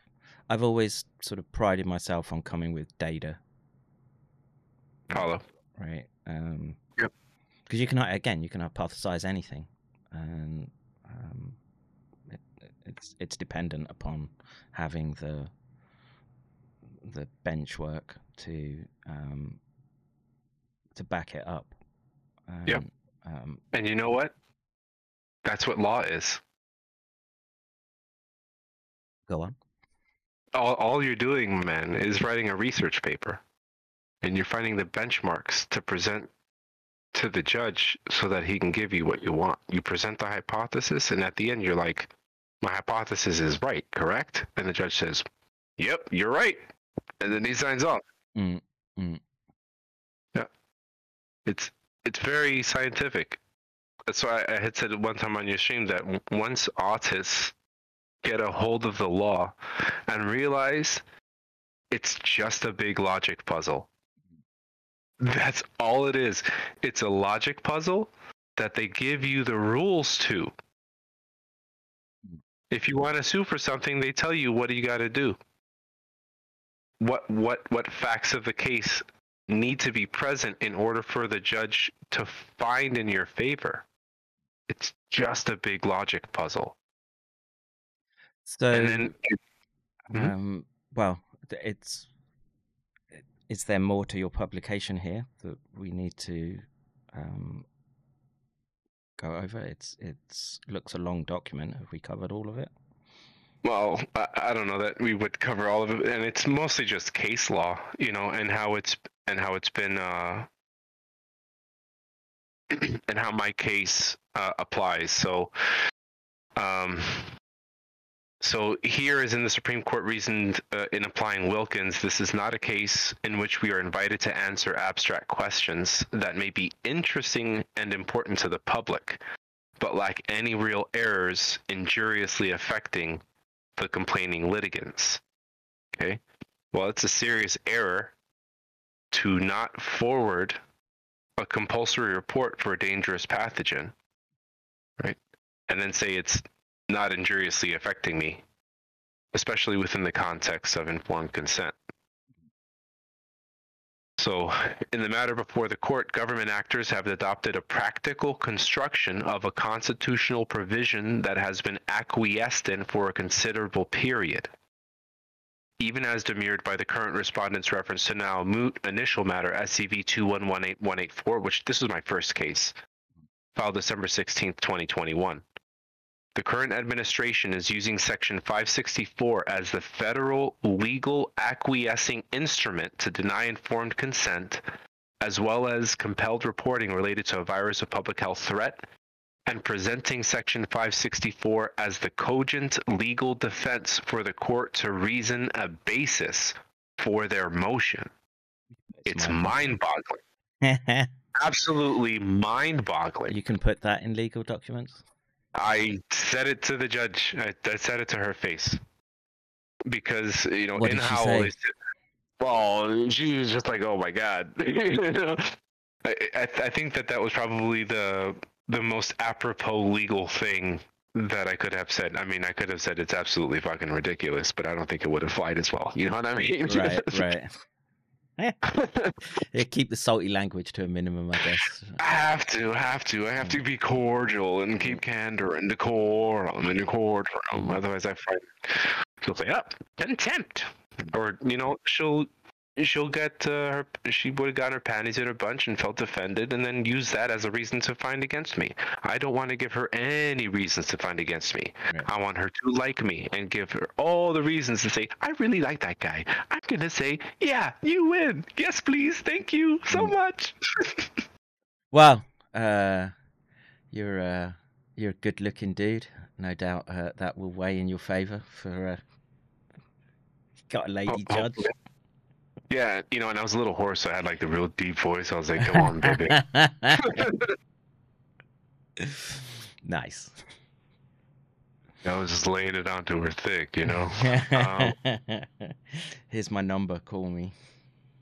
I've always sort of prided myself on coming with data, Follow. right? Um, Yep. Because you can again, you can hypothesize anything, and um, it, it's it's dependent upon having the the bench work to um, to back it up. Yep. And, Um, And you know what? That's what law is. go on. all, all you're doing, man, is writing a research paper, and you're finding the benchmarks to present to the judge so that he can give you what you want. You present the hypothesis, and at the end, you're like, "My hypothesis is right, correct?" And the judge says, "Yep, you're right," and then he signs off. Mm, mm. Yeah, it's it's very scientific. That's why I had said one time on your stream that once autists get a hold of the law and realize it's just a big logic puzzle. That's all it is. It's a logic puzzle that they give you the rules to. If you want to sue for something, they tell you what do you got to do. What what what facts of the case need to be present in order for the judge to find in your favor. It's just a big logic puzzle. So, and then um, well, it's is there more to your publication here that we need to um, go over? It's it's looks a long document. Have we covered all of it? Well, I, I don't know that we would cover all of it, and it's mostly just case law, you know, and how it's and how it's been, uh, and how my case uh, applies. So, um, so here is in the Supreme Court reasoned uh, in applying Wilkins. This is not a case in which we are invited to answer abstract questions that may be interesting and important to the public, but lack any real errors injuriously affecting the complaining litigants. Okay. Well, it's a serious error to not forward a compulsory report for a dangerous pathogen, right? And then say it's not injuriously affecting me, especially within the context of informed consent. So, in the matter before the court, government actors have adopted a practical construction of a constitutional provision that has been acquiesced in for a considerable period. Even as demurred by the current respondent's reference to now moot initial matter SCV 2118184, which this is my first case, filed December 16, 2021. The current administration is using Section 564 as the federal legal acquiescing instrument to deny informed consent, as well as compelled reporting related to a virus of public health threat, and presenting Section 564 as the cogent legal defense for the court to reason a basis for their motion. It's mind boggling. Absolutely mind boggling. you can put that in legal documents. I said it to the judge. I, I said it to her face because you know What in did she how say? they said- well, she was just like, "Oh my god." I, I I think that that was probably the the most apropos legal thing that I could have said. I mean, I could have said it's absolutely fucking ridiculous, but I don't think it would have flied as well. You know what I mean? Right, right. yeah, keep the salty language to a minimum, I guess. I have to, have to. I have to be cordial and keep mm. candor and decorum and decorum. Otherwise, I find she'll say, "Up contempt," or you know, she'll she'll get uh, her. She would have gotten her panties in a bunch and felt offended, and then use that as a reason to find against me. I don't want to give her any reasons to find against me. Right. I want her to like me and give her all the reasons to say, "I really like that guy." I'm gonna say, "Yeah, you win. Yes, please. Thank you so much." Well, uh, you're uh, you're a good-looking dude. No doubt uh, that will weigh in your favour for uh, got a lady Oh, judge. Yeah, you know, and I was a little hoarse, so I had like the real deep voice. I was like, "Come on, baby." nice. I was just laying it onto her thick, you know. Um, Here's my number. Call me.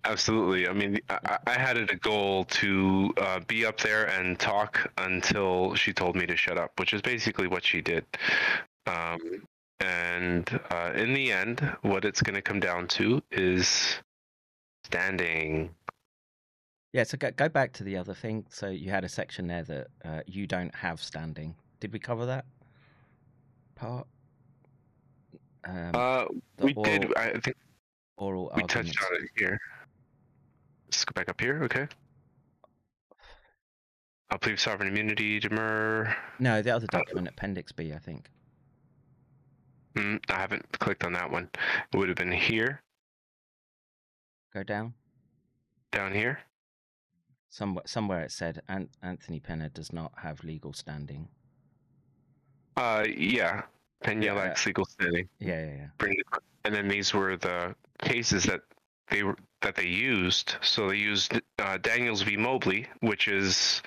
Absolutely. I mean, I, I had it a goal to uh, be up there and talk until she told me to shut up, which is basically what she did. Um, and uh, in the end, what it's going to come down to is standing. Yeah. So go, go back to the other thing. So you had a section there that uh, you don't have standing. Did we cover that part? Um, Uh, we did. I think oral we arguments. touched on it here. Let's go back up here. Okay. I'll plead sovereign immunity, demur. No, the other document, Appendix B, I think. Mm, I haven't clicked on that one. It would have been here, Go down. down here. Somewhere, somewhere it said An- Anthony Pena does not have legal standing. Uh, yeah. Pena Yeah, lacks legal standing. Yeah, yeah, yeah. And then these were the cases that they were that they used. So they used uh, Daniels v. Mobley, which is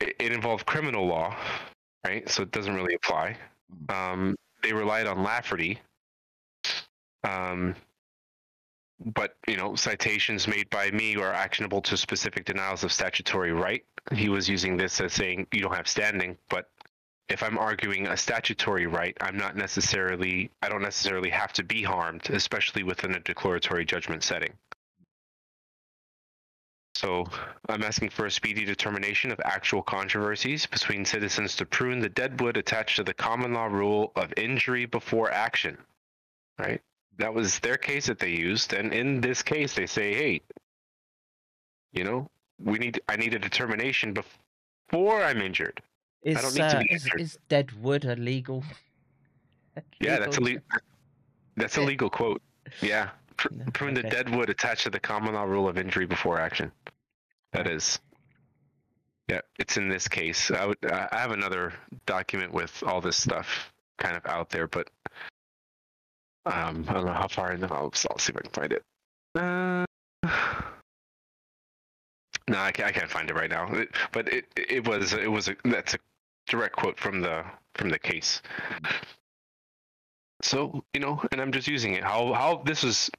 it, involved criminal law, right? So it doesn't really apply. Mm. Um, they relied on Lafferty. Um, but you know, citations made by me are actionable to specific denials of statutory right. He was using this as saying you don't have standing, but if I'm arguing a statutory right, I'm not necessarily I don't necessarily have to be harmed, especially within a declaratory judgment setting. So I'm asking for a speedy determination of actual controversies between citizens to prune the deadwood attached to the common law rule of injury before action. Right? That was their case that they used, and in this case they say, hey, you know, we need I need a determination before I'm injured. Is, don't need to uh, be is, injured. is dead wood a legal? Yeah, that's a legal le- that's a legal quote. Yeah, Pr- Yeah, prune the dead wood attached to the common law rule of injury before action. That is. Yeah, it's in this case. I would. I I have another document with all this stuff kind of out there, but um, I don't know how far in. the- I'll, I'll see if I can find it. Uh, no, I can't, I can't find it right now. It, but it it was it was a that's a direct quote from the from the case. So you know, and I'm just using it. How how this is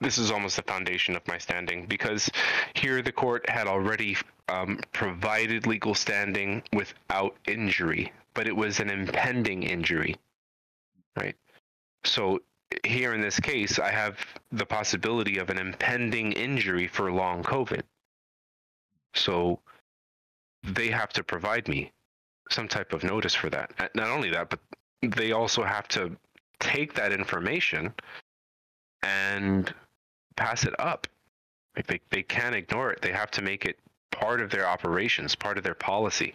this is almost the foundation of my standing because here the court had already um, provided legal standing without injury, but it was an impending injury, right? So here in this case, I have the possibility of an impending injury for long COVID. So they have to provide me some type of notice for that. Not only that, but they also have to take that information and pass it up. Like they, they can't ignore it. They have to make it part of their operations, part of their policy.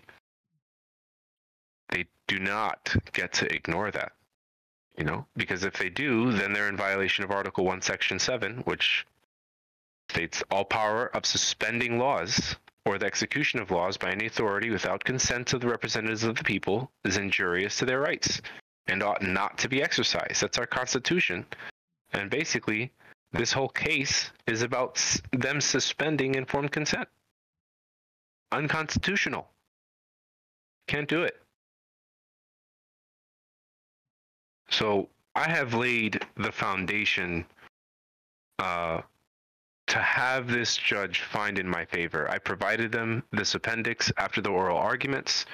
They do not get to ignore that. You know, because if they do, then they're in violation of Article 1, Section 7, which states all power of suspending laws or the execution of laws by any authority without consent of the representatives of the people is injurious to their rights and ought not to be exercised. That's our Constitution. And basically, this whole case is about them suspending informed consent. Unconstitutional. Can't do it. So I have laid the foundation uh, to have this judge find in my favor. I provided them this appendix after the oral arguments.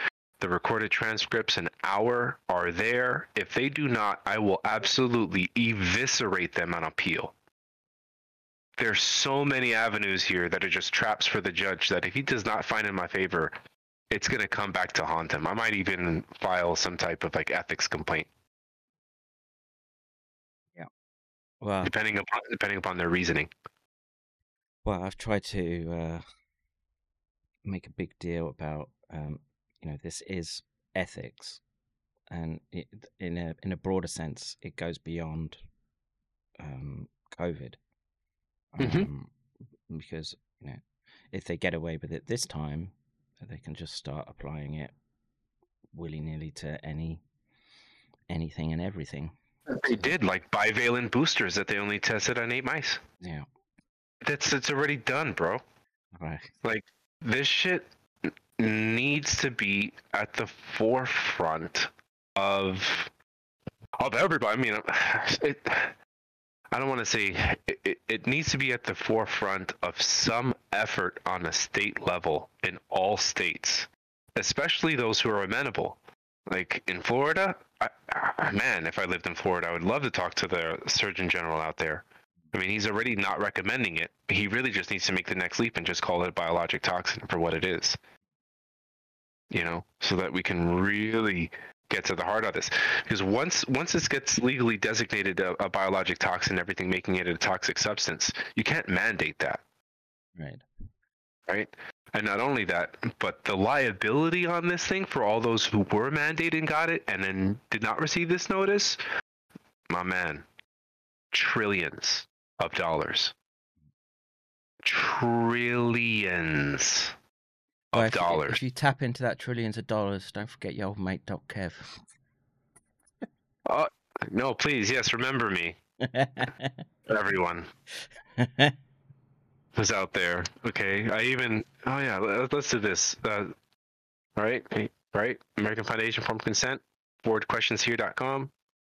The recorded transcripts an hour are there. If they do not, I will absolutely eviscerate them on appeal. There's so many avenues here that are just traps for the judge that if he does not find in my favor, it's going to come back to haunt him. I might even file some type of like ethics complaint, Well, depending upon depending upon their reasoning. well, I've tried to uh, make a big deal about, um, you know, this is ethics, and it, in a in a broader sense, it goes beyond um, COVID, Mhm. um, because you know, if they get away with it this time, they can just start applying it willy nilly to any anything and everything. They did like bivalent boosters that they only tested on eight mice. Yeah, That's it's already done, bro. right. Like this shit needs to be at the forefront of of everybody. I mean, it. I don't want to say it, it, it needs to be at the forefront of some effort on a state level in all states, especially those who are amenable. Like in Florida, I, I, man, if I lived in Florida, I would love to talk to the Surgeon General out there. I mean, he's already not recommending it. He really just needs to make the next leap and just call it a biologic toxin for what it is. You know, so that we can really get to the heart of this. Because once once this gets legally designated a, a biologic toxin, everything making it a toxic substance, you can't mandate that, Right. right? And not only that, but the liability on this thing for all those who were mandated and got it and then did not receive this notice, my man, trillions of dollars. Trillions of Well, if, you, dollars. if you tap into that trillions of dollars, don't forget your old mate Doc Kev. Uh, no, please, yes, remember me, everyone who's out there. Okay, I even. Oh yeah, let, us do this. Uh, right, right. American Foundation Form Consent. BoardQuestionsHere.com.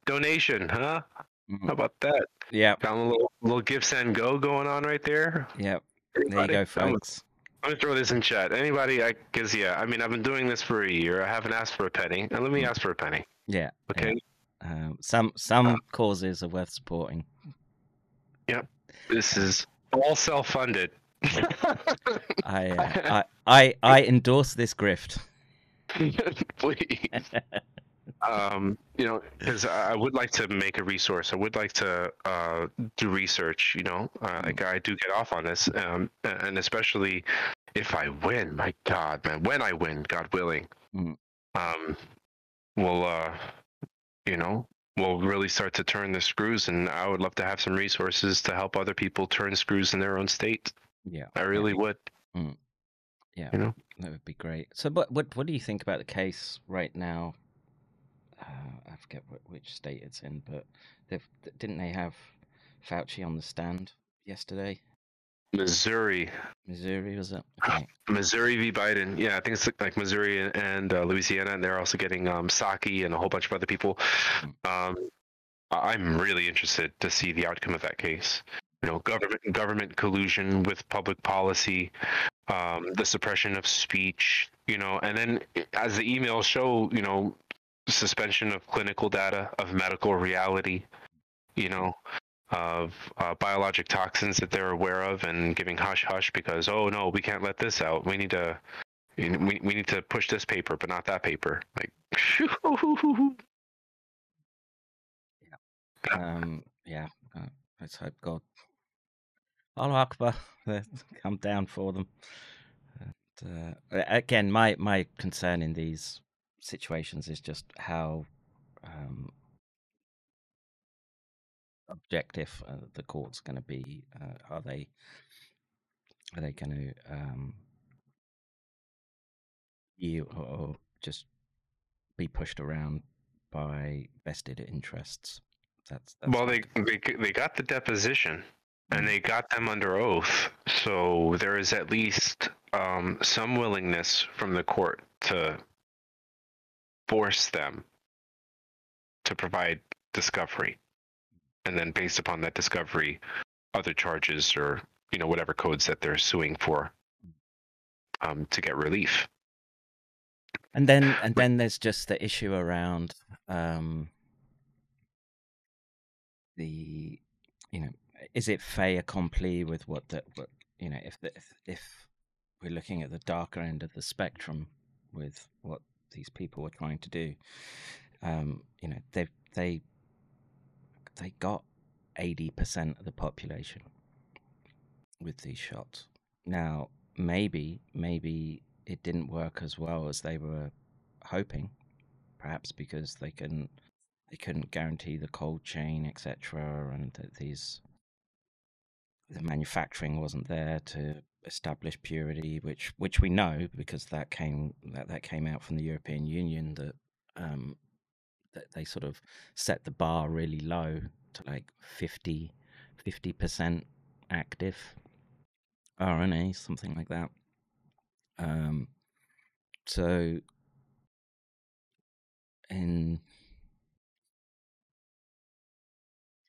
Donation, huh? How about that? yeah, Got a little little give send go going on right there. yeah. There you go, folks. I'm gonna throw this in chat. Anybody, I guess, yeah. I mean, I've been doing this for a year. I haven't asked for a penny. And let me ask for a penny, Yeah. okay? Um, some some Uh, causes are worth supporting. Yep. This is all self-funded. I, uh, I I I endorse this grift. Please. um, you know, because I would like to make a resource. I would like to uh, do research. You know, uh, like I do get off on this, um, and especially if I win. My God, man, when I win, God willing, Mm. um, we'll, uh, you know, we'll really start to turn the screws. And I would love to have some resources to help other people turn screws in their own state. Yeah, I really would. yeah, You know, that would be great. So, what what what do you think about the case right now? Uh, I forget which state it's in, but didn't they have Fauci on the stand yesterday? Missouri. Missouri was it? Okay. Missouri v. Biden. Yeah, I think it's like Missouri and- uh, Louisiana, and they're also getting um, Psaki and a whole bunch of other people. Um, I- I'm really interested to see the outcome of that case. You know, government government collusion with public policy, um, the suppression of speech. You know, and then as the emails show, you know, suspension of clinical data of medical reality. You know, of uh, biologic toxins that they're aware of and giving hush hush because oh no we can't let this out we need to we, we need to push this paper but not that paper like Um, yeah, uh, let's hope God. Allah Akbar, come down for them. And, uh, again, my my concern in these situations is just how um, objective uh, the court's going to be. Uh, are they are they going to um, you or, just be pushed around by vested interests? That's, that's well they, they they got the deposition and they got them under oath so there is at least um, some willingness from the court to force them to provide discovery and then based upon that discovery other charges or you know whatever codes that they're suing for um, to get relief. And then and then there's just the issue around um the you know is it fait accompli with what the what you know if the, if, if we're looking at the darker end of the spectrum with what these people were trying to do um you know they they they got 80% of the population with these shots now maybe maybe it didn't work as well as they were hoping, perhaps because they couldn't they couldn't guarantee the cold chain, etc., and that these the manufacturing wasn't there to establish purity, which which we know because that came that, that came out from the European Union that um, they sort of set the bar really low to like 50 percent active RNA, something like that. Um, so in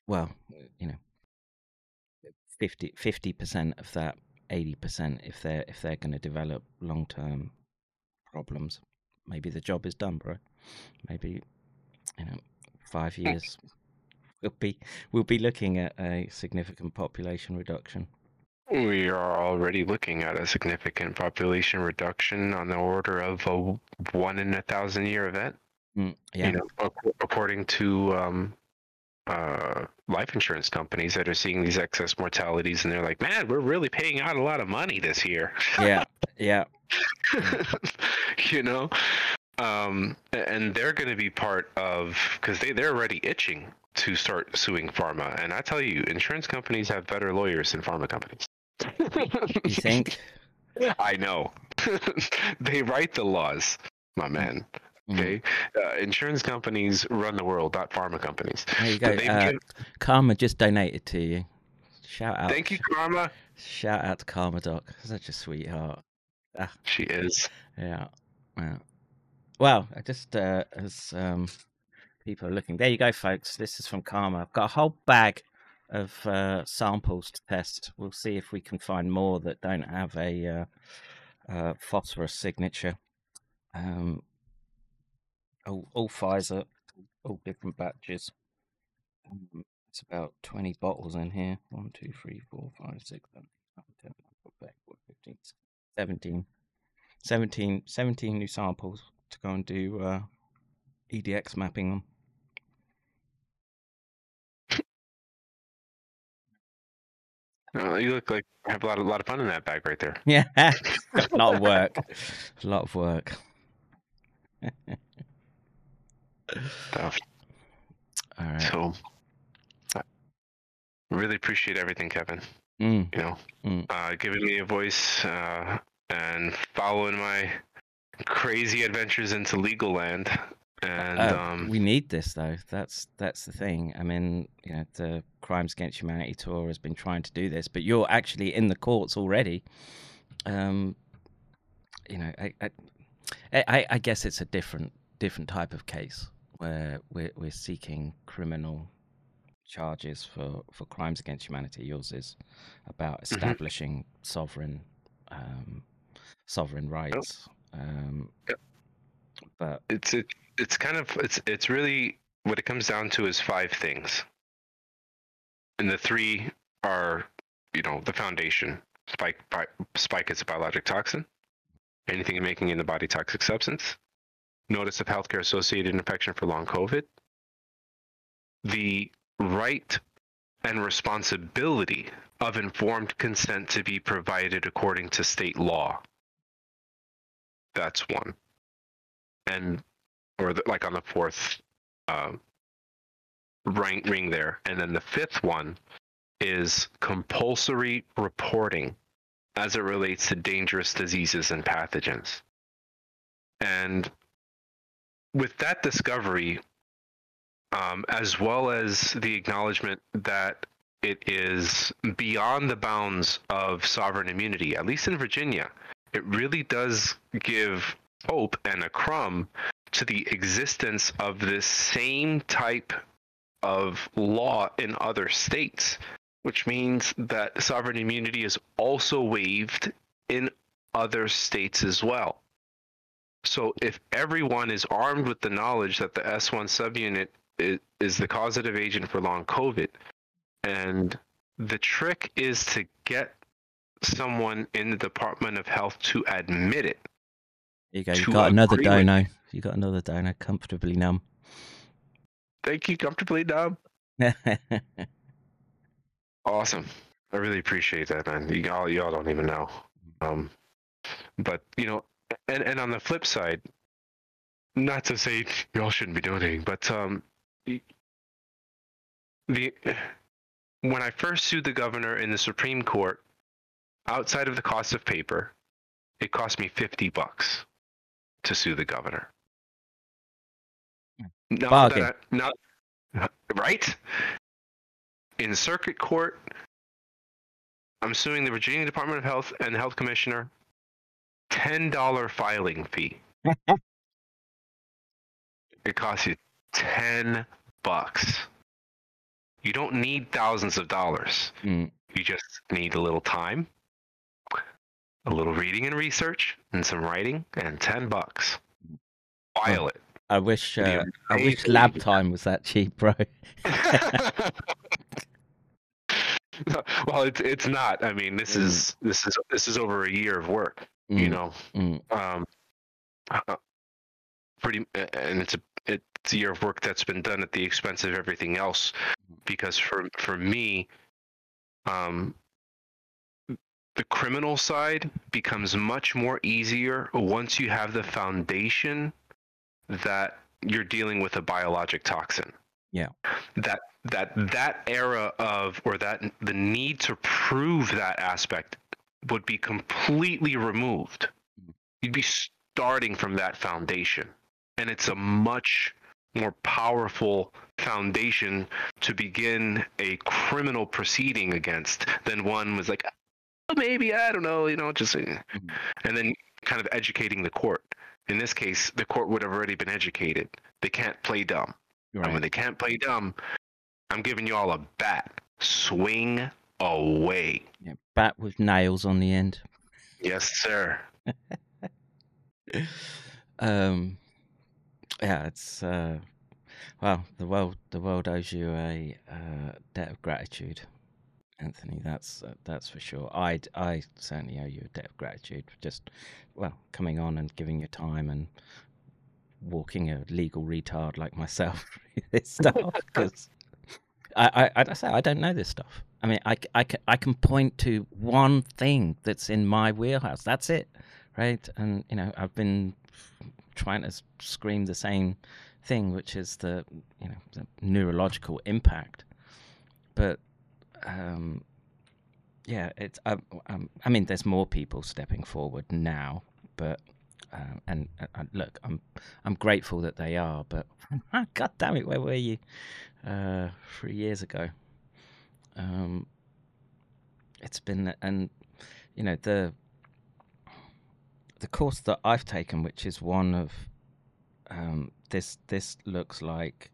well, you know, 50 percent of that eighty percent, if they're if they're going to develop long term problems, maybe the job is done, bro. Maybe you know, five years we'll be we'll be looking at a significant population reduction. We are already looking at a significant population reduction on the order of a one in a thousand year event. Mm, yeah, You know, according to um, uh, life insurance companies that are seeing these excess mortalities, and they're like, "Man, we're really paying out a lot of money this year." Yeah, yeah. you know, um, and they're going to be part of because they they're already itching to start suing pharma. And I tell you, insurance companies have better lawyers than pharma companies. You think? I know. they write the laws, my man. Mm. Okay, uh, insurance companies run the world, not pharma companies. There you go. Uh, Karma just donated to you. Shout out. Thank you, Karma. Shout out to Karma Doc. Such a sweetheart. Ah. She is. Yeah. Yeah. Well, I just uh, as um, people are looking, there you go, folks. This is from Karma. I've got a whole bag of uh, samples to test. We'll see if we can find more that don't have a uh, uh, phosphorus signature. Um, all, all Pfizer, all different batches. Um, it's about 20 bottles in here. 1, 2, 3, 4, 5, 6, 7, 8, 9, 10, 11, 12, 13, 14, 15, 17. 17, 17 new samples to go and do uh, EDX mapping them. Uh, you look like you have a lot, of, lot of fun in that bag right there. Yeah, a lot of work. A lot of work. Stuff. All right. So, I really appreciate everything, Kevin. Mm, You know, Mm. uh, giving me a voice uh, and following my crazy adventures into legal land. And Uh, um, we need this though. That's that's the thing. I mean, you know, the Crimes Against Humanity tour has been trying to do this, but you're actually in the courts already. Um, you know, I, I, I, I guess it's a different different type of case where we're we're seeking criminal charges for for crimes against humanity. Yours is about establishing sovereign um, sovereign rights. Um. But it's it, it's kind of it's it's really what it comes down to is five things, and the three are you know the foundation. Spike bi- spike is a biologic toxin. Anything making in the body toxic substance. Notice of healthcare associated infection for long COVID. The right and responsibility of informed consent to be provided according to state law. That's one and or the, like on the fourth um, rank ring there, and then the fifth one is compulsory reporting as it relates to dangerous diseases and pathogens. And with that discovery, um, as well as the acknowledgement that it is beyond the bounds of sovereign immunity, at least in Virginia, it really does give hope and a crumb to the existence of this same type of law in other states, which means that sovereign immunity is also waived in other states as well. So if everyone is armed with the knowledge that the S1 subunit is, is the causative agent for long COVID, and the trick is to get someone in the Department of Health to admit it. There you go. You got another agree with-. You got another dono. Comfortably numb. Thank you, comfortably numb. Awesome. I really appreciate that, man. You all, y'all don't even know. Um, but you know, and and on the flip side, not to say y'all shouldn't be donating, but um, the when I first sued the governor in the Supreme Court, outside of the cost of paper, it cost me fifty bucks to sue the governor. That I, now, right? In circuit court, I'm suing the Virginia Department of Health and the Health Commissioner. Ten dollar filing fee. it costs you ten bucks. You don't need thousands of dollars. Mm. You just need a little time, a little reading and research, and some writing, and ten bucks. File it. I wish. Uh, I wish lab time was that cheap, bro. well, it's it's not. I mean, this Mm. is this is this is over a year of work. You Mm, know, mm. um, uh, pretty, and it's a it's a year of work that's been done at the expense of everything else. Because for for me, um, the criminal side becomes much more easier once you have the foundation that you're dealing with a biologic toxin. Yeah. That that that era of or that the need to prove that aspect would be completely removed. Mm-hmm. You'd be starting from that foundation. And it's a much more powerful foundation to begin a criminal proceeding against than one was like "Oh, maybe I don't know, you know, just uh," and then kind of educating the court. In this case, the court would have already been educated. They can't play dumb. Right. And when they can't play dumb, I'm giving you all a bat. Swing away. Yeah, bat with nails on the end. Yes, sir. um, yeah, it's uh, well, the world the world owes you a uh, debt of gratitude, Anthony. That's uh, that's for sure. I I certainly owe you a debt of gratitude for just well coming on and giving your time and walking a legal retard like myself through this stuff because I, I I say I don't know this stuff. I mean, I I can point to one thing that's in my wheelhouse. That's it, right? And you know, I've been trying to scream the same thing, which is the you know the neurological impact. But um, yeah, it's um, um, I mean, there's more people stepping forward now, but uh, and uh, uh, look, I'm I'm grateful that they are, but God damn it, where were you uh, three years ago? Um, it's been and you know the the course that I've taken, which is one of um, this this looks like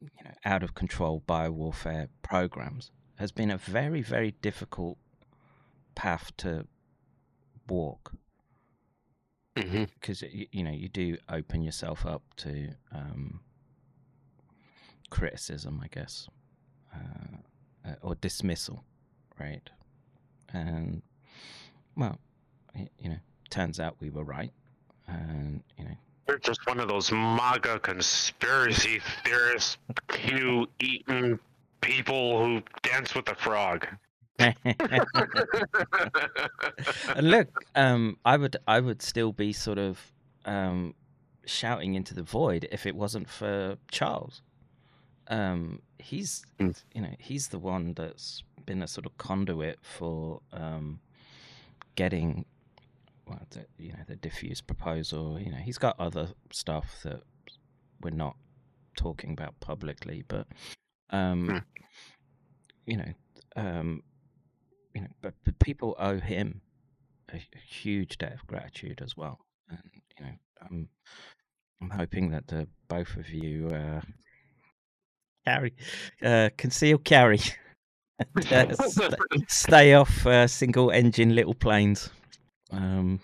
you know out of control biowarfare programs has been a very very difficult path to walk hmm because you, you know you do open yourself up to um, criticism, I guess, uh, uh, or dismissal, right? And well, you know, turns out we were right, and you You're just one of those MAGA conspiracy theorist, Q eating people who dance with the frog. look, um, I would I would still be sort of um, shouting into the void if it wasn't for Charles. Um, he's Mm. you know he's the one that's been a sort of conduit for um, getting well, the, you know the DEFUSE proposal. You know he's got other stuff that we're not talking about publicly, but um, Mm. you know. Um, you know, but, but people owe him a, a huge debt of gratitude as well. And you know, I'm I'm hoping that the both of you uh, carry uh, conceal carry, uh, st- stay off uh, single engine little planes. Um,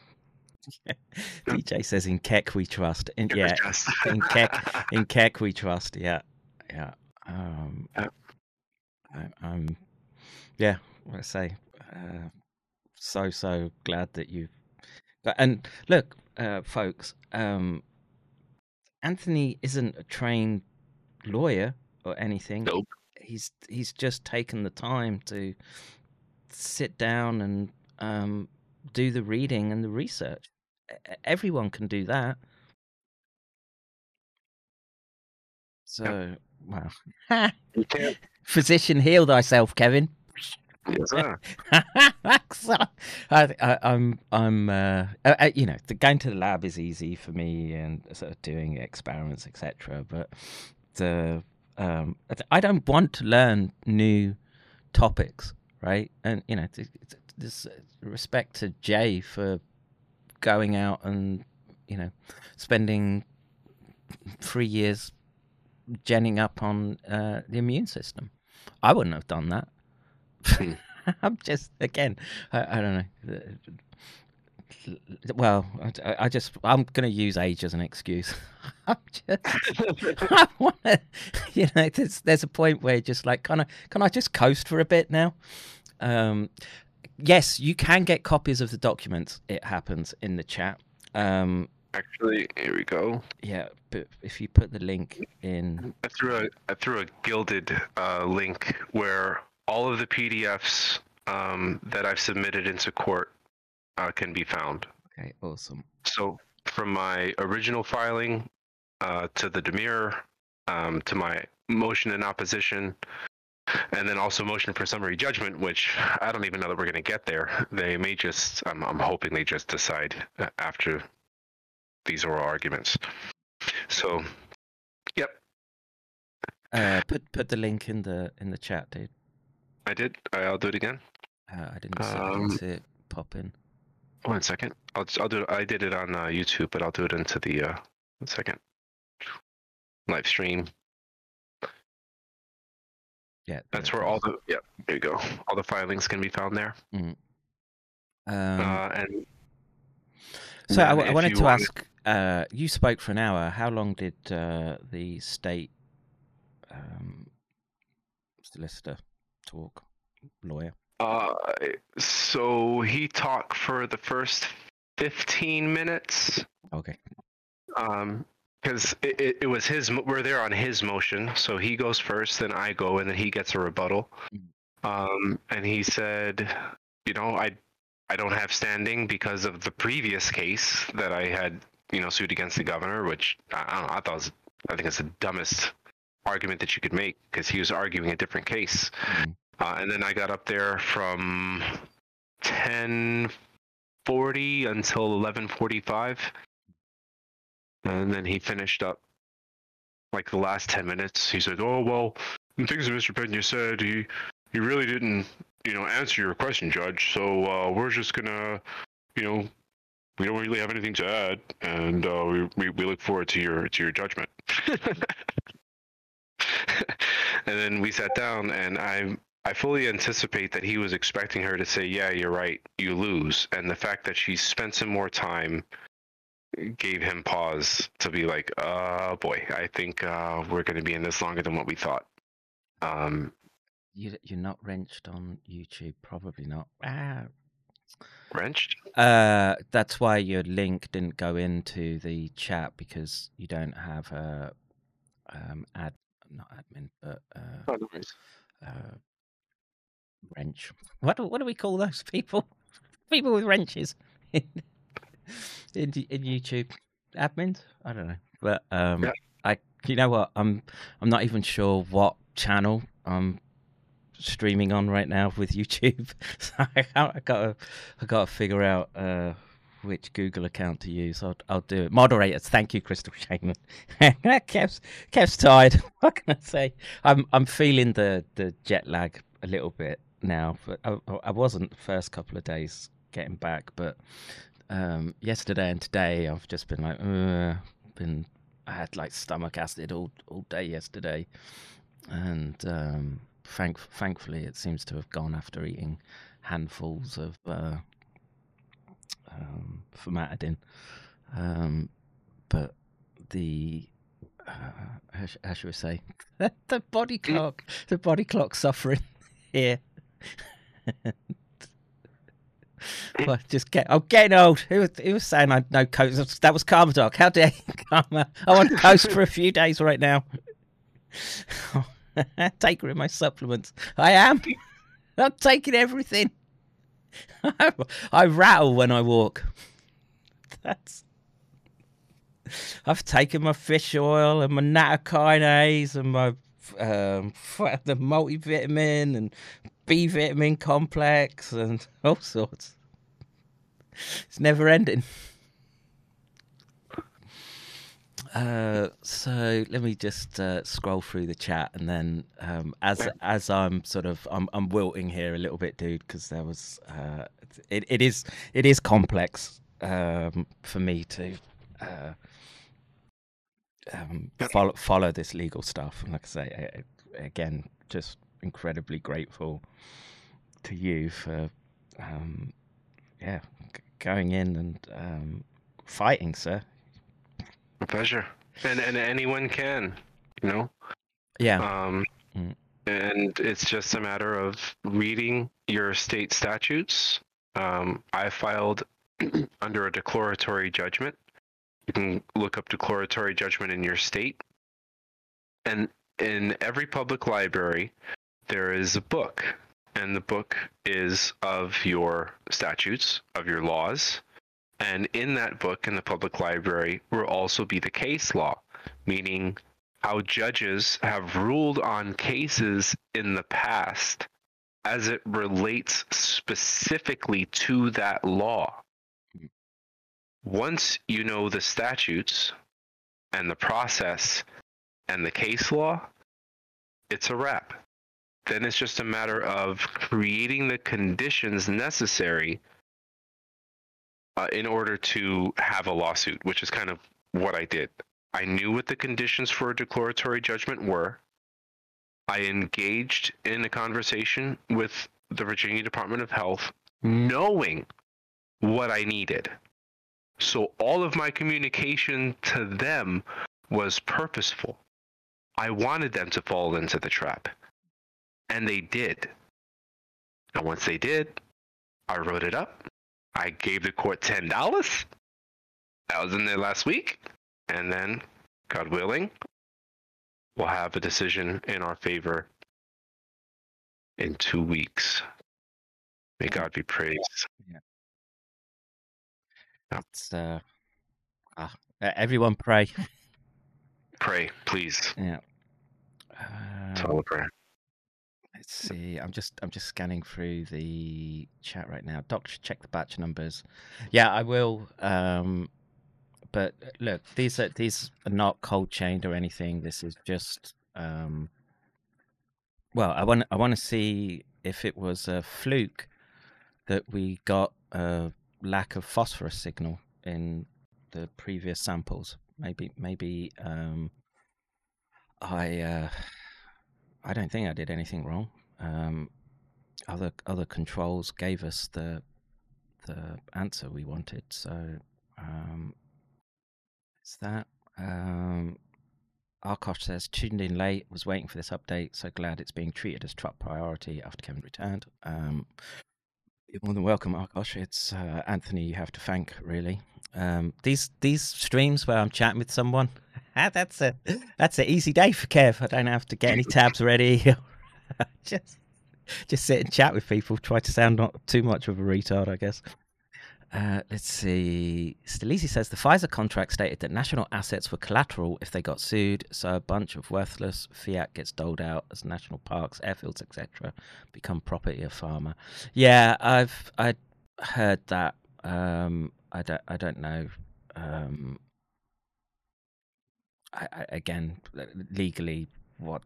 DJ says in Keck we trust. In, yeah, in Keck in Keck we trust. Yeah, yeah. Um, Yeah. I, I'm, yeah. What I say, uh, so so glad that you. And look, uh, folks. Um, Anthony isn't a trained lawyer or anything. Nope. He's he's just taken the time to sit down and um, do the reading and the research. Everyone can do that. So, wow. You can't- Physician, heal thyself, Kevin. Yes, sir. I, I, I'm, I'm, uh, uh, you know, the going to the lab is easy for me and sort of doing experiments, etc. But the, um, I don't want to learn new topics, right? And you know, th- th- this respect to Jay for going out and you know spending three years genning up on uh, the immune system. I wouldn't have done that. I'm just again, I, I don't know. Well, I, I just I'm going to use age as an excuse. I'm just I want to, you know, there's there's a point where just like kind of can I just coast for a bit now? Um, yes, you can get copies of the documents. It happens in the chat. Um, Actually, here we go. Yeah, but if you put the link in, I threw a I threw a gilded uh, link where all of the PDFs um, that I've submitted into court uh, can be found. okay, awesome. So from my original filing uh, to the demur, um, to my motion in opposition, and then also motion for summary judgment, which I don't even know that we're going to get there. They may just, I'm, I'm hoping they just decide uh, after these oral arguments. So, yep, Uh, put put the link in the in the chat, dude. I did. I'll do it again. Uh, I didn't see, Um, see it pop in. One second. I'll just, I'll do it. I did it on uh, YouTube, but I'll do it into the uh, one second live stream. Yeah, That's where all the yeah. There you go. All the filings can be found there. Um, uh, and so I, I wanted to wanted- ask. Uh, you spoke for an hour. How long did uh, the state um, solicitor talk? Lawyer. Uh, so he talked for the first 15 minutes. Okay. Um, because it, it, it was his, we're there on his motion. So he goes first, then I go, and then he gets a rebuttal. Mhm. Um, and he said, you know, I, I don't have standing because of the previous case that I had, you know, sued against the governor, which I, I don't know, I thought was, I think it's the dumbest argument that you could make because he was arguing a different case. Mhm. Uh, and then I got up there from 10:40 until 11:45, and then he finished up like the last 10 minutes. He said, "Oh well, things that Mr. Pena said, he he really didn't, you know, answer your question, Judge. So uh, we're just gonna, you know." We don't really have anything to add, and uh, we, we we look forward to your to your judgment. and then we sat down, and I I fully anticipate that he was expecting her to say, "Yeah, you're right, you lose," and the fact that she spent some more time gave him pause to be like, "Uh, boy, I think uh, we're going to be in this longer than what we thought." Um, You you're not wrenched on YouTube, probably not. Ah. wrenched. Uh, that's why your link didn't go into the chat because you don't have a um ad not admin but uh, Oh, no uh wrench. What what do we call those people? People with wrenches in in, YouTube admins. I don't know, but um, Yeah. I you know what I'm I'm not even sure what channel I'm streaming on right now with YouTube. So I, I gotta I gotta figure out uh which Google account to use. I'll I'll do it. Moderators, thank you, Crystal Shaman. Kev's Kev's tired. What can I say? I'm I'm feeling the the jet lag a little bit now, but I, I wasn't the first couple of days getting back, but um, yesterday and today I've just been like, been I had like stomach acid all all day yesterday, and um, thank thankfully it seems to have gone after eating handfuls of uh, um, famotidine, um, but the uh, how, how should we say? The body clock the body clock suffering here. well, just get. I'm getting old. Who was, who was saying I no coast? That was Karma Dog. How dare you, Karma? I want to coast for a few days right now. Take her in my supplements. I am. I'm taking everything. I rattle when I walk. That's. I've taken my fish oil and my nattokinase and my um, the multivitamin and B vitamin complex and all sorts. It's never ending. Uh, so let me just uh, scroll through the chat, and then um, as as I'm sort of I'm I'm wilting here a little bit, dude, because there was uh, it it is it is complex um, for me to uh, um, follow follow this legal stuff, and like I say, I, again, just incredibly grateful to you for um, yeah g- going in and um, fighting, sir. A pleasure. And and anyone can, you know. Yeah. Um, Mm. and it's just a matter of reading your state statutes. Um, I filed under a declaratory judgment, You can look up declaratory judgment in your state. And in every public library, there is a book. And the book is of your statutes, of your laws. And in that book, in the public library, will also be the case law, meaning how judges have ruled on cases in the past as it relates specifically to that law. Once you know the statutes and the process and the case law, it's a wrap. Then it's just a matter of creating the conditions necessary uh, in order to have a lawsuit, which is kind of what I did. I knew what the conditions for a declaratory judgment were. I engaged in a conversation with the Virginia Department of Health, knowing what I needed. So all of my communication to them was purposeful. I wanted them to fall into the trap. And they did. And once they did, I wrote it up. I gave the court $10. I was in there last week. And then, God willing, we'll have a decision in our favor in two weeks. May God be praised. It's, uh, uh, everyone pray. Pray, please. Yeah. It's all a prayer. Let's see. I'm just I'm just scanning through the chat right now. Doctor, check the batch numbers. Yeah, I will. Um, but uh, look, these are these are not cold chained or anything. This is just. Um, well, I want I want to see if it was a fluke that we got a lack of phosphorus signal in the previous samples. Maybe maybe um, I. Uh, I don't think I did anything wrong. Um, other other controls gave us the the answer we wanted, so um, it's that. Um, Arkosh says tuned in late, was waiting for this update. So glad it's being treated as top priority after Kevin returned. Um, you're more than welcome, Arkosh. It's uh, Anthony you have to thank, really. Um, these these streams where I'm chatting with someone, ah, that's a that's an easy day for Kev. I don't have to get any tabs ready. just just sit and chat with people. Try to sound not too much of a retard, I guess. Uh, let's see. Stelisi says the Pfizer contract stated that national assets were collateral if they got sued, so a bunch of worthless fiat gets doled out as national parks, airfields, etc., become property of pharma. Yeah, I've I heard that. Um, I don't I don't know. Um, I, I, again, legally, what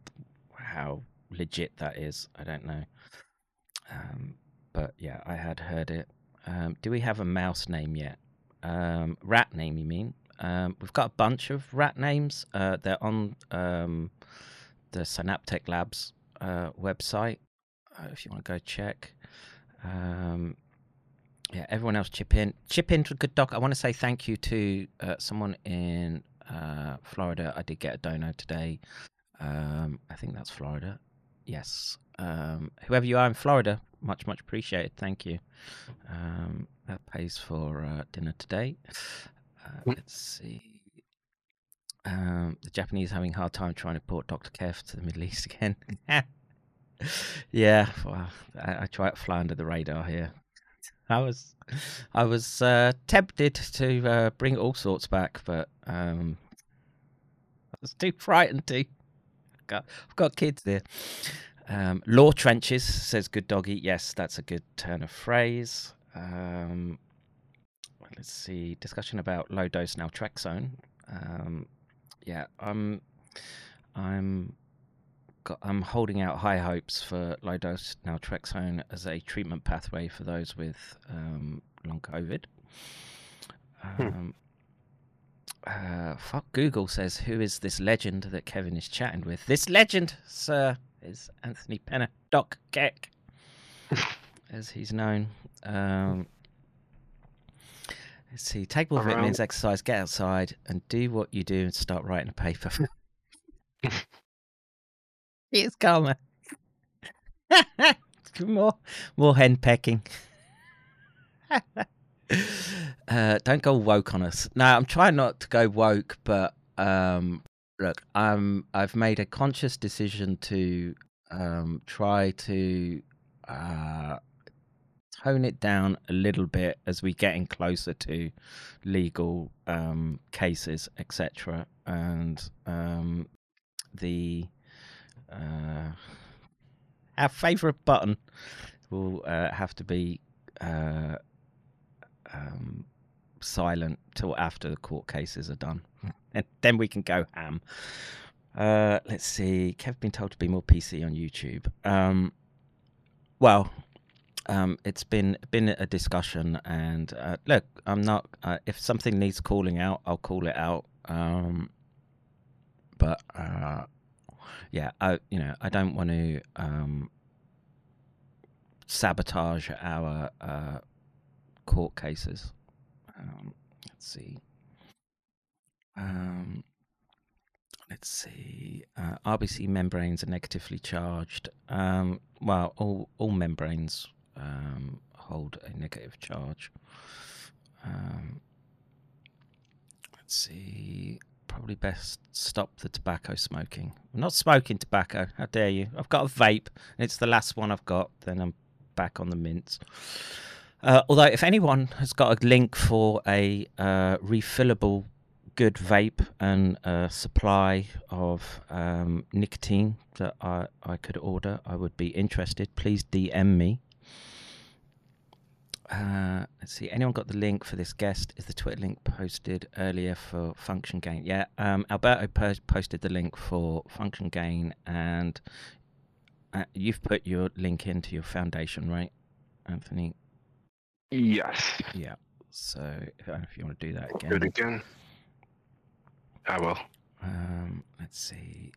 how legit that is, I don't know. Um, but yeah, I had heard it. Um, do we have a mouse name yet? Um, rat name, you mean? Um, we've got a bunch of rat names. Uh, they're on um, the Synaptech Labs uh, website. Uh, if you want to go check. Um, yeah, everyone else chip in. Chip in to Good Doc. I want to say thank you to uh, someone in uh, Florida. I did get a dono today. Um, I think that's Florida. Yes. Um, whoever you are in Florida, much, much appreciated. Thank you. Um, that pays for uh, dinner today. Uh, let's see. Um, the Japanese having a hard time trying to port Dr. Kev to the Middle East again. yeah, well, I, I try to fly under the radar here. I was, I was uh, tempted to uh, bring all sorts back, but um, I was too frightened to. I've got, I've got kids there. Um, law trenches says good doggy. Yes, that's a good turn of phrase. Um, let's see. Discussion about low dose naltrexone. Um, yeah, I'm, I'm, got, I'm holding out high hopes for low dose naltrexone as a treatment pathway for those with um, long COVID. Um, uh, fuck Google says, who is this legend that Kevin is chatting with? This legend, sir, is Anthony Pena, Doc Keck, as he's known. Um, let's see. Take more vitamins, exercise, get outside, and do what you do and start writing a paper. Here's karma. more, more hen pecking. Uh, don't go woke on us. No, I'm trying not to go woke, but um, look, I'm I've made a conscious decision to um, try to uh, tone it down a little bit as we're getting closer to legal um, cases, etc. And um, the uh, our favourite button will uh, have to be uh, um, silent till after the court cases are done, and then we can go ham. Uh, let's see. Kev been told to be more PC on YouTube. Um, well, um, it's been been a discussion, and uh, look, I'm not. Uh, if something needs calling out, I'll call it out. Um, but uh, yeah, I you know I don't want to um, sabotage our uh, court cases. Um, let's see. Um, let's see. Uh, RBC membranes are negatively charged. Um, well, all all membranes um, hold a negative charge. Um, let's see. Probably best stop the tobacco smoking. I'm not smoking tobacco. How dare you? I've got a vape. And it's the last one I've got. Then I'm back on the mints. Uh, although, if anyone has got a link for a uh, refillable good vape and a supply of um, nicotine that I, I could order, I would be interested. Please DM me. Uh, let's see. Anyone got the link for this guest? Is the Twitter link posted earlier for Function Gain? Yeah. Um, Alberto po- posted the link for Function Gain, and uh, you've put your link into your foundation, right, Anthony? Yes. Yeah. So if, uh, if you want to do that again, Do it again, again. I will. um, let's see.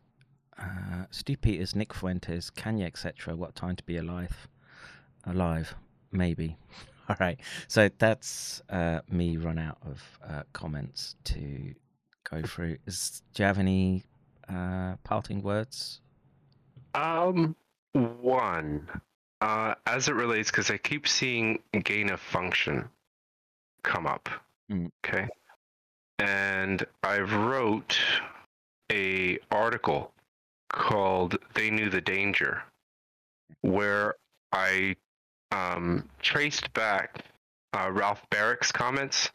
Uh, Stu Peters, Nick Fuentes, Kanye, etc. What time to be alive? Alive, maybe. All right. So that's uh, me run out of uh, comments to go through. Is, do you have any uh, parting words? Um, one. Uh, as it relates, because I keep seeing gain of function come up. Mm. Okay. And I wrote a article called "They Knew the Danger," where I um, traced back uh, Ralph Baric's comments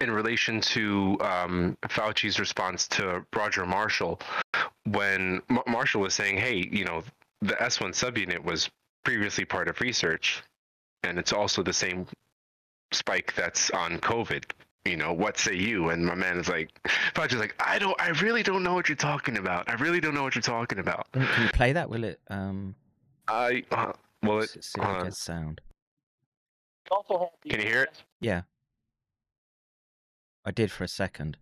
in relation to um, Fauci's response to Roger Marshall when M- Marshall was saying, "Hey, you know, the S1 subunit was previously part of research, and it's also the same spike that's on COVID. You know, what say you?" And my man is like, Fauci's like, "I don't, I really don't know what you're talking about. I really don't know what you're talking about." Can you play that? Will it? Um, I, uh, well, it, s- see if hold it gets sound. can you hear it? Yeah. I did for a second.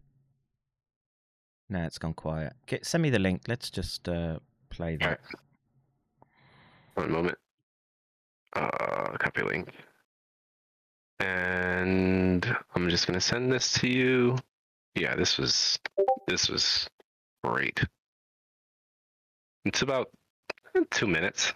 Now it's gone quiet. Get, send me the link. Let's just uh, play that. One moment. Uh, copy link. And I'm just gonna send this to you. Yeah, this was this was great. It's about eh, two minutes.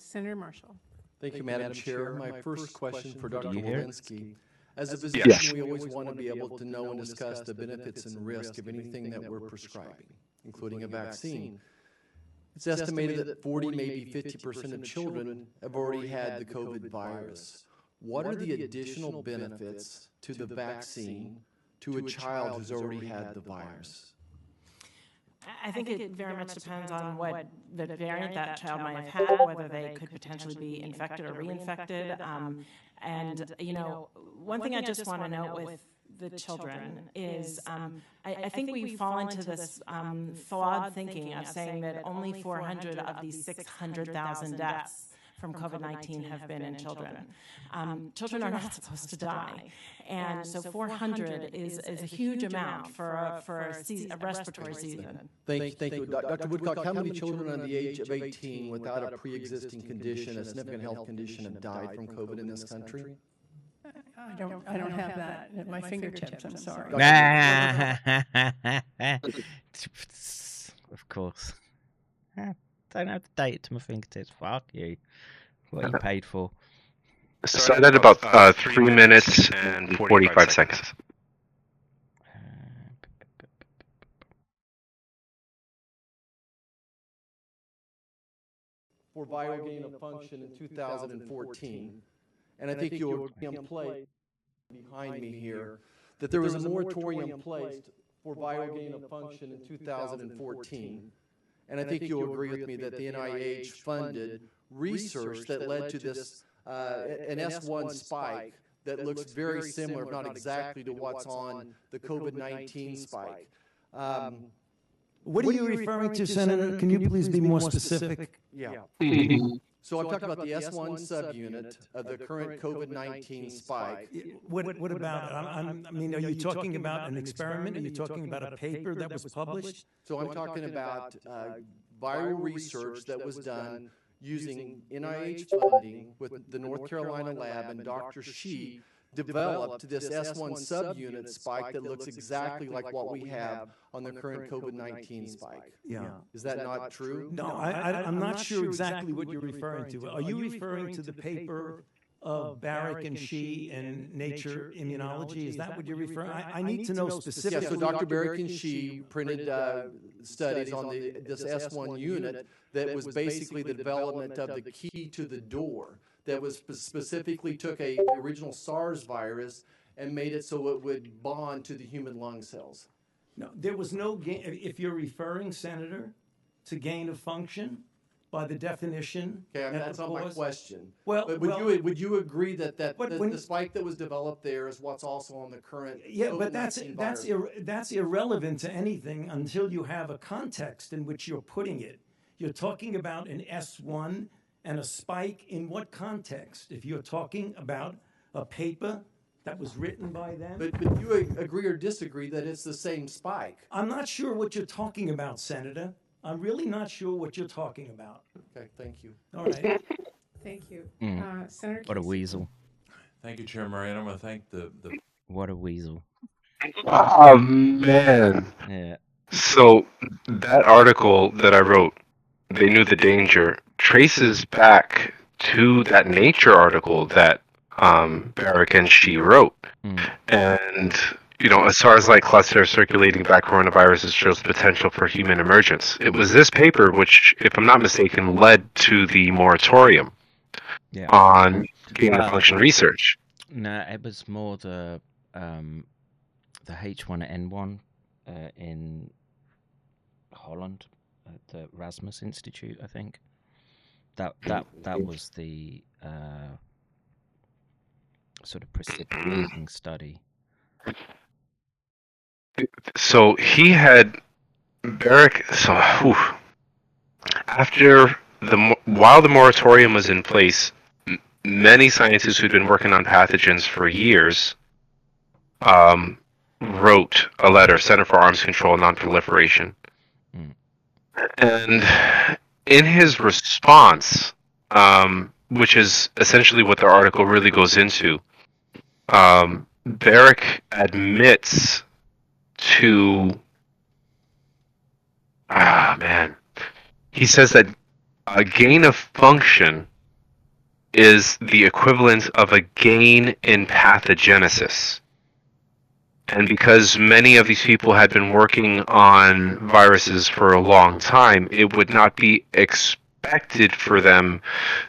Senator Marshall. Thank you, Madam Chair. My first question for Dr. you? Walensky. As a Yes. physician, we always want to be able to know and discuss the benefits and risk of anything that we're prescribing, including a vaccine. It's estimated that 40, maybe 50% of children have already had the COVID virus. What are the additional benefits to the vaccine to a child who's already had the virus? I- think it very much depends on what the variant that child might have had, whether they could potentially be infected or reinfected. Um, and, you know, one thing I just want to note with the children is um, I, I think we fall into this um, flawed thinking of saying that only 400 of these 600,000 deaths from COVID 19 have been in children. Um, children are not supposed to die. And so 400 is, is a huge amount for a, for a, season, a respiratory season. Thank, thank you. Dr. Woodcock, how many children under the age of 18 without a pre-existing condition, a significant health condition, have died from COVID in this country? I don't, I don't have that at my fingertips, I'm sorry. of course. Don't have the date to my fingertips. Fuck you. What you paid for? Started at about uh, three minutes and 45 seconds. for viral gain of function in 2014. And I think you'll agree in place behind me here that there was a moratorium placed for viral gain of function in 2014. And I think you'll agree with me that the NIH funded research that led to this, uh, an S1 spike that looks very similar, if not exactly, to what's on the COVID-19 spike. Um, What are you referring to, Senator? Can you please be more specific? Yeah. So I'm talking about the S1 subunit of the current COVID-19 spike. What, what about it? I'm, I'm, I mean, are you talking about an experiment? Are you talking about a paper that was published? So I'm talking about uh, viral research that was done using NIH funding with the North Carolina lab and Dr. Shi developed this S1 subunit spike that looks exactly like what we have on the current COVID-19 spike. Yeah. Is that not true? No, I, I, I'm not sure exactly what you're referring to. Are you referring to the paper of Baric and Shi in Nature Immunology? Is that what you're referring? I, I need to know Yeah, specifically. so Dr. Baric and Shi printed uh, studies on the, this S1 unit that was basically the development of the key to the door that was spe- specifically took a original SARS virus and made it so it would bond to the human lung cells. No, there was no gain, if you're referring, Senator, to gain of function by the definition. Okay, I mean, that's not my question. Well, But would well- you, would you agree that, that the, when- the spike that was developed there is what's also on the current Yeah, but that's that's ir- that's irrelevant to anything until you have a context in which you're putting it. You're talking about an S1 and a spike in what context? If you're talking about a paper that was written by them, But, but you agree or disagree that it's the same spike? I'm not sure what you're talking about, Senator. I'm really not sure what you're talking about. Okay, thank you. All right. Thank you. Mm. Uh, Senator What a weasel. Thank you, Chair Murray, and I'm going to thank the, the What a weasel. Oh, man. Yeah. So that article that I wrote, they knew the danger, traces back to that Nature article that um, Barrick and she wrote. Mm. And you know, a SARS-like cluster circulating back coronaviruses shows potential for human emergence. It was this paper which, if I'm not mistaken, led to the moratorium Yeah. on gain of Uh, function research. No, it was more the um, the H1N1 uh, in Holland, at the Rasmus Institute, I think. That that that was the uh, sort of precipitating study. So he had Barrick. So whew, after the while the moratorium was in place, m- many scientists who'd been working on pathogens for years um, wrote a letter, Center for Arms Control and Non-Proliferation, Mm. and in his response, um, which is essentially what the article really goes into, um, Barrick admits to ah man he says that a gain of function is the equivalent of a gain in pathogenesis and because many of these people had been working on viruses for a long time it would not be expected for them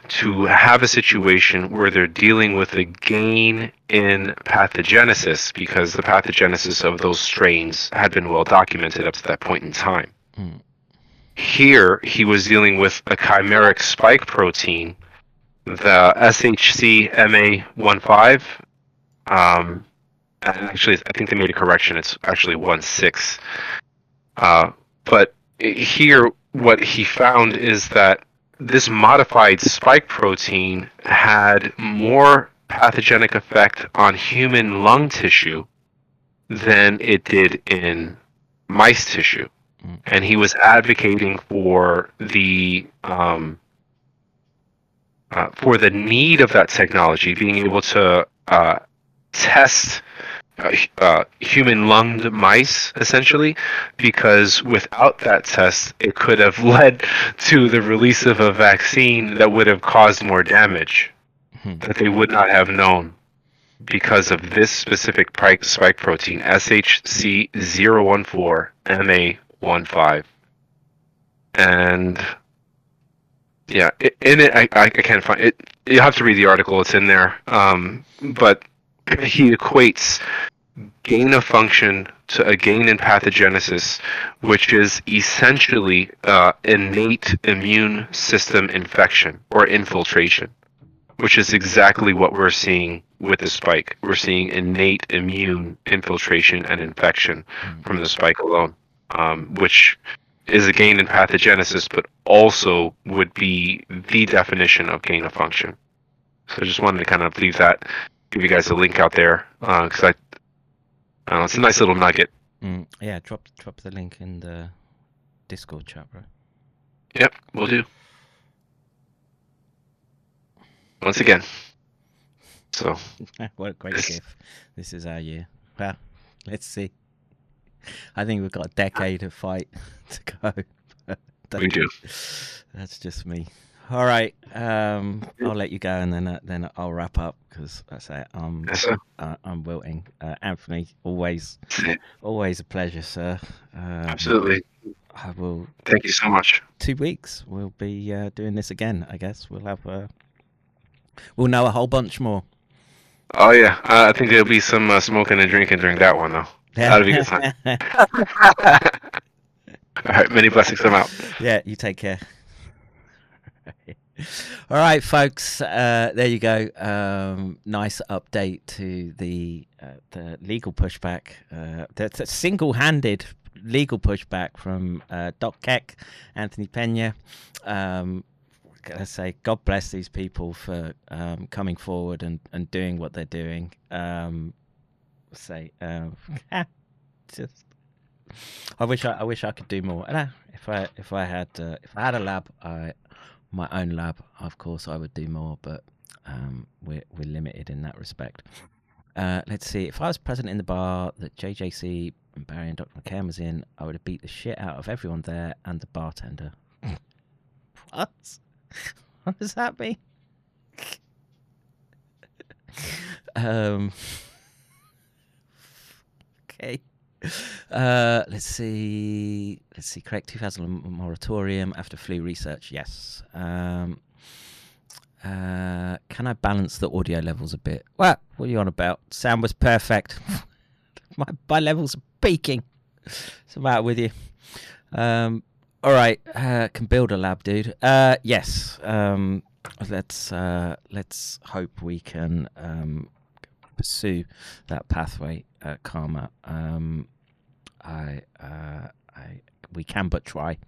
to have a situation where they're dealing with a gain in pathogenesis because the pathogenesis of those strains had been well documented up to that point in time. Mm. Here, he was dealing with a chimeric spike protein, the SHC-MA15. Um, and actually, I think they made a correction. It's actually 1.6. Uh, but here, what he found is that this modified spike protein had more pathogenic effect on human lung tissue than it did in mice tissue. Mm. And he was advocating for the um, uh, for the need of that technology, being able to uh, test uh, uh, human lunged mice, essentially, because without that test, it could have led to the release of a vaccine that would have caused more damage that they would not have known because of this specific spike protein, SHC014MA15. And yeah, in it, I, I can't find it. You have to read the article; it's in there. Um, but he equates gain of function to a gain in pathogenesis, which is essentially uh, innate immune system infection or infiltration, which is exactly what we're seeing with the spike. We're seeing innate immune infiltration and infection from the spike alone, um, which is a gain in pathogenesis, but also would be the definition of gain of function. So I just wanted to kind of leave that, give you guys a link out there, because I, I don't know, it's a nice little nugget. Mm, yeah, drop drop the link in the Discord chat, bro. Yep, we'll do. Once again. So, what a great This- gift. This is our year. Well, let's see. I think we've got a decade of fight to go. We do. That's just me. All right, um, I'll let you go, and then uh, then I'll wrap up because I say I'm Yes, sir. uh, I'm wilting. Uh, Anthony, always always a pleasure, sir. Um, absolutely. I will. Thank you so much. Two weeks, we'll be uh, doing this again. I guess we'll have. Uh, we'll know a whole bunch more. Oh yeah, uh, I think there'll be some uh, smoking and drinking during that one though. That'll be good time. All right, many blessings. I'm out. yeah, you take care. All right, folks. Uh, there you go. Um, nice update to the uh, the legal pushback. Uh, that's a single-handed legal pushback from uh, Doc Keck, Anthony Pena. Um, I say, God bless these people for um, coming forward and, and doing what they're doing. Um, say, um, just I wish I, I wish I could do more. If I if I had uh, if I had a lab, I my own lab, of course, I would do more. But um, we're we're limited in that respect. Uh, let's see. If I was present in the bar that JJC and Barry and Dr. McCann was in, I would have beat the shit out of everyone there and the bartender. what? What does that mean? um. Okay. Uh, let's see. Let's see. Correct. 2000 moratorium after flu research. Yes. Um, uh, can I balance the audio levels a bit? What? What are you on about? Sound was perfect. my my levels are peaking. What's the matter with you? Um, all right. Uh, can build a lab, dude. Uh, yes. Um, let's uh, let's hope we can um, pursue that pathway, uh, karma. Um, I, uh, I, we can but try,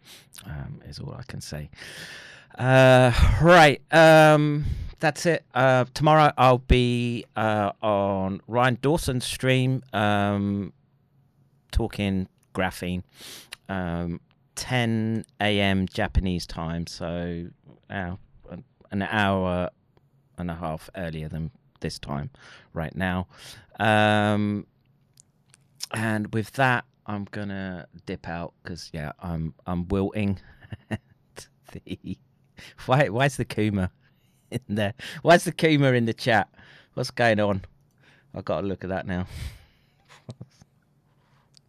um, is all I can say. Uh, right. Um, that's it. Uh, tomorrow I'll be uh, on Ryan Dawson's stream, um, talking graphene. Um, 10 a.m. Japanese time, so uh, an hour and a half earlier than this time right now. Um, and with that, I'm gonna dip out because yeah, I'm I'm wilting. the why why's the Kuma in there? Why's the Kuma in the chat? What's going on? I've got to look at that now.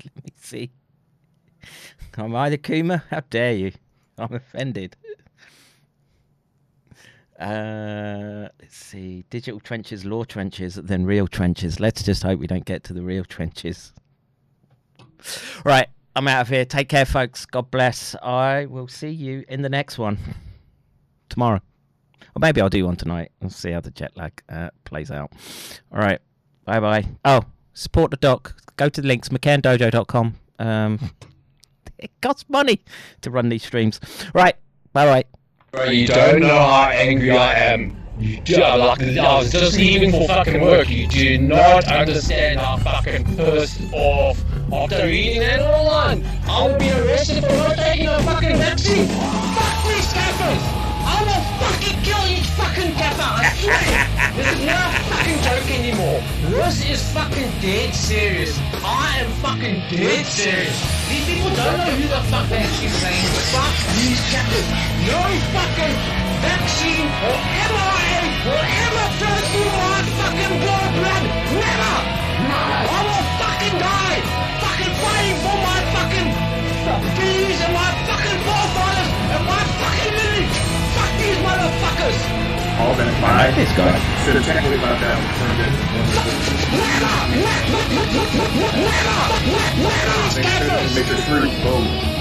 Let me see. Am I the Kuma? How dare you? I'm offended. Uh, let's see. Digital trenches, law trenches, then real trenches. Let's just hope we don't get to the real trenches. Right, I'm out of here. Take care, folks. God bless. I will see you in the next one tomorrow. Or maybe I'll do one tonight. We'll see how the jet lag uh, plays out. All right. Bye bye. Oh, support the doc. Go to the links, mccairndojo.com. Um, it costs money to run these streams. Right. Bye bye. You don't know how angry I am. You do, like, I was just leaving for fucking work. You do not understand how fucking pissed off after reading that online. I will be arrested for not taking a fucking vaccine. Fuck these gaffers! I will fucking kill each fucking gaffer. I swear. this is not a fucking joke anymore. This is fucking dead serious. I am fucking dead serious. These people don't know who the fuck they're actually saying. Fuck these chatters. No fucking vaccine or mRNA will ever turn you on fucking blood blood. Never! I will fucking die! Fucking fighting for my fucking peas and my fucking forefathers and my fucking lineage! Fuck these motherfuckers! All been by this guy. Should have technically about that turned in. Never! Never! Never! Make sure, make sure, boom.